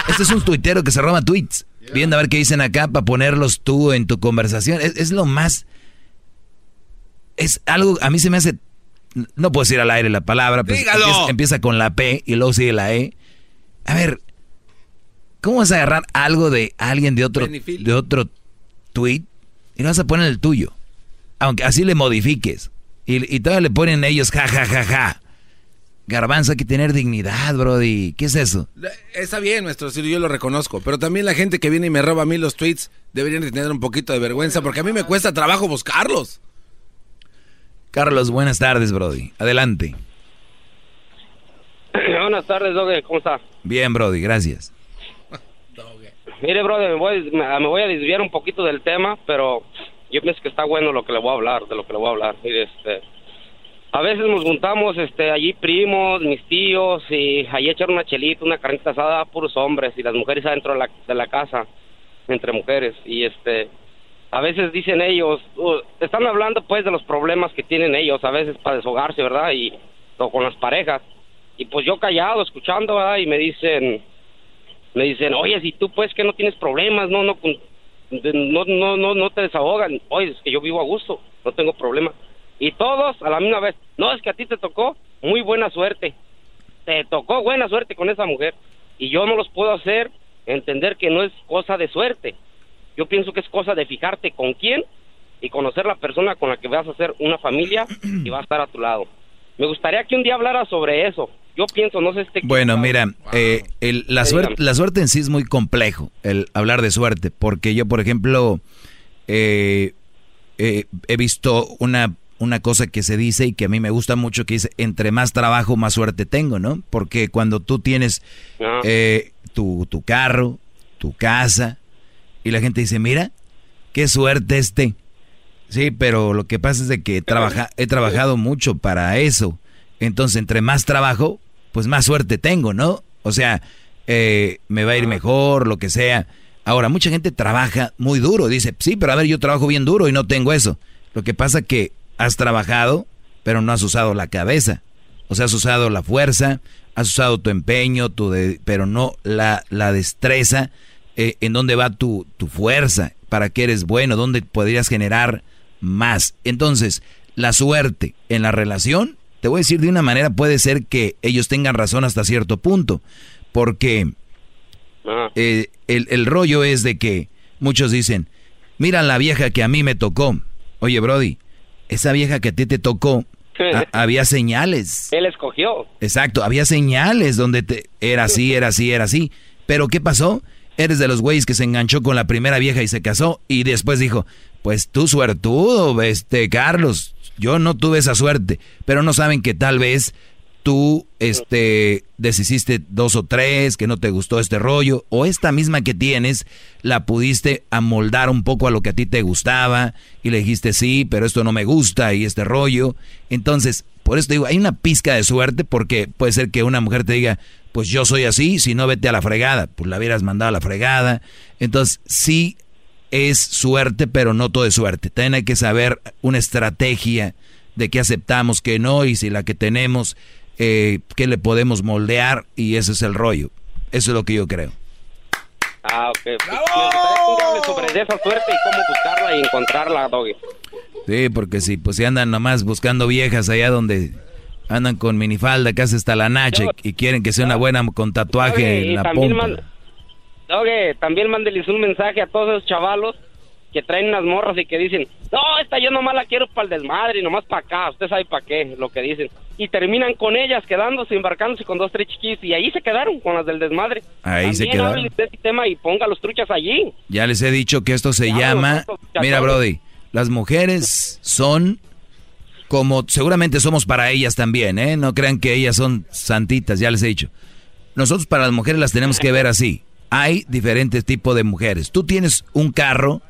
Este es un tuitero que se roba tweets. Viendo a ver qué dicen acá para ponerlos tú en tu conversación. Es, es lo más... Es algo, a mí se me hace... No puedo decir al aire la palabra, pero Dígalo. empieza, empieza con la P y luego sigue la E. A ver, ¿cómo vas a agarrar algo de alguien de otro, de otro tweet y lo vas a poner el tuyo? Aunque así le modifiques. Y, y todavía le ponen ellos ja, ja, ja, ja. Garbanzo, hay que tener dignidad, brody. ¿Qué es eso? Está bien, maestro, sí, yo lo reconozco. Pero también la gente que viene y me roba a mí los tweets deberían de tener un poquito de vergüenza porque a mí me cuesta trabajo buscarlos. Carlos, buenas tardes, brody. Adelante. Buenas tardes, Doge, ¿cómo está? Bien, brody, gracias. Mire, brother, me voy, me, me voy a desviar un poquito del tema, pero yo pienso que está bueno lo que le voy a hablar, de lo que le voy a hablar. Mire, este, a veces nos juntamos este, allí primos, mis tíos, y allí echar una chelita, una carnita asada, puros hombres, y las mujeres adentro de la, de la casa, entre mujeres. Y este, a veces dicen ellos, uh, están hablando pues de los problemas que tienen ellos, a veces para deshogarse, ¿verdad? Y o con las parejas. Y pues yo callado, escuchando, ¿verdad? Y me dicen, me dicen, oye, si tú pues que no tienes problemas, no, no, no, no, no, no te desahogan. Oye, es que yo vivo a gusto, no tengo problema. Y todos a la misma vez, no, es que a ti te tocó muy buena suerte. Te tocó buena suerte con esa mujer. Y yo no los puedo hacer entender que no es cosa de suerte. Yo pienso que es cosa de fijarte con quién y conocer la persona con la que vas a hacer una familia y va a estar a tu lado. Me gustaría que un día hablara sobre eso. Yo pienso, no sé este Bueno, mira, eh, el- la, suerte, la suerte en sí es muy complejo, el hablar de suerte, porque yo, por ejemplo, eh, eh, he visto una, una cosa que se dice y que a mí me gusta mucho, que dice, entre más trabajo, más suerte tengo, ¿no? Porque cuando tú tienes Ah. eh, tu, tu carro, tu casa, y la gente dice, mira, qué suerte este. Sí, pero lo que pasa es de que trabaja, he trabajado mucho para eso. Entonces, entre más trabajo, pues más suerte tengo, ¿no? O sea, eh, me va a ir mejor, lo que sea. Ahora, mucha gente trabaja muy duro. Dice, sí, pero a ver, yo trabajo bien duro y no tengo eso. Lo que pasa que has trabajado, pero no has usado la cabeza. O sea, has usado la fuerza, has usado tu empeño, tu de, pero no la, la destreza, eh, en dónde va tu, tu fuerza, para qué eres bueno, dónde podrías generar más. Entonces, la suerte en la relación, te voy a decir de una manera, puede ser que ellos tengan razón hasta cierto punto, porque eh, el, el rollo es de que muchos dicen, mira la vieja que a mí me tocó. Oye, Brody, esa vieja que a ti te tocó, a- había señales. Él escogió. Exacto, había señales donde te, era así, era así, era así. Pero ¿qué pasó? Eres de los güeyes que se enganchó con la primera vieja y se casó y después dijo, pues tú suertudo, este Carlos, yo no tuve esa suerte, pero no saben que tal vez tú este deshiciste dos o tres, que no te gustó este rollo, o esta misma que tienes, la pudiste amoldar un poco a lo que a ti te gustaba, y le dijiste sí, pero esto no me gusta, y este rollo. Entonces, por eso digo, hay una pizca de suerte, porque puede ser que una mujer te diga, pues yo soy así, si no vete a la fregada, pues la hubieras mandado a la fregada. Entonces, sí es suerte, pero no todo es suerte. También hay que saber una estrategia de qué aceptamos, qué no, y si la que tenemos, eh, qué le podemos moldear, y ese es el rollo. Eso es lo que yo creo. Ah, ok. Pues, sobre esa suerte y cómo buscarla y encontrarla, Doggy. Sí, porque si pues si andan nomás buscando viejas allá donde andan con minifalda, casi hasta la nacha, y, y quieren que sea una buena con tatuaje en y la pompa. Doggy, también mándeles un mensaje a todos esos chavalos que traen unas morras y que dicen, no, esta yo nomás la quiero para el desmadre y nomás para acá, usted sabe para qué, lo que dicen. Y terminan con ellas quedándose, embarcándose con dos, tres chiquis y ahí se quedaron con las del desmadre. Ahí se quedaron. de ese tema y ponga los truchas allí. Ya les he dicho que esto se llama, mira Brody, las mujeres son como seguramente somos para ellas también, ¿eh? No crean que ellas son santitas, ya les he dicho. Nosotros para las mujeres las tenemos que ver así. Hay diferentes tipos de mujeres. Tú tienes un carro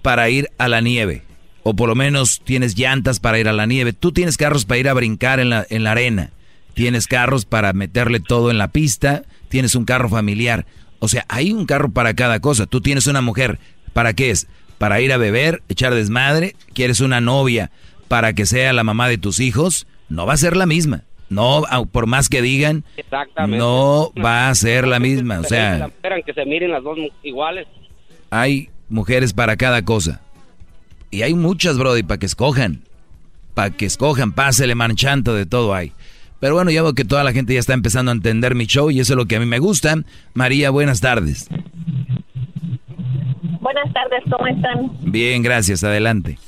para ir a la nieve, o por lo menos tienes llantas para ir a la nieve. Tú tienes carros para ir a brincar en la, en la arena. Tienes carros para meterle todo en la pista. Tienes un carro familiar. O sea, hay un carro para cada cosa. Tú tienes una mujer. ¿Para qué es? Para ir a beber, echar desmadre. ¿Quieres una novia para que sea la mamá de tus hijos? No va a ser la misma. No, por más que digan, Exactamente. no va a ser la misma. O sea, Esperan que se miren las dos iguales. hay mujeres para cada cosa. Y hay muchas, Brody, para que escojan. Para que escojan, pásele marchando de todo hay. Pero bueno, ya veo que toda la gente ya está empezando a entender mi show y eso es lo que a mí me gusta. María, buenas tardes. Buenas tardes, ¿cómo están? Bien, gracias, adelante.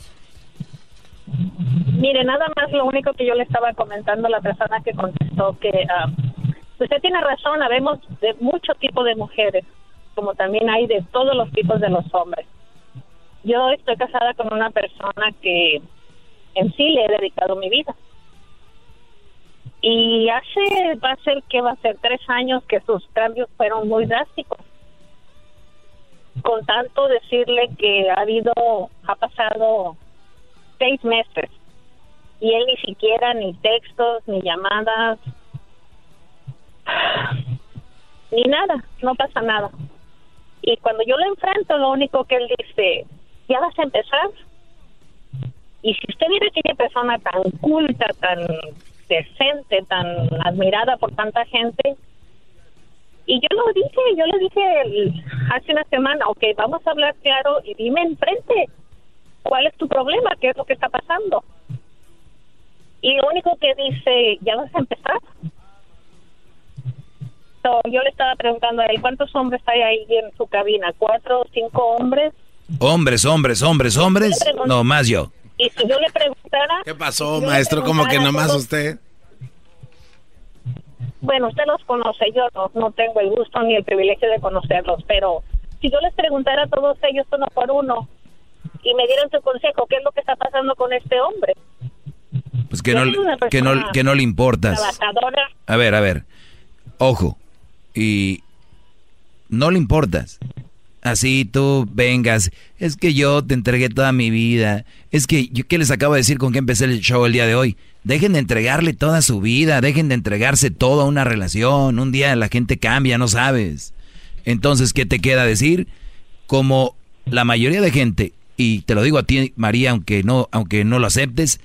Mire, nada más lo único que yo le estaba comentando a la persona que contestó que ah, usted tiene razón, habemos de mucho tipo de mujeres, como también hay de todos los tipos de los hombres. Yo estoy casada con una persona que en sí le he dedicado mi vida. Y hace, va a ser que va a ser tres años que sus cambios fueron muy drásticos. Con tanto decirle que ha habido, ha pasado seis meses. Y él ni siquiera ni textos ni llamadas. Ni nada no pasa nada. Y cuando yo lo enfrento lo único que él dice ya vas a empezar y si usted viera aquella persona tan culta tan decente tan admirada por tanta gente. Y yo lo dije yo le dije hace una semana ok vamos a hablar claro y dime enfrente ¿cuál es tu problema? ¿Qué es lo que está pasando? Y lo único que dice, ¿ya vas a empezar? So, yo le estaba preguntando a él, ¿cuántos hombres hay ahí en su cabina? ¿Cuatro o cinco hombres? Hombres, hombres, hombres, hombres. No, más yo. Y si yo le preguntara... ¿Qué pasó, si maestro? Como que nomás todos- usted. Bueno, usted los conoce, yo no, no tengo el gusto ni el privilegio de conocerlos, pero si yo les preguntara a todos ellos uno por uno y me dieran su consejo, ¿qué es lo que está pasando con este hombre? Pues que no, que no, que no le importas. Trabajadora, A ver, a ver. Ojo. Y no le importas. Así tú vengas. Es que yo te entregué toda mi vida. Es que yo qué les acabo de decir con qué empecé el show el día de hoy. Dejen de entregarle toda su vida. Dejen de entregarse todo a una relación. Un día la gente cambia, no sabes. Entonces, ¿qué te queda decir? Como la mayoría de gente Y te lo digo a ti, María, aunque no, aunque no lo aceptes,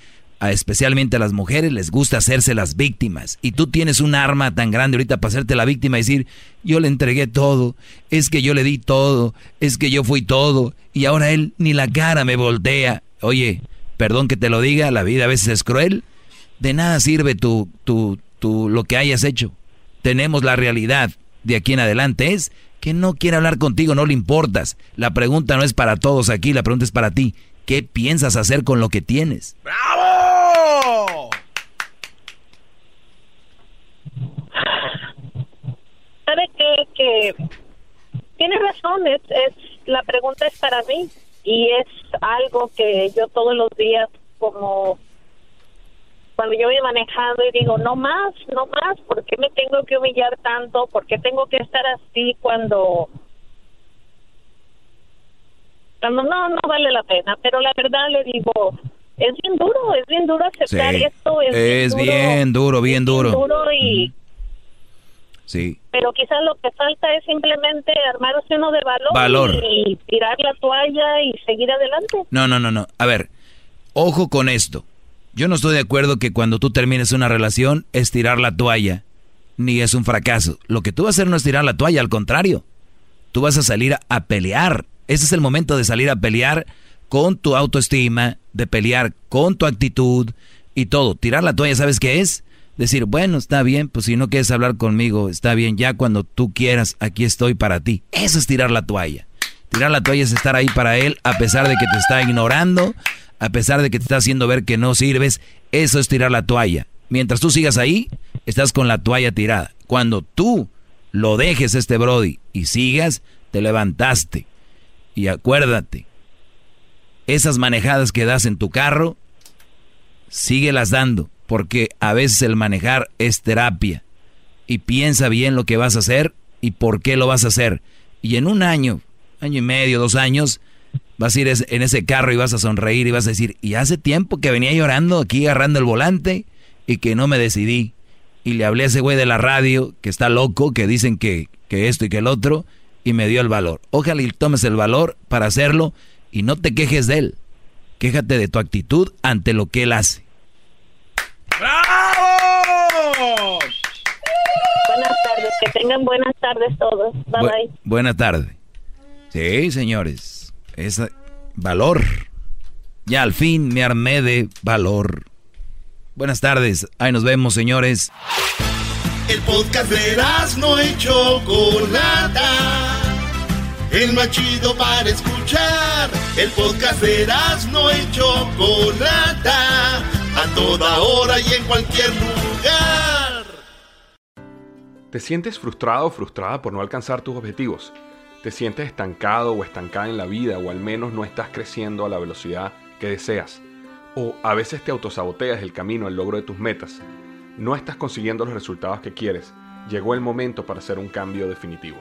especialmente a las mujeres les gusta hacerse las víctimas. Y tú tienes un arma tan grande ahorita para hacerte la víctima y decir, yo le entregué todo, es que yo le di todo, es que yo fui todo, y ahora él ni la cara me voltea. Oye, perdón que te lo diga, la vida a veces es cruel. De nada sirve tu, tu, tu, lo que hayas hecho. Tenemos la realidad de aquí en adelante es que no quiere hablar contigo, no le importas. La pregunta no es para todos aquí, la pregunta es para ti. ¿Qué piensas hacer con lo que tienes? ¡Bravo! ¿Sabe qué? Que tiene razón, es, es, la pregunta es para mí y es algo que yo todos los días como cuando yo voy manejando y digo, no más, no más, ¿por qué me tengo que humillar tanto? ¿Por qué tengo que estar así cuando cuando no, no vale la pena? Pero la verdad le digo, es bien duro, es bien duro aceptar esto. Es, bien, duro, bien duro. Bien duro y... Sí. Pero quizás lo que falta es simplemente armarse uno de valor, Valor. y tirar la toalla y seguir adelante. No, no, no, no. A ver, ojo con esto. Yo no estoy de acuerdo que cuando tú termines una relación es tirar la toalla, ni es un fracaso. Lo que tú vas a hacer no es tirar la toalla, al contrario. Tú vas a salir a, pelear. Ese es el momento de salir a pelear con tu autoestima, de pelear con tu actitud y todo. Tirar la toalla, ¿sabes qué es? Decir, bueno, está bien, pues si no quieres hablar conmigo, está bien, ya cuando tú quieras, aquí estoy para ti. Eso es tirar la toalla. Tirar la toalla es estar ahí para él a pesar de que te está ignorando, a pesar de que te está haciendo ver que no sirves. Eso es tirar la toalla. Mientras tú sigas ahí, estás con la toalla tirada. Cuando tú lo dejes este Brody y sigas, te levantaste. Y acuérdate, esas manejadas que das en tu carro, síguelas dando, porque a veces el manejar es terapia. Y piensa bien lo que vas a hacer y por qué lo vas a hacer. Y en un año, año y medio, dos años, vas a ir en ese carro y vas a sonreír y vas a decir, y hace tiempo que venía llorando aquí agarrando el volante y que no me decidí. Y le hablé a ese güey de la radio que está loco, que dicen que, que esto y que el otro, y me dio el valor. Ojalá y tomes el valor para hacerlo y no te quejes de él. Quéjate de tu actitud ante lo que él hace. ¡Bravo! Buenas tardes, que tengan buenas tardes todos. Bye Bu- bye. Buena tarde. Sí, señores. Es valor. Ya al fin me armé de valor. Buenas tardes. Ahí nos vemos, señores. El podcast de no y Chocolata. El más chido para escuchar. El podcast de no y Chocolata. A toda hora y en cualquier lugar. ¿Te sientes frustrado o frustrada por no alcanzar tus objetivos? ¿Te sientes estancado o estancada en la vida o al menos no estás creciendo a la velocidad que deseas? ¿O a veces te autosaboteas el camino al logro de tus metas? ¿No estás consiguiendo los resultados que quieres? Llegó el momento para hacer un cambio definitivo.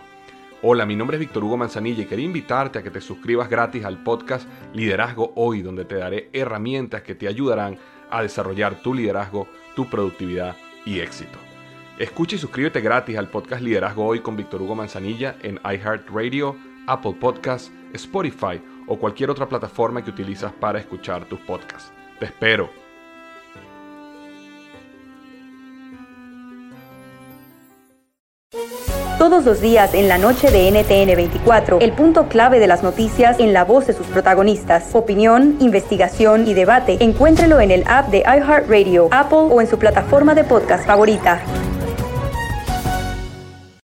Hola, mi nombre es Víctor Hugo Manzanilla y quería invitarte a que te suscribas gratis al podcast Liderazgo Hoy, donde te daré herramientas que te ayudarán a desarrollar tu liderazgo, tu productividad y éxito. Escucha y suscríbete gratis al podcast Liderazgo Hoy con Víctor Hugo Manzanilla en iHeartRadio, Apple Podcasts, Spotify o cualquier otra plataforma que utilizas para escuchar tus podcasts. Te espero. Todos los días en la noche de NTN 24, el punto clave de las noticias en la voz de sus protagonistas. Opinión, investigación y debate. Encuéntrelo en el app de iHeartRadio, Apple o en su plataforma de podcast favorita.